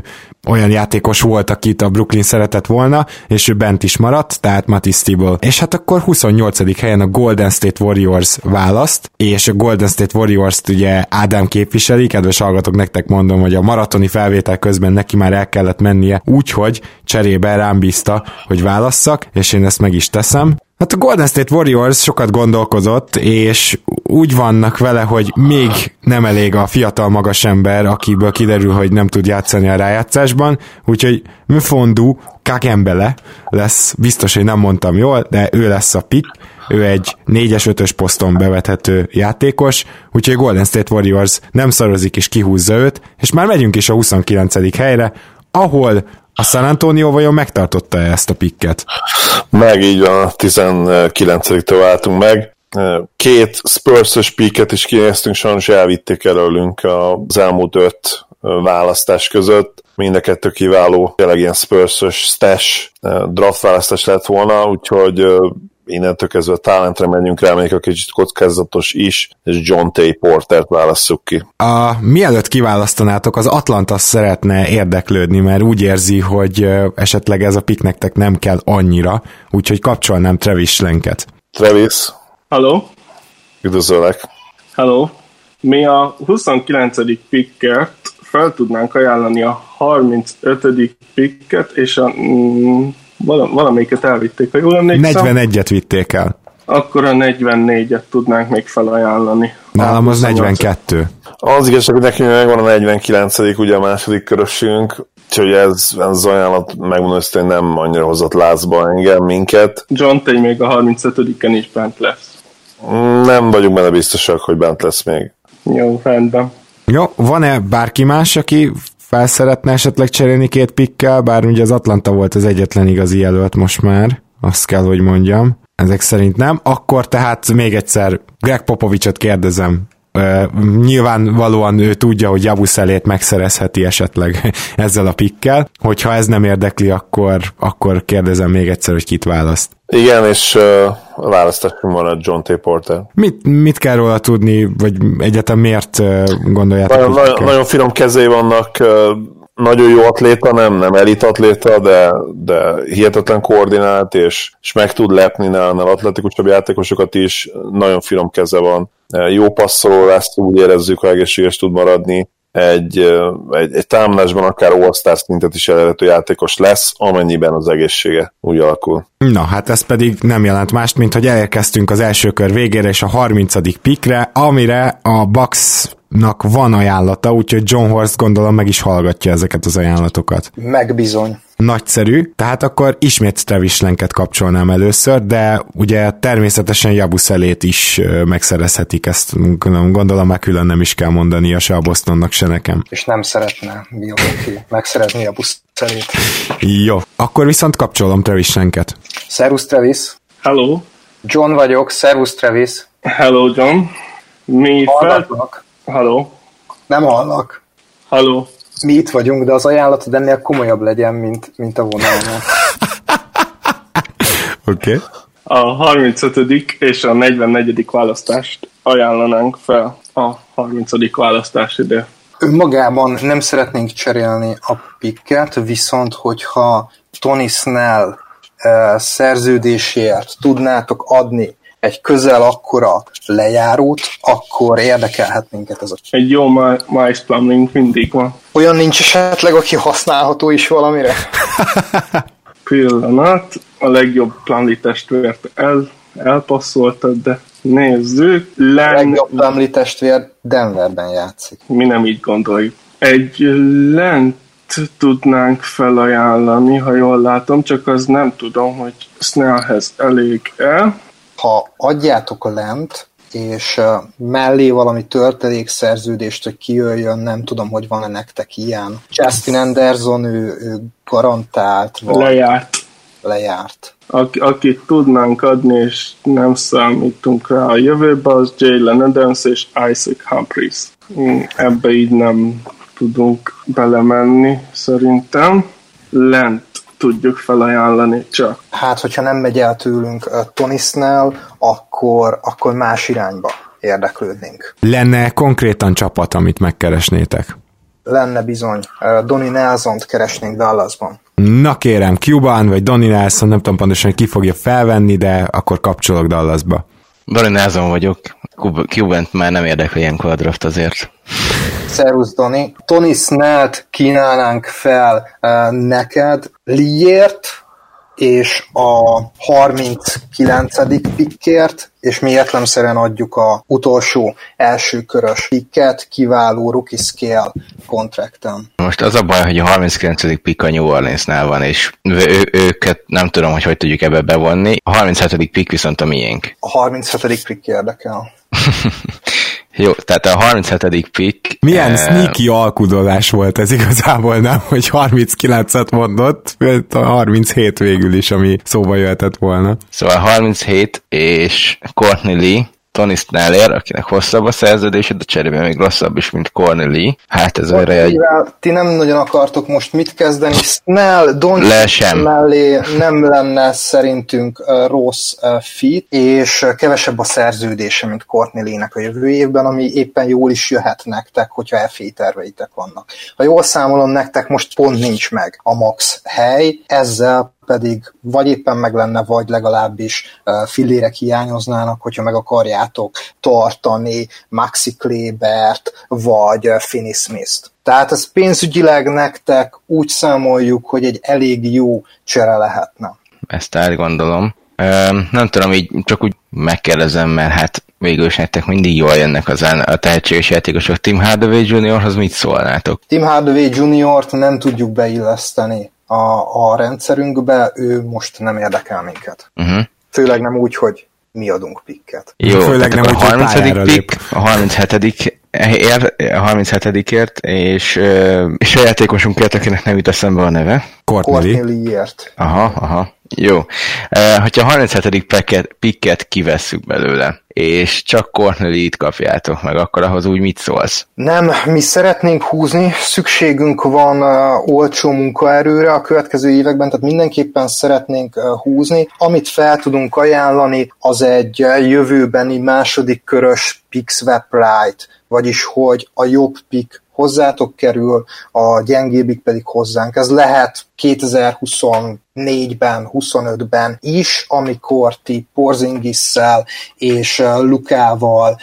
A: olyan játékos volt, akit a Brooklyn szeretett volna, és ő bent is maradt, tehát Matisse Tibble. És hát akkor 28. helyen a Golden State Warriors választ, és a Golden State Warriors-t ugye Ádám képviseli, kedves hallgatók, nektek mondom, hogy a maratoni felvétel közben neki már el kellett mennie, úgyhogy cserébe rám bízta, hogy válasszak, és én ezt meg is teszem. Hát a Golden State Warriors sokat gondolkozott, és úgy vannak vele, hogy még nem elég a fiatal magas ember, akiből kiderül, hogy nem tud játszani a rájátszásban, úgyhogy Mfondu Kakembele lesz, biztos, hogy nem mondtam jól, de ő lesz a pick, ő egy 4-es, 5-ös poszton bevethető játékos, úgyhogy Golden State Warriors nem szarozik és kihúzza őt, és már megyünk is a 29. helyre, ahol a San Antonio vajon megtartotta -e ezt a pikket?
B: Meg így van, a 19-től váltunk meg. Két Spurs-ös piket is kinéztünk, sajnos elvitték előlünk az elmúlt öt választás között. Mind a kettő kiváló, tényleg ilyen Spurs-ös stash draft választás lett volna, úgyhogy innentől kezdve a talentre menjünk rá, még a kicsit kockázatos is, és John T. Portert válasszuk ki.
A: A, mielőtt kiválasztanátok, az Atlanta szeretne érdeklődni, mert úgy érzi, hogy esetleg ez a pick nektek nem kell annyira, úgyhogy kapcsolnám Travis Lenket.
B: Travis.
G: Halló.
B: Üdvözöllek.
G: Halló. Mi a 29. pickert fel tudnánk ajánlani a 35. picket, és a mm, valamelyiket elvitték, ha jól emlékszem.
A: 41-et vitték el.
G: Akkor a 44-et tudnánk még felajánlani.
A: Nálam az 42.
B: Az igazság, hogy nekünk megvan a 49 ugye a második körösünk, úgyhogy ez, ez az ajánlat megmondom, hogy nem annyira hozott lázba engem, minket.
G: John Tay még a 35-en is bent lesz.
B: Nem vagyunk benne biztosak, hogy bent lesz még.
G: Jó, rendben.
A: Jó, van-e bárki más, aki fel szeretne esetleg cserélni két pikkel, bár ugye az Atlanta volt az egyetlen igazi jelölt most már, azt kell, hogy mondjam. Ezek szerint nem. Akkor tehát még egyszer Greg Popovicsot kérdezem, nyilvánvalóan ő tudja, hogy Jabuszelét megszerezheti esetleg ezzel a pikkel. Hogyha ez nem érdekli, akkor, akkor kérdezem még egyszer, hogy kit választ.
B: Igen, és uh, választásunk van a John T. Porter.
A: Mit, mit kell róla tudni, vagy egyetem miért uh, gondoljátok?
B: Nagyon, nagyon, nagyon finom kezé vannak, uh, nagyon jó atléta, nem, nem elit atléta, de, de hihetetlen koordinált, és, és meg tud lepni nálnál atletikusabb játékosokat is, nagyon finom keze van, jó passzoló lesz, úgy érezzük, ha egészséges tud maradni, egy, egy, egy támadásban akár all szintet is elérhető játékos lesz, amennyiben az egészsége úgy alakul.
A: Na, hát ez pedig nem jelent mást, mint hogy elérkeztünk az első kör végére és a 30. pikre, amire a Bucks nak van ajánlata, úgyhogy John Horst gondolom meg is hallgatja ezeket az ajánlatokat.
D: Megbizony.
A: Nagyszerű, tehát akkor ismét Travis Lenket kapcsolnám először, de ugye természetesen Jabuszelét is megszerezhetik, ezt gondolom már külön nem is kell mondani a se a Bostonnak, se nekem.
D: És nem szeretne Milwaukee megszerezni a Buszelét.
A: Jó, akkor viszont kapcsolom Travis Lenket.
D: Szervusz Travis.
G: Hello.
D: John vagyok, szervusz Travis.
G: Hello John. Mi fel... Halló?
D: Nem hallak.
G: Halló?
D: Mi itt vagyunk, de az ajánlatod ennél komolyabb legyen, mint, mint a vonalnál.
A: Oké. Okay.
G: A 35. és a 44. választást ajánlanánk fel a 30. választás ide.
D: Önmagában nem szeretnénk cserélni a pikket, viszont hogyha Tony Snell uh, szerződésért tudnátok adni egy közel akkora lejárót, akkor érdekelhet minket ez a...
G: Egy jó Miles Plumbing mindig van.
D: Olyan nincs esetleg, aki használható is valamire?
G: Pillanat, a legjobb Plumlee testvért el, elpasszoltad, de nézzük.
D: Len... A legjobb Plumlee testvér Denverben játszik.
G: Mi nem így gondoljuk. Egy lent tudnánk felajánlani, ha jól látom, csak az nem tudom, hogy Snellhez elég-e
D: ha adjátok a lent, és mellé valami szerződést, hogy kijöjjön, nem tudom, hogy van-e nektek ilyen. Justin Anderson, ő, ő garantált.
G: Vagy lejárt.
D: Lejárt.
G: Aki, akit tudnánk adni, és nem számítunk rá a jövőbe, az Jalen Adams és Isaac Humphries. Hmm, ebbe így nem tudunk belemenni, szerintem. Lent tudjuk felajánlani csak.
D: Hát, hogyha nem megy el tőlünk Tony Snell, akkor, akkor más irányba érdeklődnénk.
A: Lenne konkrétan csapat, amit megkeresnétek?
D: Lenne bizony. Uh, Donny Nelson-t keresnénk Dallasban.
A: Na kérem, Cuban vagy Donny Nelson, nem tudom pontosan, hogy ki fogja felvenni, de akkor kapcsolok Dallasba.
E: Donny Nelson vagyok, Cubant már nem érdekel ilyenkor a draft azért.
D: Szerusz, Doni. Tony Snellt kínálnánk fel uh, neked Liért, és a 39. pikkért, és mi értelemszerűen adjuk a utolsó első körös pikket kiváló rookie scale kontrakten.
E: Most az a baj, hogy a 39. pick a New Orleansnál van, és ő, őket nem tudom, hogy hogy tudjuk ebbe bevonni. A 37. pick viszont a miénk.
D: A 37. pick érdekel.
E: Jó, tehát a 37. pick...
A: Milyen eh, sneaky alkudolás volt ez igazából, nem? Hogy 39-et mondott, a 37 végül is, ami szóba jöhetett volna.
E: Szóval 37 és Courtney Lee Tony Sneller, akinek hosszabb a szerződése, de cserébe még rosszabb is, mint Corneli. Hát ez olyan egy...
D: Ti nem nagyon akartok most mit kezdeni. Snell, Don mellé nem lenne szerintünk rossz fit, és kevesebb a szerződése, mint Cornelének a jövő évben, ami éppen jól is jöhet nektek, hogyha FA terveitek vannak. Ha jól számolom, nektek most pont nincs meg a max hely, ezzel pedig vagy éppen meg lenne, vagy legalábbis fillérek hiányoznának, hogyha meg akarjátok tartani Maxi Klebert, vagy Finney Smith-t. Tehát ez pénzügyileg nektek úgy számoljuk, hogy egy elég jó csere lehetne.
E: Ezt elgondolom. Nem tudom, így csak úgy megkérdezem, mert hát végül is nektek mindig jól jönnek az a tehetséges játékosok. Tim Hardaway Juniorhoz mit szólnátok?
D: Tim Hardaway Juniort nem tudjuk beilleszteni a, a rendszerünkbe, ő most nem érdekel minket. Uh-huh. Főleg nem úgy, hogy mi adunk pikket.
E: Jó, főleg nem úgy, a 30. pick, a 37 ér, a 37 ért, és, és a játékosunkért, akinek nem jut eszembe a neve.
A: Courtney.
E: Aha, aha. Jó. Uh, hogyha a 37. picket, picket kivesszük belőle, és csak Cornelit kapjátok meg, akkor ahhoz úgy mit szólsz?
D: Nem, mi szeretnénk húzni, szükségünk van uh, olcsó munkaerőre a következő években, tehát mindenképpen szeretnénk uh, húzni. Amit fel tudunk ajánlani, az egy uh, jövőbeni második körös pick swap right, vagyis hogy a jobb pick hozzátok kerül, a gyengébbik pedig hozzánk. Ez lehet 2024-ben, 25-ben is, amikor ti Porzingisszel és Lukával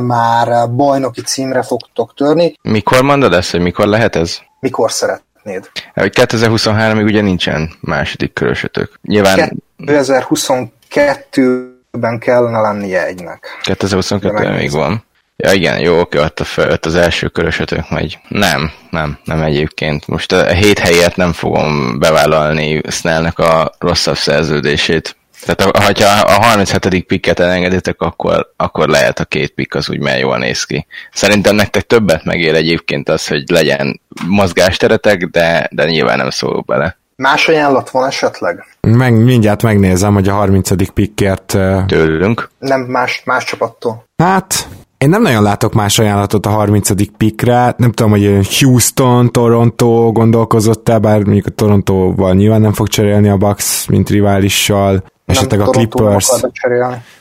D: már bajnoki címre fogtok törni.
E: Mikor mondod ezt, hogy mikor lehet ez?
D: Mikor szeretnéd?
E: 2023-ig ugye nincsen második körösötök.
D: Nyilván... 2022-ben kellene lennie egynek.
E: 2022-ben még van. Ja igen, jó, oké, ott, a fel, ott az első körösötök megy. Nem, nem, nem egyébként. Most a hét helyet nem fogom bevállalni Snellnek a rosszabb szerződését. Tehát ha a 37. pikket elengeditek, akkor, akkor lehet a két pikk az úgy, mert jól néz ki. Szerintem nektek többet megér egyébként az, hogy legyen mozgásteretek, de, de nyilván nem szólok bele.
D: Más ajánlat van esetleg?
A: Meg, mindjárt megnézem, hogy a 30. pikkért...
E: Tőlünk?
D: Nem, más, más csapattól.
A: Hát, én nem nagyon látok más ajánlatot a 30. pikre, nem tudom, hogy Houston, Toronto gondolkozott-e, bár mondjuk a Torontóval nyilván nem fog cserélni a Bucks, mint riválissal, esetleg a Clippers.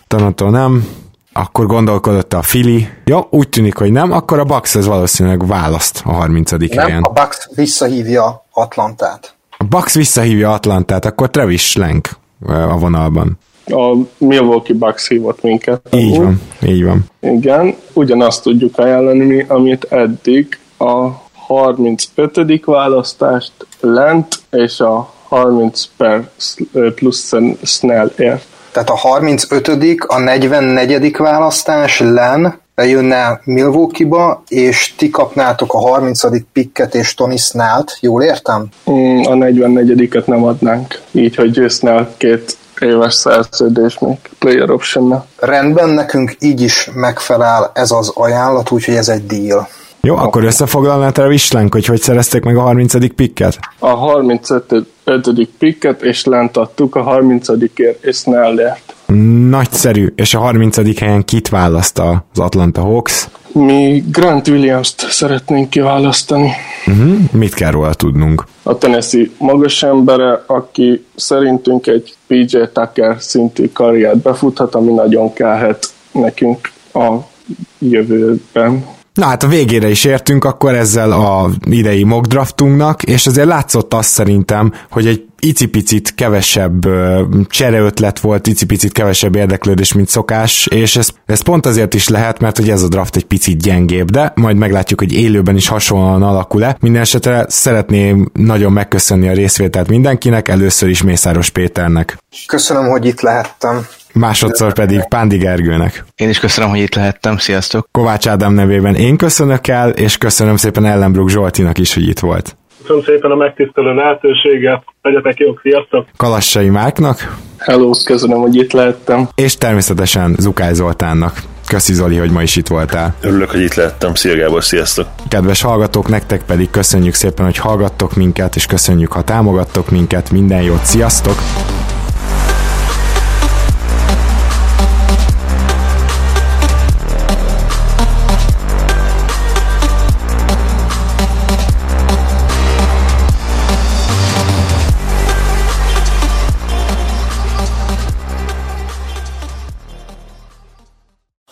A: Toronto nem, akkor gondolkodott a Philly. Jó, úgy tűnik, hogy nem, akkor a Bucks ez valószínűleg választ a 30. Nem, helyen.
D: a Bucks visszahívja Atlantát.
A: A Bucks visszahívja Atlantát, akkor Travis Schlenk a vonalban
G: a Milwaukee Bucks hívott minket.
A: Így van, így van.
G: Igen, ugyanazt tudjuk ajánlani, amit eddig a 35. választást lent, és a 30 per plusz Snell ért.
D: Tehát a 35. a 44. választás len jönne Milwaukee-ba, és ti kapnátok a 30. pikket és Tony Snellt, jól értem?
G: Mm, a 44-et nem adnánk, így, hogy Snell két éves szerződés még player option -nel.
D: Rendben, nekünk így is megfelel ez az ajánlat, úgyhogy ez egy deal.
A: Jó, akkor összefoglalná Travis Schlenk, hogy hogy szerezték meg a 30. pikket?
G: A 35. pikket, és lent adtuk a 30 ért és Snellert.
A: Nagyszerű, és a 30. helyen kit választ az Atlanta Hawks?
G: Mi Grant Williams-t szeretnénk kiválasztani.
A: Uh-huh. Mit kell róla tudnunk?
G: A Tennessee magas embere, aki szerintünk egy PJ Tucker szintű karriert befuthat, ami nagyon kellhet nekünk a jövőben.
A: Na hát a végére is értünk akkor ezzel a idei mock draftunknak, és azért látszott azt szerintem, hogy egy icipicit kevesebb csereötlet volt, icipicit kevesebb érdeklődés, mint szokás, és ez, ez pont azért is lehet, mert hogy ez a draft egy picit gyengébb, de majd meglátjuk, hogy élőben is hasonlóan alakul-e. Minden esetre szeretném nagyon megköszönni a részvételt mindenkinek, először is Mészáros Péternek.
D: Köszönöm, hogy itt lehettem
A: másodszor pedig Pándi Gergőnek.
E: Én is köszönöm, hogy itt lehettem, sziasztok!
A: Kovács Ádám nevében én köszönök el, és köszönöm szépen Ellenbrug Zsoltinak is, hogy itt volt.
F: Köszönöm szépen a megtisztelő lehetőséget, legyetek jók, sziasztok!
A: Kalassai Márknak.
G: Hello, köszönöm, hogy itt lehettem.
A: És természetesen Zukály Zoltánnak. Köszi Zoli, hogy ma is itt voltál.
B: Örülök, hogy itt lettem. Szia Gábor, sziasztok!
A: Kedves hallgatók, nektek pedig köszönjük szépen, hogy hallgattok minket, és köszönjük, ha támogattok minket. Minden jót, sziasztok!